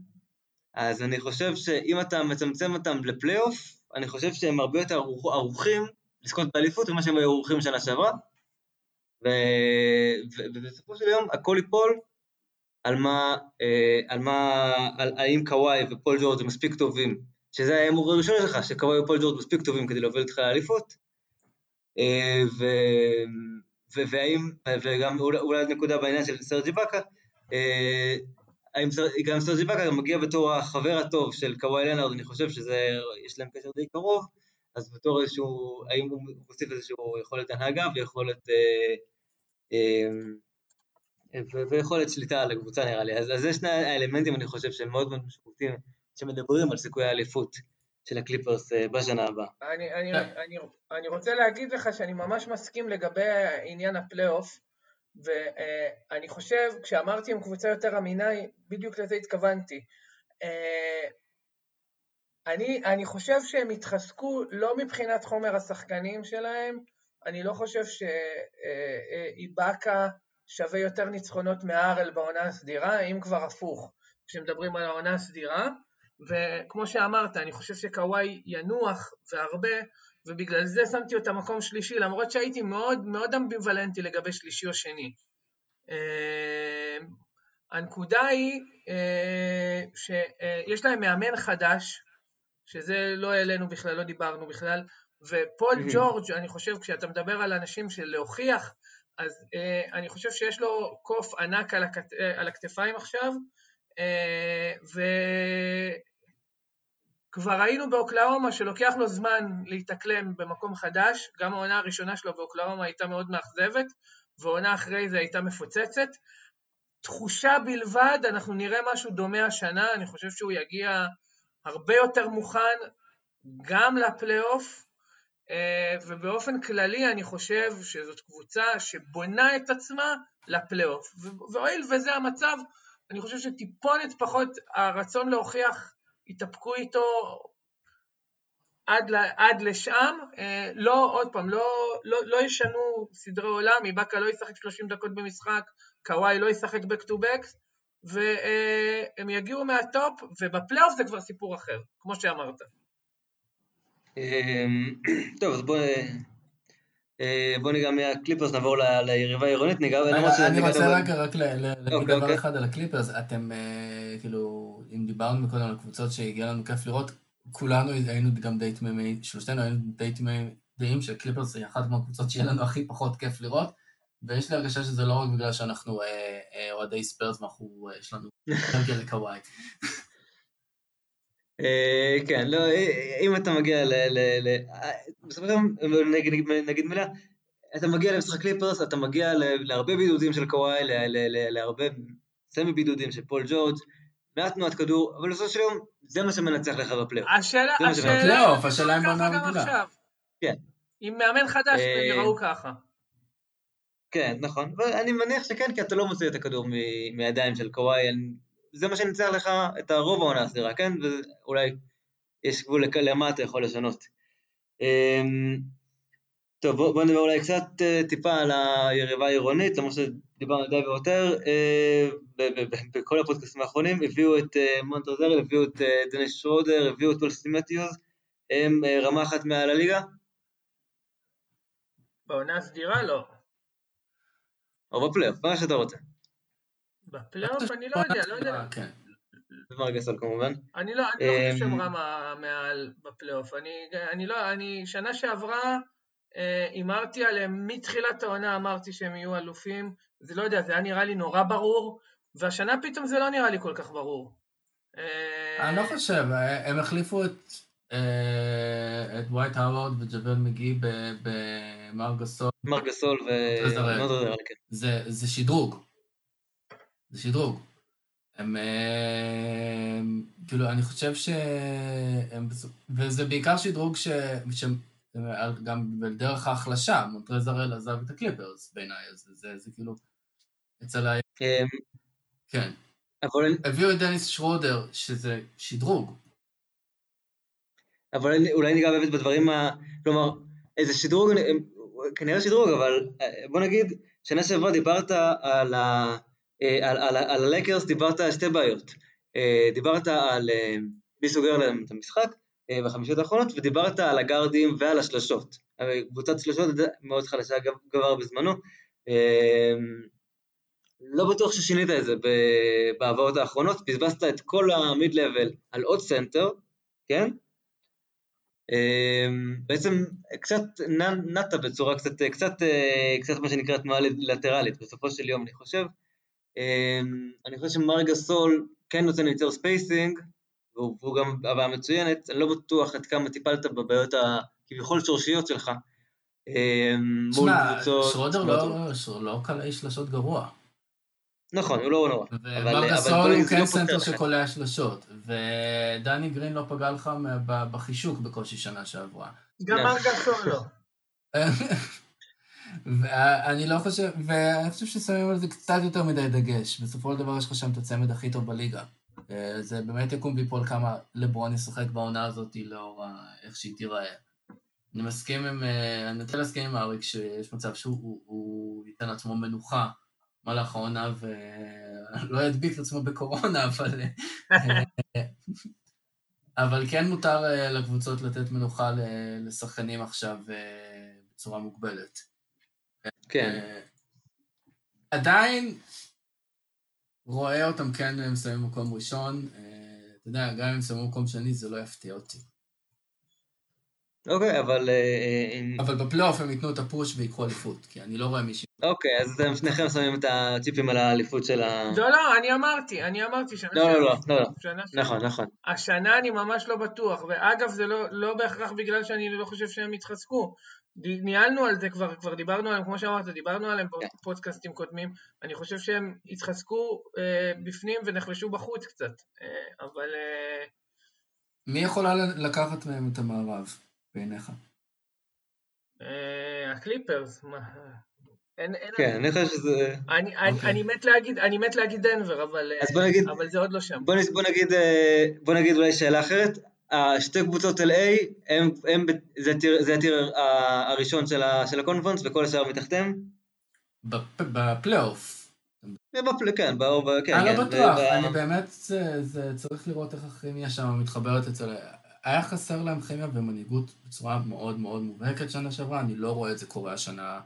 Speaker 1: אז אני חושב שאם אתה מצמצם אותם לפלייאוף, אני חושב שהם הרבה יותר ערוכים לזכות באליפות ממה שהם היו ערוכים בשנה שעברה, ובסופו של יום הכל ייפול על מה, אה, על מה, על האם קוואי ופול ג'ורג' מספיק טובים, שזה היה האמור הראשון שלך, שקוואי ופול ג'ורג' מספיק טובים כדי להוביל אותך לאליפות, אה, ו... והאם, וגם אולי נקודה בעניין של סרג'י באקה, אה, האם גם סרג'י באקה מגיע בתור החבר הטוב של קוואי לנארד, אני חושב שיש להם קשר די קרוב, אז בתור איזשהו, האם הוא מוסיף איזשהו יכולת הנהגה ויכולת, אה, אה, ויכולת שליטה על הקבוצה נראה לי. אז, אז זה שני האלמנטים אני חושב שהם מאוד מאוד משמעותיים, שמדברים על סיכויי האליפות של הקליפרס אה, בשנה הבאה.
Speaker 3: אני, אני, אני, אני רוצה להגיד לך שאני ממש מסכים לגבי עניין הפלייאוף, ואני חושב, כשאמרתי עם קבוצה יותר אמינה, בדיוק לזה התכוונתי. אני, אני חושב שהם התחזקו לא מבחינת חומר השחקנים שלהם, אני לא חושב שאיבאקה שווה יותר ניצחונות מהארל בעונה הסדירה, אם כבר הפוך, כשמדברים על העונה הסדירה, וכמו שאמרת, אני חושב שקוואי ינוח והרבה, ובגלל זה שמתי אותה מקום שלישי, למרות שהייתי מאוד מאוד אמביוולנטי לגבי שלישי או שני. אה, הנקודה היא אה, שיש להם מאמן חדש, שזה לא העלינו בכלל, לא דיברנו בכלל, ופול ג'ורג', אני חושב, כשאתה מדבר על אנשים של להוכיח, אז אה, אני חושב שיש לו קוף ענק על, הכת, על הכתפיים עכשיו, אה, וכבר ראינו באוקלאומה שלוקח לו זמן להתאקלם במקום חדש, גם העונה הראשונה שלו באוקלאומה הייתה מאוד מאכזבת, והעונה אחרי זה הייתה מפוצצת. תחושה בלבד, אנחנו נראה משהו דומה השנה, אני חושב שהוא יגיע הרבה יותר מוכן גם לפלייאוף, אה, ובאופן כללי אני חושב שזאת קבוצה שבונה את עצמה לפלייאוף. והואיל וזה המצב, אני חושב שטיפונת פחות הרצון להוכיח, יתאפקו איתו עד, עד לשם. אה, לא, עוד פעם, לא, לא, לא ישנו סדרי עולם, איבאקה לא ישחק 30 דקות במשחק, קוואי לא ישחק back to back, והם יגיעו מהטופ, ובפלייאוף זה כבר סיפור אחר, כמו שאמרת.
Speaker 1: אמ, [CLEARS THROAT] טוב, אז בואו אה, בוא ניגע מהקליפרס, נעבור ליריבה העירונית, ניגע...
Speaker 2: אני רוצה רגע רק להגיד אוקיי, דבר אוקיי. אחד על הקליפרס, אתם אה, כאילו, אם דיברנו מקודם על קבוצות שיהיה לנו כיף לראות, כולנו היינו גם די תמימי, שלושתנו היינו די תמימי דעים שקליפרס היא אחת מהקבוצות שיהיה לנו הכי פחות כיף לראות, ויש לי הרגשה שזה לא רק בגלל שאנחנו אה, אוהדי ספיירס ואנחנו, יש לנו רגל לקוואי.
Speaker 1: אה, כן, לא, אה, אם אתה מגיע ל... בסופו של דבר, נגיד מילה, אתה מגיע למשחק קליפרס, אתה מגיע להרבה בידודים של קוואי, להרבה סמי בידודים של פול ג'ורג', מעט תנועת כדור, אבל בסופו של יום, זה מה שמנצח לך בפלייאוף.
Speaker 3: השאלה,
Speaker 2: השאלה, השאלה אם בעונה
Speaker 3: רגילה. כן. עם מאמן חדש, הם יראו ככה.
Speaker 1: כן, נכון, ואני מניח שכן, כי אתה לא מוציא את הכדור מידיים של קוואי, זה מה שניצח לך את הרוב העונה הסדירה, כן? ואולי יש גבול למה אתה יכול לשנות. אמ, טוב, בואו בוא נדבר אולי קצת אה, טיפה על היריבה העירונית, למרות שדיברנו די והותר, אה, בכל הפודקאסטים האחרונים, הביאו את אה, מונטרז, הביאו את דניס שרודר, הביאו את ווסלי מתיוז, הם רמה אחת מעל הליגה?
Speaker 3: בעונה הסדירה לא.
Speaker 1: או בפלייאוף, מה שאתה רוצה.
Speaker 3: בפלייאוף אני לא יודע, לא יודע. כן.
Speaker 1: ומרגסון כמובן.
Speaker 3: אני לא, אני לא חושב שהם אמ, רמה מעל בפלייאוף. אני, אני לא, אני, שנה שעברה אה, הימרתי עליהם, מתחילת העונה אמרתי שהם יהיו אלופים. זה לא יודע, זה היה נראה לי נורא ברור, והשנה פתאום זה לא נראה לי כל כך ברור.
Speaker 2: אה, אני לא חושב, הם החליפו את... את ווייט האוורד וג'בל מגי במרגסול.
Speaker 1: מרגסול ו...
Speaker 2: כן. זה שדרוג. זה שדרוג. הם, הם, כאילו, אני חושב שהם, וזה בעיקר שדרוג ש... שהם גם בדרך ההחלשה, מונטרז הראל עזב את הקליפרס בעיניי, אז זה, זה, זה כאילו, אצל ה... אמ, כן. אבל... הביאו את דניס שרודר, שזה שדרוג.
Speaker 1: אבל אולי ניגע באמת בדברים ה... כלומר, איזה שדרוג, כנראה שדרוג, אבל אה, בוא נגיד, שנה שעברה דיברת על ה... אה, על, הלייקרס דיברת על שתי בעיות. אה, דיברת על אה, מי סוגר להם את המשחק בחמישות האחרונות, ודיברת על הגארדים ועל השלשות. קבוצת שלשות מאוד חלשה גבר בזמנו. לא בטוח ששינית את זה בהעברות האחרונות, בזבזת את כל ה mid-level על עוד סנטר, כן? בעצם קצת נעה בצורה קצת, קצת, קצת מה שנקרא תנועה לטרלית, בסופו של יום אני חושב. אני חושב שמארק גאסול כן נותן יותר spacing, והוא גם הבעיה מצוינת, אני לא בטוח עד כמה טיפלת בבעיות הכביכול שורשיות שלך.
Speaker 2: תשמע, שרודר לא, לא קלעי שלשות גרוע.
Speaker 1: נכון, הוא לא נורא.
Speaker 2: ומארק גאסול הוא כן סנטר שקולע שלשות, ודני גרין לא פגע לך בחישוק בקושי שנה שעברה.
Speaker 3: גם מרגסול לא. [LAUGHS]
Speaker 2: ואני לא חושב, ואני חושב ששמים על זה קצת יותר מדי דגש. בסופו של דבר יש לך שם את הצמד הכי טוב בליגה. אה, זה באמת יקום ויפול כמה לברון ישחק בעונה הזאת לאור איך שהיא תיראה. אני מסכים עם, אה, אני רוצה להסכים עם אריק שיש מצב שהוא ייתן לעצמו מנוחה במהלך העונה ולא ידביק את עצמו בקורונה, אבל... אה, אבל כן מותר לקבוצות לתת מנוחה לשחקנים עכשיו בצורה מוגבלת.
Speaker 1: כן.
Speaker 2: עדיין רואה אותם כן מסיימים במקום ראשון. אה, אתה יודע, גם אם מסיימים במקום שני זה לא יפתיע אותי.
Speaker 1: אוקיי, אבל... אה, אה,
Speaker 2: אבל בפלייאוף הם ייתנו את הפוש ויקחו אליפות, כי אני לא רואה מישהו...
Speaker 1: אוקיי, אז אתם שניכם שמים את הציפים על האליפות של ה...
Speaker 3: לא, לא, אני אמרתי, אני אמרתי
Speaker 1: שנה... לא, לא, לא, לא, נכון, נכון.
Speaker 3: השנה אני ממש לא בטוח, ואגב, זה לא, לא בהכרח בגלל שאני לא חושב שהם יתחזקו. ניהלנו על זה כבר, כבר דיברנו עליהם, כמו שאמרת, דיברנו עליהם בפודקאסטים כן. קודמים, אני חושב שהם התחזקו אה, בפנים ונחלשו בחוץ קצת, אה, אבל... אה...
Speaker 2: מי יכולה לקחת מהם את המערב, בעיניך?
Speaker 3: אה, הקליפרס, מה...
Speaker 1: אין, אין כן, אני חושב שזה...
Speaker 3: אני, אני, אוקיי. אני מת להגיד, אני מת להגיד דנבר, אבל,
Speaker 1: אז בוא נגיד,
Speaker 3: אבל זה עוד לא שם.
Speaker 1: בוא, בוא, נגיד, אה, בוא נגיד אולי שאלה אחרת, השתי קבוצות LA, הם, הם, זה, ה tier, זה ה tier הראשון של, ה, של ה conference וכל השאר מתחתיהם?
Speaker 2: בפלייאוף.
Speaker 1: בפל... כן, באור, כן,
Speaker 2: אני לא כן, בטוח, אני באמת, זה, זה צריך לראות איך הכימיה שם מתחברת אצל... היה חסר להם כימיה ומנהיגות בצורה מאוד מאוד מובהקת שנה שעברה, אני לא רואה את זה קורה השנה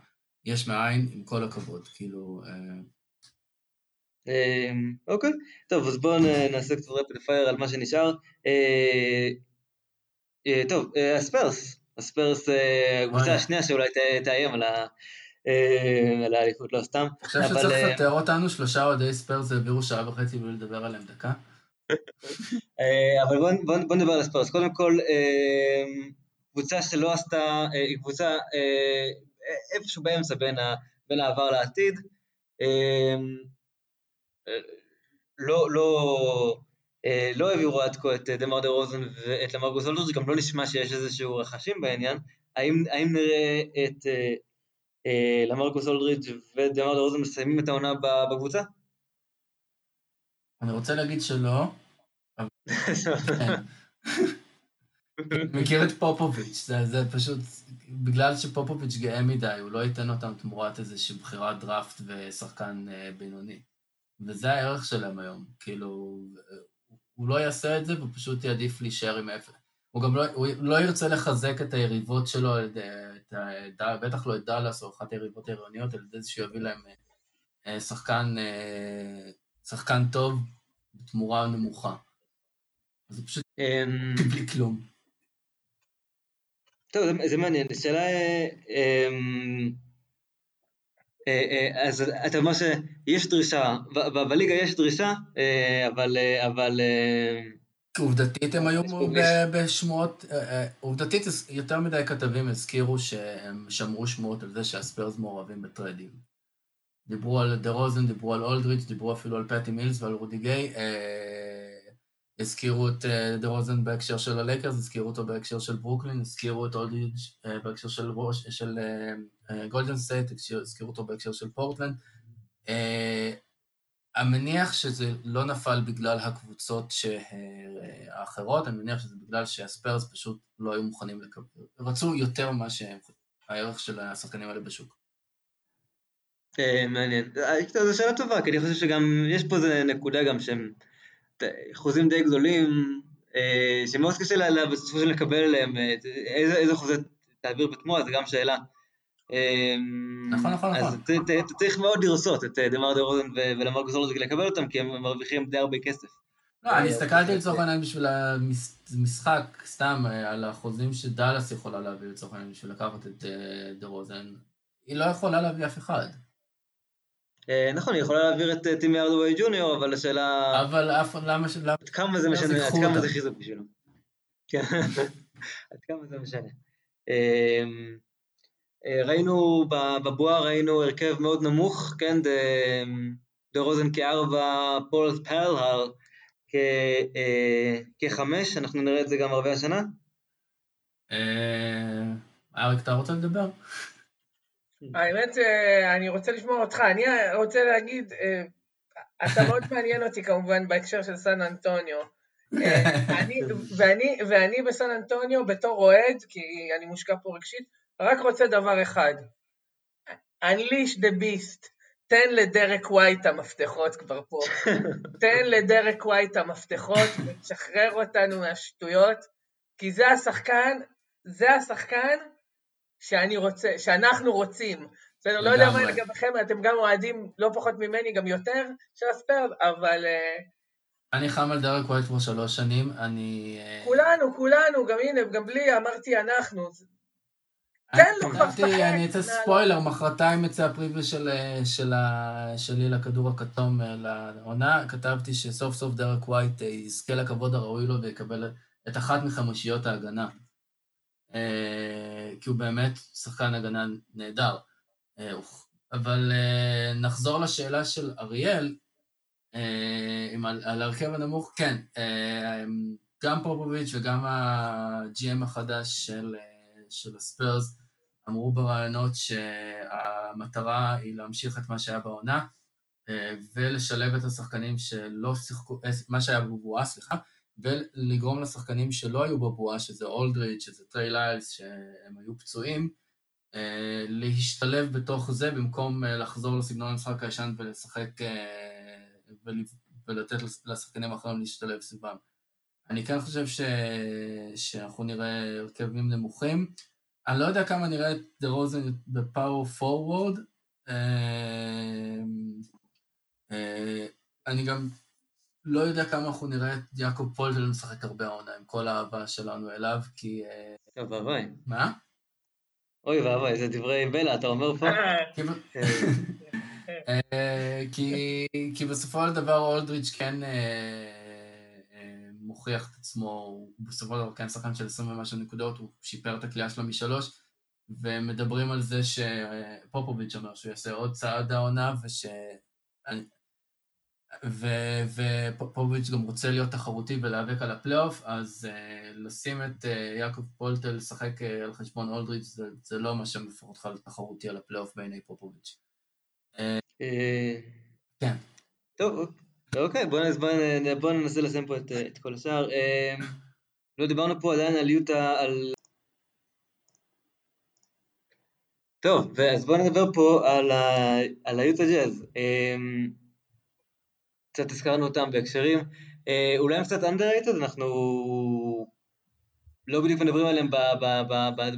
Speaker 2: יש מאין, עם כל הכבוד, כאילו... אה,
Speaker 1: אוקיי, טוב, אז בואו נעשה קצת רפיד פייר על מה שנשאר. אה, אה, טוב, אה, הספרס, הספרס, הקבוצה השנייה שאולי תאיים על האליפות, לא סתם.
Speaker 2: אני חושב שצריך לפטר אותנו, שלושה אוהדי ספרס העבירו שעה וחצי בלי לדבר עליהם דקה. [LAUGHS]
Speaker 1: אבל בואו נדבר על הספרס. קודם כל, קבוצה שלא עשתה, היא קבוצה איפשהו באמצע בין העבר לעתיד. לא, לא, אה, לא העבירו עד כה את דמר דה רוזן ואת למרגוס אולדריץ', גם לא נשמע שיש איזשהו רכשים בעניין. האם, האם נראה את אה, אה, למרגוס אולדריץ' ודמר דה רוזן מסיימים את העונה בקבוצה?
Speaker 2: אני רוצה להגיד שלא. [LAUGHS] כן. מכיר את פופוביץ', זה, זה פשוט, בגלל שפופוביץ' גאה מדי, הוא לא ייתן אותם תמורת איזושהי בחירת דראפט ושחקן אה, בינוני. וזה הערך שלהם היום, כאילו, הוא לא יעשה את זה והוא פשוט יעדיף להישאר עם אפס. הוא גם לא, הוא לא ירצה לחזק את היריבות שלו, את, את, בטח לא את דאלאס או אחת היריבות העירוניות, על ידי זה שיביא להם אה, שחקן, אה, שחקן טוב בתמורה נמוכה. אז זה פשוט אמ, בלי כלום.
Speaker 1: טוב, זה מעניין. השאלה... אה, אה, אז אתה אומר שיש דרישה, בליגה יש דרישה, אה, אבל... אבל
Speaker 2: עובדתית הם היו בשמועות, עובדתית יותר מדי כתבים הזכירו שהם שמרו שמועות על זה שהספרס מעורבים ב trade ים. דיברו על דה רוזן, דיברו על אולדריץ', דיברו אפילו על פטי מילס ועל רודי גיי. הזכירו את דה רוזן בהקשר של הלייקרס, הזכירו אותו בהקשר של ברוקלין, הזכירו את אולדריץ' אה, בהקשר של, של גולדן אה, סטייט, הזכירו אותו בהקשר של פורטלנד. המניח שזה לא נפל בגלל הקבוצות האחרות, אני מניח שזה בגלל שהספיירס פשוט לא היו מוכנים לקבל, רצו יותר ממה שהם הערך של השחקנים האלה בשוק.
Speaker 1: אה, מעניין. אה, זו שאלה טובה, כי אני חושב שגם, יש פה איזה נקודה גם שהם חוזים די גדולים, אה, שמאוד קשה בסופו של לקבל עליהם איזה חוזה תעביר בתמורה, זו גם שאלה.
Speaker 2: נכון, נכון, נכון.
Speaker 1: אז אתה צריך מאוד לרסות את דמר דה רוזן ולמרקוס אורלוזיק לקבל אותם, כי הם מרוויחים די הרבה כסף.
Speaker 2: לא, אני הסתכלתי לצורך העניין בשביל המשחק, סתם, על החוזים שדאלאס יכולה להביא לצורך העניין בשביל לקחת את דה רוזן. היא לא יכולה להביא אף אחד.
Speaker 1: אה, נכון, היא יכולה להעביר את אה, טימי ארדווי ג'וניור, אבל השאלה...
Speaker 2: אבל אף למה... [LAUGHS]
Speaker 1: עד כמה זה משנה, עד כמה זה חיזוק בשבילו. כן, עד כמה זה משנה. אה, ראינו בבועה, ראינו הרכב מאוד נמוך, כן, דה רוזן כארבע, פולס פרלהר כחמש, אנחנו נראה את זה גם הרבה השנה.
Speaker 2: אריק, אתה רוצה לדבר? [LAUGHS]
Speaker 3: האמת, אה, אני רוצה לשמוע אותך. אני רוצה להגיד, אה, אתה מאוד מעניין אותי כמובן בהקשר של סן אנטוניו. אה, [LAUGHS] אני, ואני, ואני בסן אנטוניו בתור אוהד, כי אני מושקע פה רגשית, רק רוצה דבר אחד. Unleash the beast. תן לדרק ווייט המפתחות כבר פה. [LAUGHS] תן לדרק ווייט המפתחות ותשחרר אותנו מהשטויות, כי זה השחקן, זה השחקן שאני רוצה, שאנחנו רוצים. בסדר, לא יודע מה לגביכם, אתם גם אוהדים לא פחות ממני, גם יותר של הספרס, אבל... אה,
Speaker 2: אני חם על דרק ווייט כבר שלוש שנים, אני...
Speaker 3: אה, כולנו, כולנו, גם הנה, גם בלי, אמרתי אנחנו. תן לו כבר לשחק.
Speaker 2: אני אצא ספוילר, מחרתיים יצא ה preview שלי לכדור הכתום אה, לעונה, כתבתי שסוף סוף דרק ווייט יזכה לכבוד הראוי לו ויקבל את אחת מחמישיות ההגנה. אה, כי הוא באמת שחקן הגנה נהדר. אה, אבל אה, נחזור לשאלה של אריאל, על ההרכב הנמוך, כן, גם פופוביץ' וגם ה-GM החדש של, של הספיירס אמרו ברעיונות שהמטרה היא להמשיך את מה שהיה בעונה ולשלב את השחקנים שלא שיחקו, מה שהיה בבועה, סליחה, ולגרום לשחקנים שלא היו בבועה, שזה אולדריץ', שזה טריי ליילס, שהם היו פצועים, אה, להשתלב בתוך זה במקום אה, לחזור לסגנון המשחק הישן ולשחק אה, ולתת לשחקנים האחרים להשתלב סביבם. אני כן חושב ש... שאנחנו נראה הרכבים נמוכים. אני לא יודע כמה נראה את דה רוזן בפאור פורוורד. אני גם לא יודע כמה אנחנו נראה את יעקב פולטל משחק הרבה העונה, עם כל האהבה שלנו אליו, כי...
Speaker 1: אה, טוב, ואבוי.
Speaker 2: מה?
Speaker 1: אוי ואבוי, איזה דברי בלע, אתה אומר פה? [LAUGHS] כן. [LAUGHS]
Speaker 2: אה, כי בסופו של דבר אולדריץ' כן מוכיח את עצמו, הוא בסופו של דבר כן שחקן של 20 ומשהו נקודות, הוא שיפר את הקליעה שלו משלוש, ומדברים על זה שפופוביץ' אומר שהוא יעשה עוד צעד העונה, וש... ופופוביץ' גם רוצה להיות תחרותי ולהיאבק על הפלייאוף, אז uh, לשים את uh, יעקב פולטל לשחק uh, על חשבון אולדריץ' זה, זה לא מה שמפר אותך לתחרותי על הפלייאוף בעיני פופוביץ'. כן.
Speaker 1: טוב, אוקיי, בואו בוא ננסה לסיים פה את, את כל השאר. לא דיברנו פה עדיין על יוטה, על... טוב, אז בואו נדבר פה על, ה... על היוטה ג'אז. קצת הזכרנו אותם בהקשרים, אה, אולי הם קצת underrated, אנחנו לא בדיוק מדברים עליהם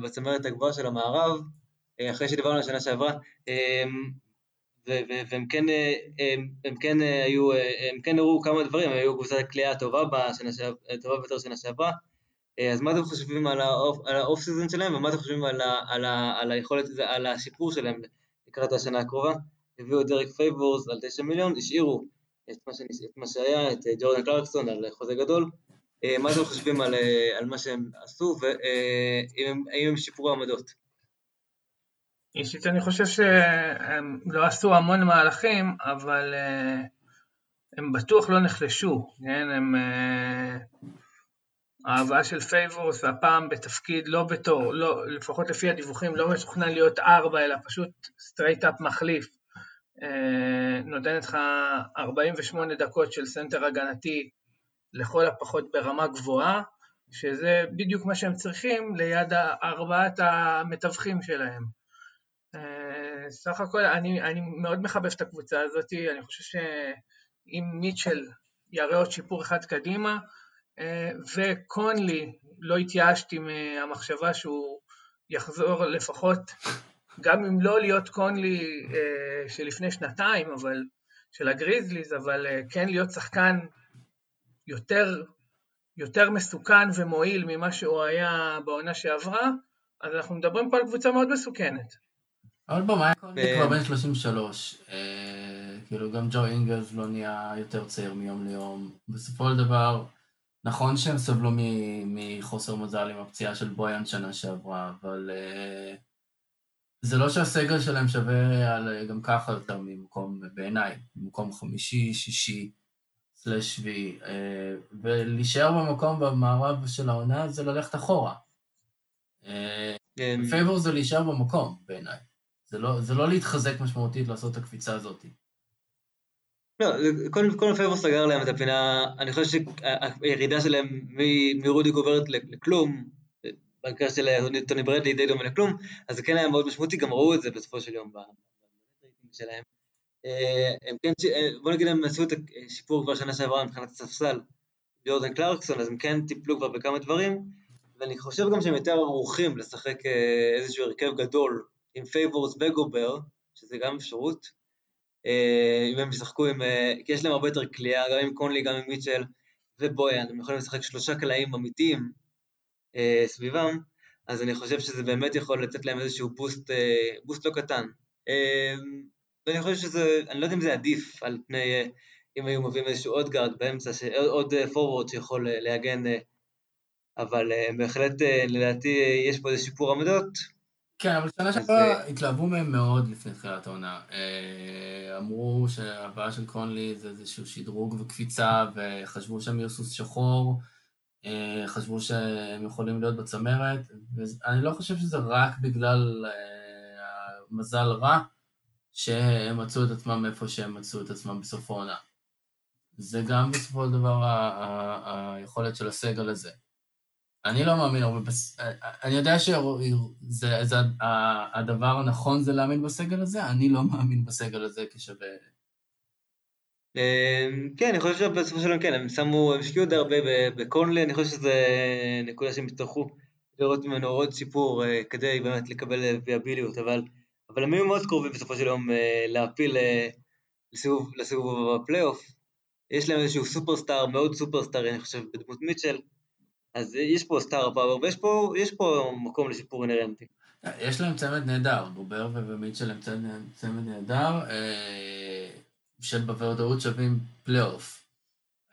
Speaker 1: בצמרת הגבוהה של המערב, אה, אחרי שדיברנו על השנה שעברה, אה, והם כן, הם, הם כן היו, הם כן הראו כמה דברים, הם היו קבוצת הכלייה הטובה ביותר שנה שעברה, אז מה אתם חושבים על האוף סיזון שלהם, ומה אתם חושבים על, ה, על, ה, על היכולת, על השיפור שלהם לקראת השנה הקרובה? הביאו את דרק פייבורס על 9 מיליון, השאירו את מה, שנס... את מה שהיה, את אה, ג'ורדן קלרקסון על חוזה גדול, אה, מה אתם חושבים על, אה, על מה שהם עשו והאם הם שיפרו עמדות?
Speaker 3: אישית אני חושב שהם לא עשו המון מהלכים, אבל הם בטוח לא נחלשו, כן? הם... ההבאה של פייבורס, הפעם בתפקיד לא בתור, לא, לפחות לפי הדיווחים, לא מתוכנן להיות ארבע, אלא פשוט straight up מחליף. אה, נותנת לך 48 דקות של סנטר הגנתי לכל הפחות ברמה גבוהה, שזה בדיוק מה שהם צריכים ליד ארבעת הנמוכים שלהם. אה, סך הכל, אני, אני מאוד מחבב את הקבוצה הזאת, אני חושב שאם מיטשל יראה עוד שיפור אחד קדימה, אה, וקונלי, לא התייאשתי מהמחשבה שהוא יחזור לפחות, גם אם לא להיות קונלי אה, שלפני שנתיים, אבל, של הגריזליז, אבל כן להיות שחקן יותר, יותר מסוכן ומועיל ממה שהוא היה בעונה שעברה, אז אנחנו מדברים פה על קבוצה מאוד מסוכנת.
Speaker 2: אבל בוא, מה קונלי כבר בן 33. כאילו גם ג'ו אינגלס לא נהיה יותר צעיר מיום ליום. בסופו של דבר, נכון שהם סבלו מחוסר מזל עם הפציעה של בויאן שנה שעברה, אבל uh, זה לא שהסגל שלהם שווה על, גם ככה יותר ממקום, בעיניי, ממקום חמישי, שישי, סלש שביעי, uh, ולהישאר במקום במערב של העונה זה ללכת אחורה. Uh, פייבור זה להישאר במקום, בעיניי. זה לא, זה לא להתחזק משמעותית לעשות את הקפיצה הזאת.
Speaker 1: לא, כן, פייבורס סגר להם את הפינה, אני חושב שהירידה שלהם מרודי גובר לכלום, במקרה של טוני ברדלי די דומה לכלום, אז זה כן היה מאוד משמעותי, גם ראו את זה בסופו של יום ברייטינג שלהם. אה, הם כן, אה, בוא נגיד הם עשו את השיפור כבר שנה שעברה מבחינת הספסל, ג'ורדן קלרקסון, אז הם כן טיפלו כבר בכמה דברים, ואני חושב גם שהם יותר ערוכים לשחק אה, איזשהו הרכב גדול עם פייבורס וגובר, שזה גם אפשרות, אה, אם הם ישחקו עם, אה, כי יש להם הרבה יותר קליעה, גם עם קונלי, גם עם מיטשל ובויאן, הם יכולים לשחק שלושה קלעים אמיתיים אה, סביבם, אז אני חושב שזה באמת יכול לתת להם איזשהו boost, boost לא קטן. ואני חושב שזה, אני לא יודע אם זה עדיף על פני, אם היו מביאים איזשהו עוד guard באמצע, עוד forward שיכול להגן, אבל בהחלט לדעתי יש פה איזה שיפור עמדות,
Speaker 2: כן, אבל שנה שעברה התלהבו מהם מאוד לפני תחילת העונה. אה, אמרו שהבעיה של קונלי זה איזשהו שדרוג וקפיצה, וחשבו שהם יהיו סוס שחור, אה, חשבו שהם יכולים להיות בצמרת, ואני לא חושב שזה רק בגלל אה, מזל רע, שהם מצאו את עצמם איפה שהם מצאו את עצמם בסוף העונה. זה גם בסופו של דבר היכולת של הסגל הזה. אני לא מאמין הרבה, בס... אני יודע שזה הדבר הנכון זה להאמין בסגל הזה, אני לא מאמין בסגל הזה כשווה...
Speaker 1: אמ, כן, אני חושב שבסופו של דבר כן, הם שמו, הם השקיעו די הרבה בקונלי, אני חושב שזו נקודה שהם יצטרכו לראות ממנו עוד שיפור אה, כדי באמת לקבל אה, ויאביליות, אבל, אבל הם היו מאוד קרובים בסופו של יום אה, להפיל לסיבוב, לסיבוב בפלייאוף. יש להם איזשהו superstar, מאוד superstar, אני חושב, בדמות מיטשל, אז יש פה star power ויש פה, פה מקום לשיפור inherent י.
Speaker 2: יש להם צמד נהדר, גובר ומיטשל הם צמד נהדר, אה, שבוודאות שווים פלייאוף.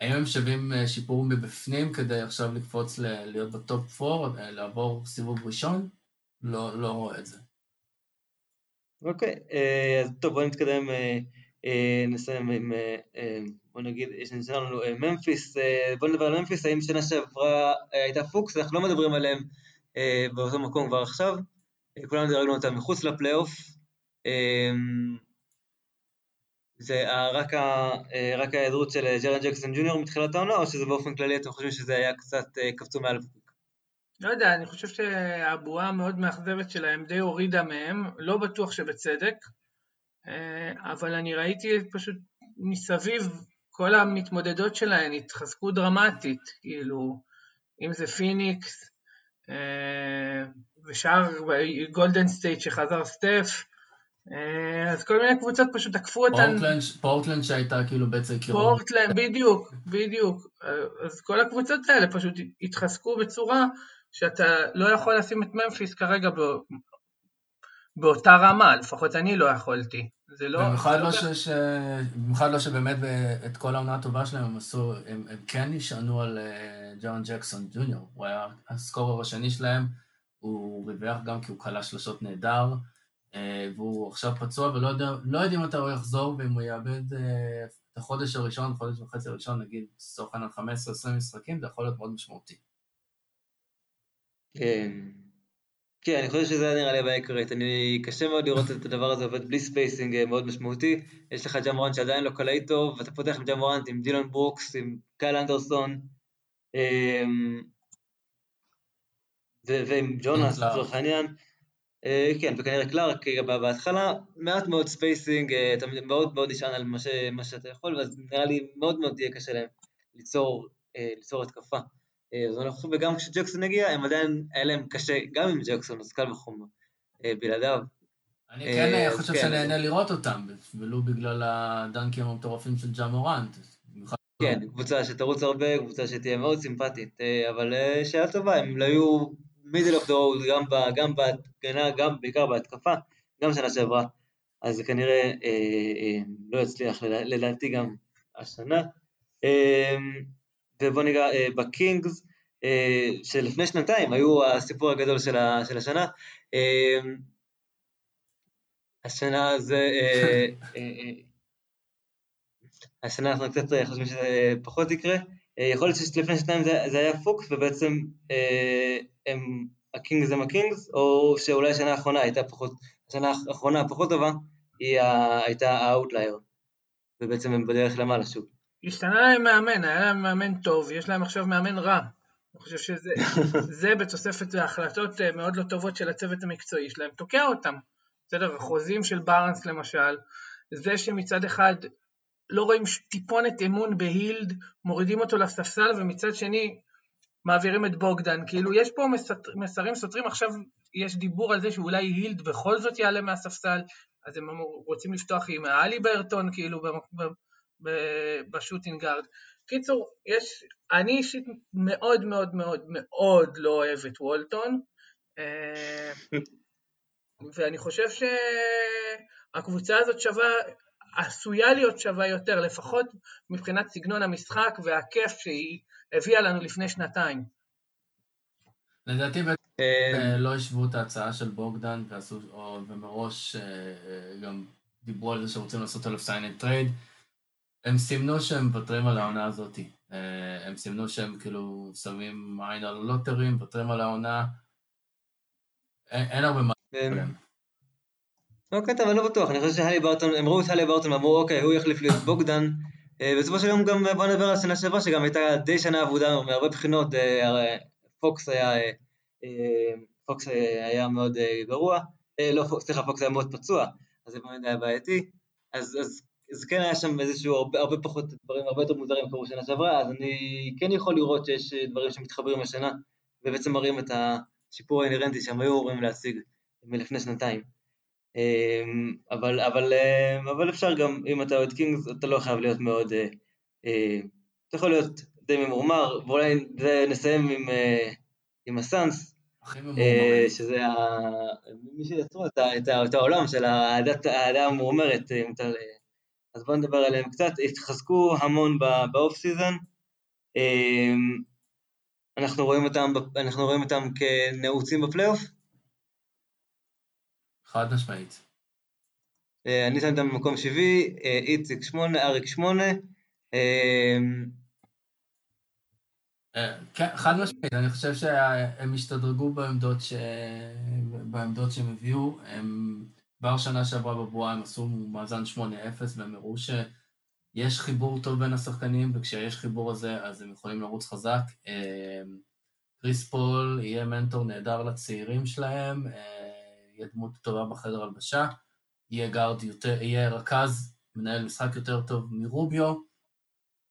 Speaker 2: האם הם שווים אה, שיפור מבפנים כדי עכשיו לקפוץ להיות ב top 4, אה, לעבור סיבוב ראשון? לא, לא רואה את זה.
Speaker 1: אוקיי, אז טוב, בואו נתקדם, נסיים עם בוא נגיד, יש לנו אה, ממפיס, אה, בוא נדבר על ממפיס, האם שנה שעברה אה, הייתה פוקס, אנחנו לא מדברים עליהם באותו מקום כבר עכשיו, כולנו דירגנו אותם מחוץ לפלייאוף, זה רק, ה, רק ההיעדרות של ג'רן ג'קסון ג'וניור מתחילת העונה, או שזה באופן כללי אתם חושבים שזה היה קצת קפצו מעל הפוק?
Speaker 3: לא יודע, אני חושב שהבועה המאוד מאכזבת שלהם די הורידה מהם, לא בטוח שבצדק, אבל אני ראיתי פשוט מסביב כל המתמודדות שלהן התחזקו דרמטית, כאילו, אם זה פיניקס, אה, ושאר גולדן סטייט שחזר סטף, אה, אז כל מיני קבוצות פשוט עקפו אותן.
Speaker 2: פורטלנד שהייתה כאילו בעצם
Speaker 3: קירוב. פורטלנד, בדיוק, בדיוק. אז כל הקבוצות האלה פשוט התחזקו בצורה שאתה לא יכול לשים את ממפיס כרגע באותה רמה, לפחות אני לא יכולתי. זה לא...
Speaker 2: במיוחד לא, ש... ש... במיוחד לא שבאמת את כל העונה הטובה שלהם הם עשו, הם, הם כן נשענו על uh, ג'ון ג'קסון ג'וניור, הוא היה הסקורר השני שלהם, הוא ריווח גם כי הוא כלה שלושות נהדר, uh, והוא עכשיו פצוע ולא יודע, לא יודעים מתי הוא יחזור, ואם הוא יאבד uh, את החודש הראשון, חודש וחצי הראשון, נגיד, לצורך העניין 15-20 משחקים, זה יכול להיות מאוד משמעותי.
Speaker 1: כן. כן, אני חושב שזה נראה לי הבעיה העיקרית. אני, קשה מאוד לראות את הדבר הזה עובד בלי spacing אה, מאוד משמעותי. יש לך ג'ה מוראנט שעדיין לא קלעי טוב, ואתה פותח עם ג'ה מוראנט, עם דילון ברוקס, עם קייל אנדרסון. אמ, ועם ג'ונס לצורך העניין. אה, כן, וכנראה קלארק בהתחלה, מעט מאוד spacing, אתה מאוד מאוד נשען על מה שאתה יכול, ואז נראה לי מאוד מאוד יהיה קשה להם ליצור, ליצור התקפה. אז אני חושב, וגם כשג'קסון הגיע, הם עדיין, היה להם קשה, גם עם ג'קסון, אז קל וחומר, בלעדיו.
Speaker 2: אני כן חושב כן. שנהנה לראות אותם, ולו בגלל הדנקים המטורפים של ג'ה מורנט.
Speaker 1: כן, קבוצה שתרוץ הרבה, קבוצה שתהיה מאוד סימפטית, אה, אבל אה, שאלה טובה, הם לא היו מידל אוף דורוד גם בהגנה, גם בעיקר בהתקפה, גם שנה שעברה, אז זה כנראה אה, אה, לא יצליח לדעתי גם השנה. ובוא ניגע אה, בקינגס, אה, שלפני שנתיים היו הסיפור הגדול של, של השנה. אה, השנה זה... השנה אנחנו קצת חושבים שזה פחות יקרה. יכול להיות שלפני שנתיים זה, זה היה פוקס, ובעצם הם הקינגס הם הקינגס, או שאולי השנה האחרונה הייתה פחות, השנה האחרונה הפחות טובה, היא הייתה ה outlier, ובעצם הם בדרך למעלה שוב.
Speaker 3: השתנה להם מאמן, היה להם מאמן טוב, יש להם עכשיו מאמן רע. אני חושב שזה [LAUGHS] בתוספת להחלטות מאוד לא טובות של הצוות המקצועי שלהם, תוקע אותם. בסדר? החוזים של בארנס למשל, זה שמצד אחד לא רואים טיפונת אמון בהילד, מורידים אותו לספסל, ומצד שני מעבירים את בוגדן. כאילו, יש פה מסרים סותרים, עכשיו יש דיבור על זה שאולי הילד בכל זאת יעלה מהספסל, אז הם רוצים לפתוח עם האלי ברטון, כאילו, בשוטינגארד. קיצור, יש, אני אישית מאוד מאוד מאוד מאוד לא אוהב את וולטון, אה, ואני חושב שהקבוצה הזאת שווה עשויה להיות שווה יותר, לפחות מבחינת סגנון המשחק והכיף שהיא הביאה לנו לפני שנתיים.
Speaker 2: לדעתי אה, לא השוו את ההצעה של בוגדן ומראש אה, גם דיברו על זה שרוצים לעשות עליו sign and trade. הם סימנו שהם מוותרים על העונה הזאת. אה, הם סימנו שהם כאילו שמים עין על ה lottery, מוותרים על העונה. אין הרבה מה.
Speaker 1: אוקיי, טוב, אני לא בטוח, אני חושב שהלי ברטון, הם ראו את הלי ברטון ואמרו, אוקיי, הוא יחליף לי את בוגדן. אה, בסופו של יום גם בוא נדבר על השנה שעברה, שגם הייתה די שנה עבודה מהרבה בחינות, אה, פוקס היה, אה, פוקס היה מאוד גרוע, לא, סליחה, פוקס היה מאוד פצוע, אז זה באמת היה בעייתי, אז, אז, אז כן היה שם איזשהו הרבה, הרבה פחות דברים, הרבה יותר מוזרים קרו שנה שעברה, אז אני כן יכול לראות שיש דברים שמתחברים השנה, ובעצם מראים את השיפור האינרנטי שהם היו אמורים להשיג מלפני שנתיים. אמ, אבל, אבל, אמ, אבל אפשר גם, אם אתה אוהד קינגס, אתה לא חייב להיות מאוד, אה, אה, אתה יכול להיות די ממורמר, ואולי נסיים עם, אה, עם הסאנס, שזה ה... מי שיצרו את, את, את העולם של האהדה המורמרת, אז בואו נדבר עליהם קצת, התחזקו המון באוף סיזון, אמ, אנחנו רואים אותם, אנחנו רואים אותם כנעוצים בפלייאוף?
Speaker 2: חד משמעית.
Speaker 1: אה, אני שם אותם במקום שביעי, אה, איציק שמונה, אריק שמונה. אה,
Speaker 2: כן, חד משמעית, אני חושב שהם השתדרגו בעמדות, ש... בעמדות שהם הביאו. הם כבר שנה שעברה בבועה הם עשו מאזן 8-0 והם הראו שיש חיבור טוב בין השחקנים, וכשיש חיבור הזה אז הם יכולים לרוץ חזק. קריס פול יהיה מנטור נהדר לצעירים שלהם. יהיה דמות טובה בחדר הלבשה, יהיה גארד יותר, יהיה רכז, מנהל משחק יותר טוב מרוביו,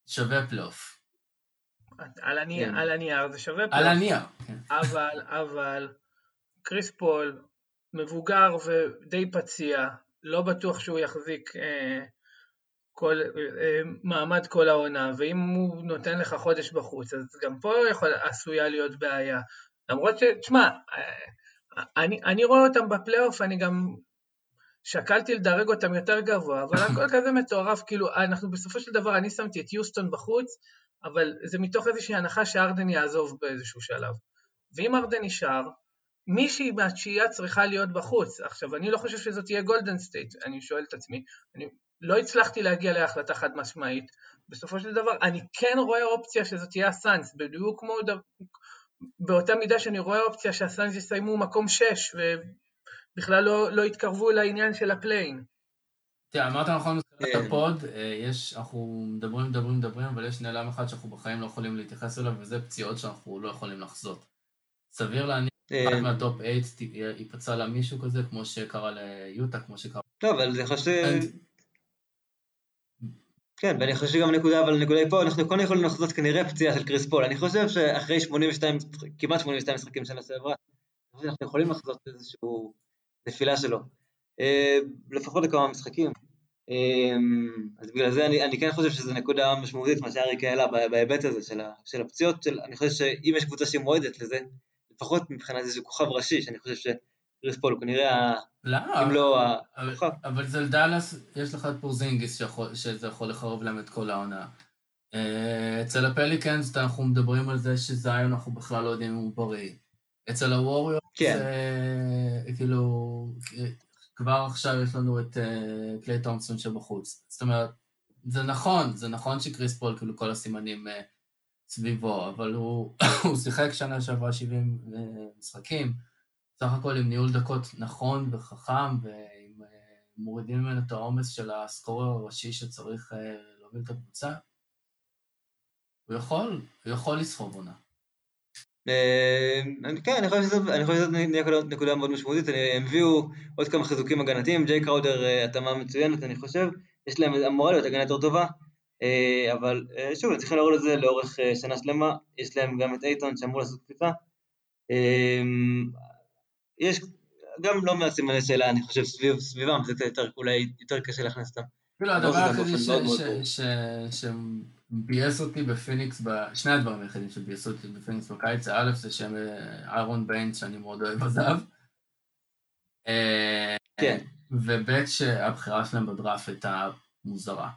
Speaker 2: שווה פלייאוף.
Speaker 3: על הנייר, כן. על הנייר זה שווה פלייאוף.
Speaker 2: על הנייר,
Speaker 3: כן. אבל, אבל, קריס פול מבוגר ודי פציע, לא בטוח שהוא יחזיק אה, כל, אה, מעמד כל העונה, ואם הוא נותן לך חודש בחוץ, אז גם פה יכול, עשויה להיות בעיה. למרות ש... תשמע, אה, אני, אני רואה אותם בפלייאוף, אני גם שקלתי לדרג אותם יותר גבוה, אבל [COUGHS] הכל כזה מטורף, כאילו, אנחנו בסופו של דבר, אני שמתי את יוסטון בחוץ, אבל זה מתוך איזושהי הנחה שארדן יעזוב באיזשהו שלב. ואם ארדן נשאר, מישהי מהתשיעייה צריכה להיות בחוץ. עכשיו, אני לא חושב שזאת תהיה גולדן סטייט, אני שואל את עצמי. אני לא הצלחתי להגיע להחלטה חד משמעית. בסופו של דבר, אני כן רואה אופציה שזאת תהיה הסאנס, בדיוק כמו, באותה מידה שאני רואה אופציה שהסאנס יסיימו מקום 6 ובכלל לא, לא יתקרבו לעניין של ה play-in.
Speaker 2: תראה, אמרת נכון בתחילת כן. הפוד, אה, יש, אנחנו מדברים, מדברים, מדברים, אבל יש נעלם אחד שאנחנו בחיים לא יכולים להתייחס אליו, וזה פציעות שאנחנו לא יכולים לחזות. סביר להניח
Speaker 1: אה,
Speaker 2: אחת מה top 8 ייפצע לה מישהו כזה, כמו שקרה ליוטה, כמו שקרה...
Speaker 1: לא, אבל אני חושב כן, ואני חושב שגם הנקודה, אבל הנקודה היא פה, אנחנו כן יכולים לחזות כנראה פציעה של קריס פול. אני חושב שאחרי 82, כמעט 82 משחקים שנה שעברה, שאנחנו יכולים לחזות איזושהי נפילה שלו. אה, לפחות לכמה משחקים. אה, אז בגלל זה אני, אני כן חושב שזו נקודה משמעותית, מה שאריק העלה בה- בהיבט הזה של, ה, של הפציעות, של, אני חושב שאם יש קבוצה שהיא מועדת לזה, לפחות מבחינת איזשהו כוכב ראשי, שאני חושב שקריס פול הוא כנראה, ה-
Speaker 2: למה?
Speaker 1: אם לא הכוכב.
Speaker 2: אבל זה לדאלאס, יש לך את פורזינגיס שזה יכול לחרב להם את כל העונה. אה, אצל הפליקנס אנחנו מדברים על זה שזיון אנחנו בכלל לא יודעים אם הוא בריא. אצל הווריור
Speaker 1: כן.
Speaker 2: זה כאילו, כבר עכשיו יש לנו את אה, קליי תומפסון שבחוץ. זאת אומרת, זה נכון, זה נכון שקריס פול, כאילו כל הסימנים אה, סביבו, אבל הוא, [COUGHS] הוא שיחק שנה שעברה 70 אה, משחקים, סך הכל עם ניהול דקות נכון וחכם, ועם אה, מורידים ממנו את העומס של הסקורר הראשי שצריך אה, להוביל את הקבוצה. הוא יכול, הוא יכול לסחוב עונה.
Speaker 1: כן, אני חושב שזאת אני נקודה- מאוד משמעותית, הם הביאו עוד כמה חיזוקים הגנתיים, ג'יי קראודר התאמה מצוינת, אני חושב, יש להם, אמורה להיות הגנה יותר טובה, אבל אה, שוב, צריכים להראות את זה לאורך אה, שנה שלמה, יש להם גם את אייטון שאמור לעשות קפיצה. אה, יש גם לא מעט סימני שאלה, אני חושב, סביב, סביבם, זה יותר, אולי יותר קשה להכניס אותם.
Speaker 2: כאילו, הדבר היחידי שביאס אותי בפיניקס, שני הדברים היחידים שביאסו אותי בפיניקס בקיץ, א', זה שהם אה, איירון ביינס, שאני מאוד אוהב עזב. אה,
Speaker 1: כן.
Speaker 2: וב' שהבחירה שלהם בדראפט הייתה מוזרה.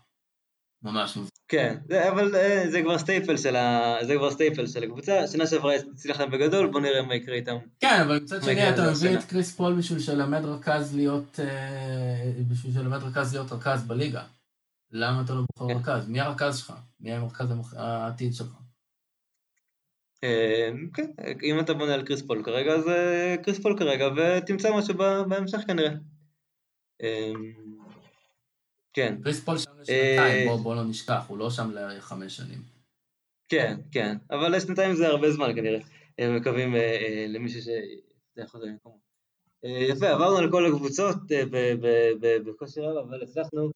Speaker 2: ממש.
Speaker 1: כן, זה, אבל אה, זה כבר staple של ה... זה כבר staple של הקבוצה, שנה שעברה הצליח להם בגדול, בואו נראה מה יקרה איתם.
Speaker 2: כן, אבל מצד שני אתה מביא? את קריס פול בשביל שילמד רכז להיות, אה, בשביל שילמד רכז להיות רכז בליגה. למה אתה לא בוחר
Speaker 1: כן.
Speaker 2: רכז? מי הרכז שלך? מי הרכז העתיד שלך?
Speaker 1: אה, כן, אם אתה בונה על קריס פול כרגע, אז קריס פול כרגע, ותמצא משהו בהמשך כנראה. אה, כן,
Speaker 2: קריס פול שם
Speaker 1: אה,
Speaker 2: לשנתיים, בוא, בוא לא נשכח, הוא לא שם לחמש שנים.
Speaker 1: כן, כן, אבל שנתיים זה הרבה זמן כנראה. הם מקווים אה, אה, למישהו שיצליח לחזור למקומו. אה, יפה, עברנו על כל הקבוצות אה, ב- ב- ב- בקושי רב, אבל הצלחנו.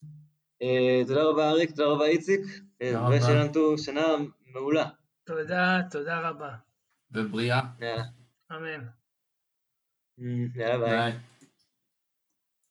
Speaker 1: אה, תודה רבה אריק, תודה רבה איציק, אה,
Speaker 2: תודה רבה.
Speaker 1: ושיהיה לנו שנה מעולה.
Speaker 3: תודה, תודה רבה.
Speaker 2: ובריאה,
Speaker 1: יאללה,
Speaker 3: אמן.
Speaker 1: יאללה.
Speaker 2: ביי.